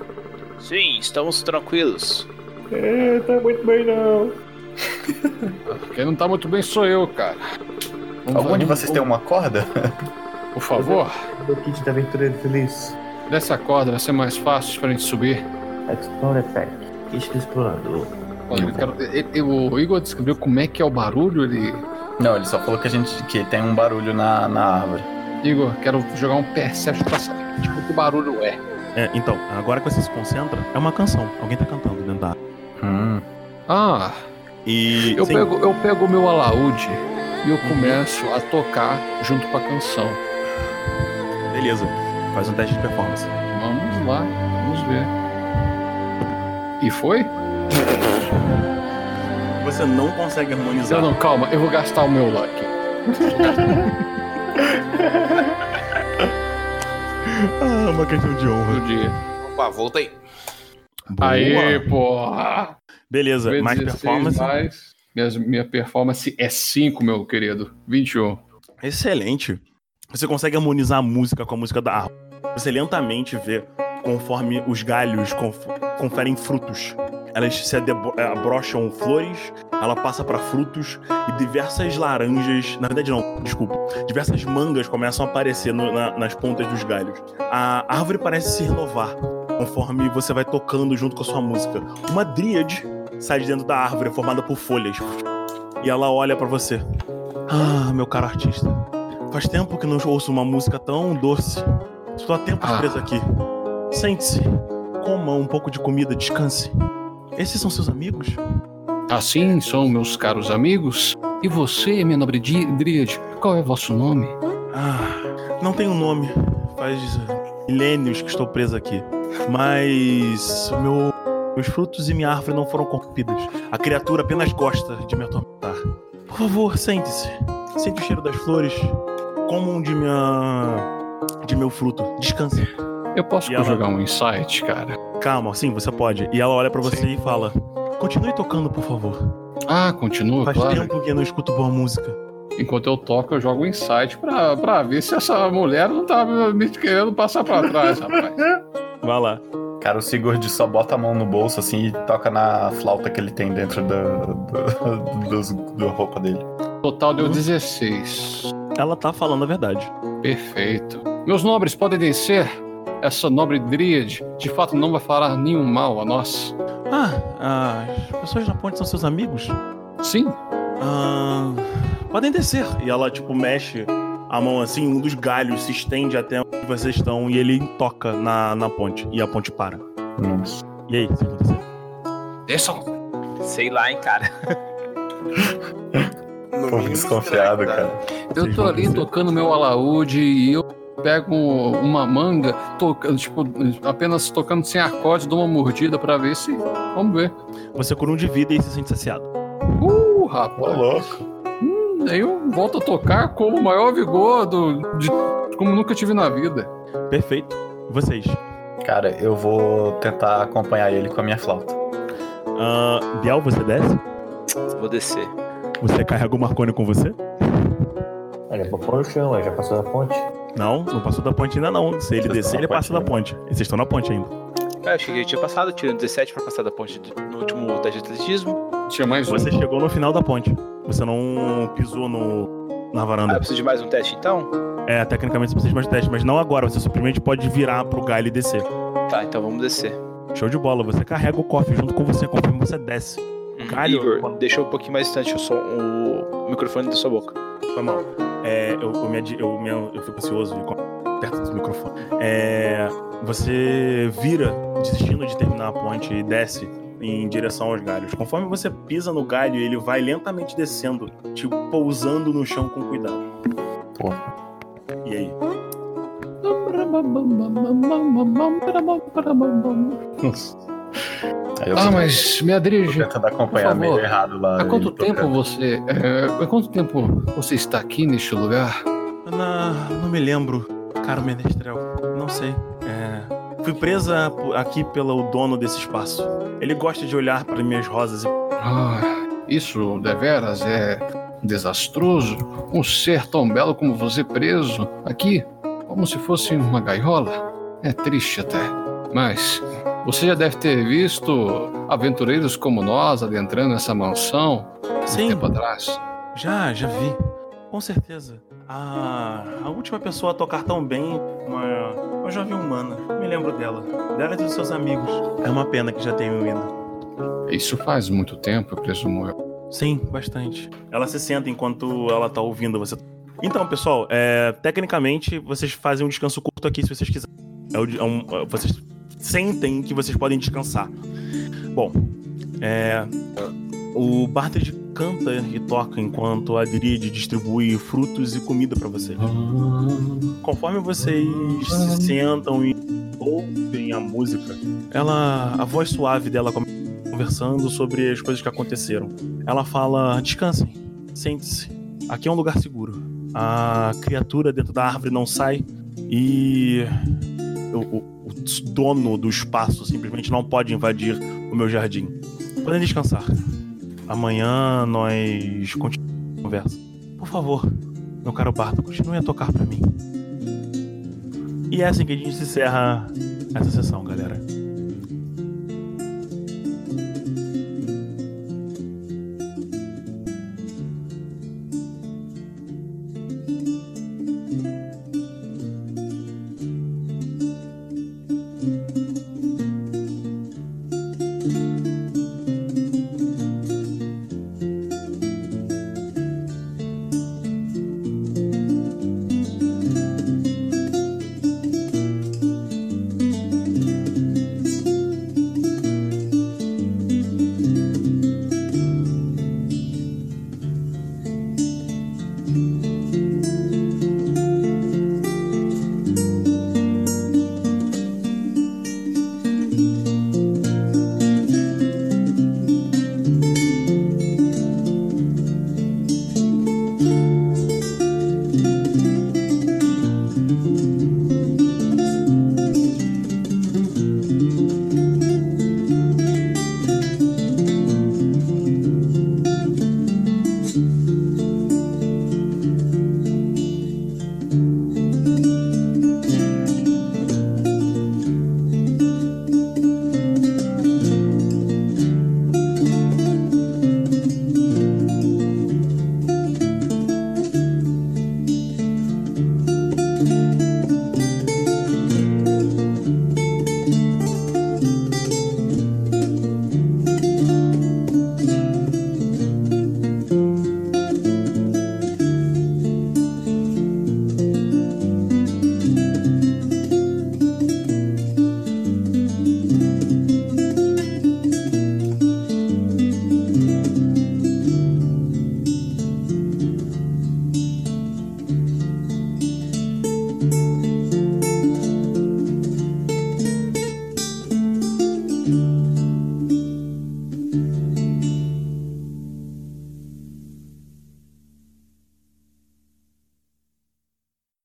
Sim, estamos tranquilos. É, tá muito bem não. quem não tá muito bem sou eu, cara. Vamos- Algum de vamos- vocês tem uma corda? [laughs] Por favor, Meu kit da aventureiro feliz. dessa corda vai ser mais fácil pra gente subir. Explorer Pack. Kit do explorador. O Igor descreveu como é que é o barulho, ele... Não, ele só falou que a gente que tem um barulho na, na árvore. Igor, quero jogar um perception pra saber tipo, que barulho é. É, então, agora que você se concentra, é uma canção. Alguém tá cantando dentro da árvore. Hum. Ah, E. eu sim, pego, eu pego o meu alaúde e eu começo a tocar junto com a canção. Beleza. Faz um teste de performance. Vamos lá, vamos ver. E foi? Você não consegue harmonizar. Não, não, calma, eu vou gastar o meu luck. [laughs] Ah, uma questão de honra. No dia. Opa, voltei. Aí, porra! Beleza, mais 16 performance. mais- Minha, minha performance é 5, meu querido. 21. Excelente. Você consegue harmonizar a música com a música da árvore. Você lentamente vê conforme os galhos conf- conferem frutos. Elas se eh, abrocham flores, ela passa para frutos e diversas laranjas. Na verdade, não, desculpa. Diversas mangas começam a aparecer no- na- nas pontas dos galhos. A árvore parece se renovar conforme você vai tocando junto com a sua música. Uma dríade sai de dentro da árvore, formada por folhas. E ela olha para você. Ah, meu caro artista. Faz tempo que não ouço uma música tão doce. Estou há tempos Ah. preso aqui. Sente-se. Coma um pouco de comida, descanse. Esses são seus amigos? Assim são meus caros amigos. E você, minha nobre Dríade, qual é vosso nome? Ah, não tenho nome. Faz milênios que estou preso aqui. Mas meu, meus frutos e minha árvore não foram corrompidos. A criatura apenas gosta de me atormentar. Por favor, sente-se. Sente o cheiro das flores. Comam de minha. de meu fruto. Descanse. Eu posso ela- jogar um insight, cara? Calma, sim, você pode. E ela olha pra você e fala: Continue tocando, por favor. Ah, continua, Faz claro. tempo que eu não escuto boa música. Enquanto eu toco, eu jogo um insight pra, pra ver se essa mulher não tá me querendo passar pra trás, [laughs] rapaz. Vai lá. Cara, o Sigurd só bota a mão no bolso assim e toca na flauta que ele tem dentro da, dos- da roupa dele. Total deu 16. Ela tá falando a verdade. Perfeito. Meus nobres podem descer. Essa nobre dríade, de fato, não vai fará nenhum mal a nós. Ah, as pessoas na ponte são seus amigos? Sim. Ah, podem descer. E ela, tipo, mexe a mão assim, um dos galhos se estende até onde vocês estão e ele toca na, na ponte. E a ponte para. Nossa. E aí, o que aconteceu? Desçam. Sei lá, hein, cara. [laughs] No Pô, desconfiado, cara. Eu tô ali tocando meu alaúde e eu pego uma manga, tocando, tipo, apenas tocando sem acorde, dou uma mordida pra ver se. Vamos ver. Você cura um de vida e se sente saciado. Uh, Ô, rapaz. louco. Hum, Daí eu volto a tocar com o maior vigor do, de como nunca tive na vida. Perfeito. Vocês? Cara, eu vou tentar acompanhar ele com a minha flauta. Ah, Biel, você desce? Vou descer. Você carrega o Marconi com você? Olha, pôr no chão, aí já passou da ponte. Não, não passou da ponte ainda não. Se ele Vocês descer, ele passa da ponte. E vocês estão na ponte ainda. É, eu achei que eu tinha passado, tirando 17 pra passar da ponte no último teste de atletismo. Tinha mais um. Você chegou no final da ponte. Você não pisou no, na Ah, eu varanda. preciso de mais um teste então? É, tecnicamente você precisa de mais teste, mas não agora. Você simplesmente pode virar pro galho e descer. Tá, então vamos descer. Show de bola. Você carrega o cofre junto com você conforme você desce. Hum, Galho, Igor, quando- deixa um pouquinho mais distante o, som, o microfone da sua boca. Foi mal. É, eu, eu, me, eu, me- eu fico ansioso de perto do microfone. É, você vira, desistindo de terminar a ponte, e desce em direção aos galhos. Conforme você pisa no galho, ele vai lentamente descendo, tipo, pousando no chão com cuidado. Pô. E aí? Eu Ah, mas me dirige. tentando acompanhar favor. meio errado lá. Há quanto tempo tocando. você. é, há quanto tempo você está aqui neste lugar? Na, não me lembro, caro menestrel. Não sei. É, fui presa aqui pelo dono desse espaço. Ele gosta de olhar para minhas rosas e Ah, isso deveras é desastroso. Um ser tão belo como você preso aqui, como se fosse uma gaiola. É triste até. Mas você já deve ter visto aventureiros como nós adentrando essa mansão um Sim. tempo atrás. Já, já vi. Com certeza. A, a última pessoa a tocar tão bem, uma, uma jovem humana. Me lembro dela. Dela e dos seus amigos. É uma pena que já tenham ido. Isso faz muito tempo, eu presumo eu. Sim, bastante. Ela se senta enquanto ela tá ouvindo você. Então, pessoal, é, tecnicamente, vocês fazem um descanso curto aqui se vocês quiserem. É é um- é, vocês sentem que vocês podem descansar. Bom, é, o Bartlett canta e toca enquanto a Dríade distribui frutos e comida pra você. Conforme vocês se sentam e ouvem a música, ela, a voz suave dela começa conversando sobre as coisas que aconteceram. Ela fala: descansem, sente-se. Aqui é um lugar seguro. A criatura dentro da árvore não sai e o dono do espaço simplesmente não pode invadir o meu jardim. Podem descansar. Amanhã nós continuamos a conversa. Por favor, meu caro Bardo, continue a tocar pra mim. E é assim que a gente encerra essa sessão, galera.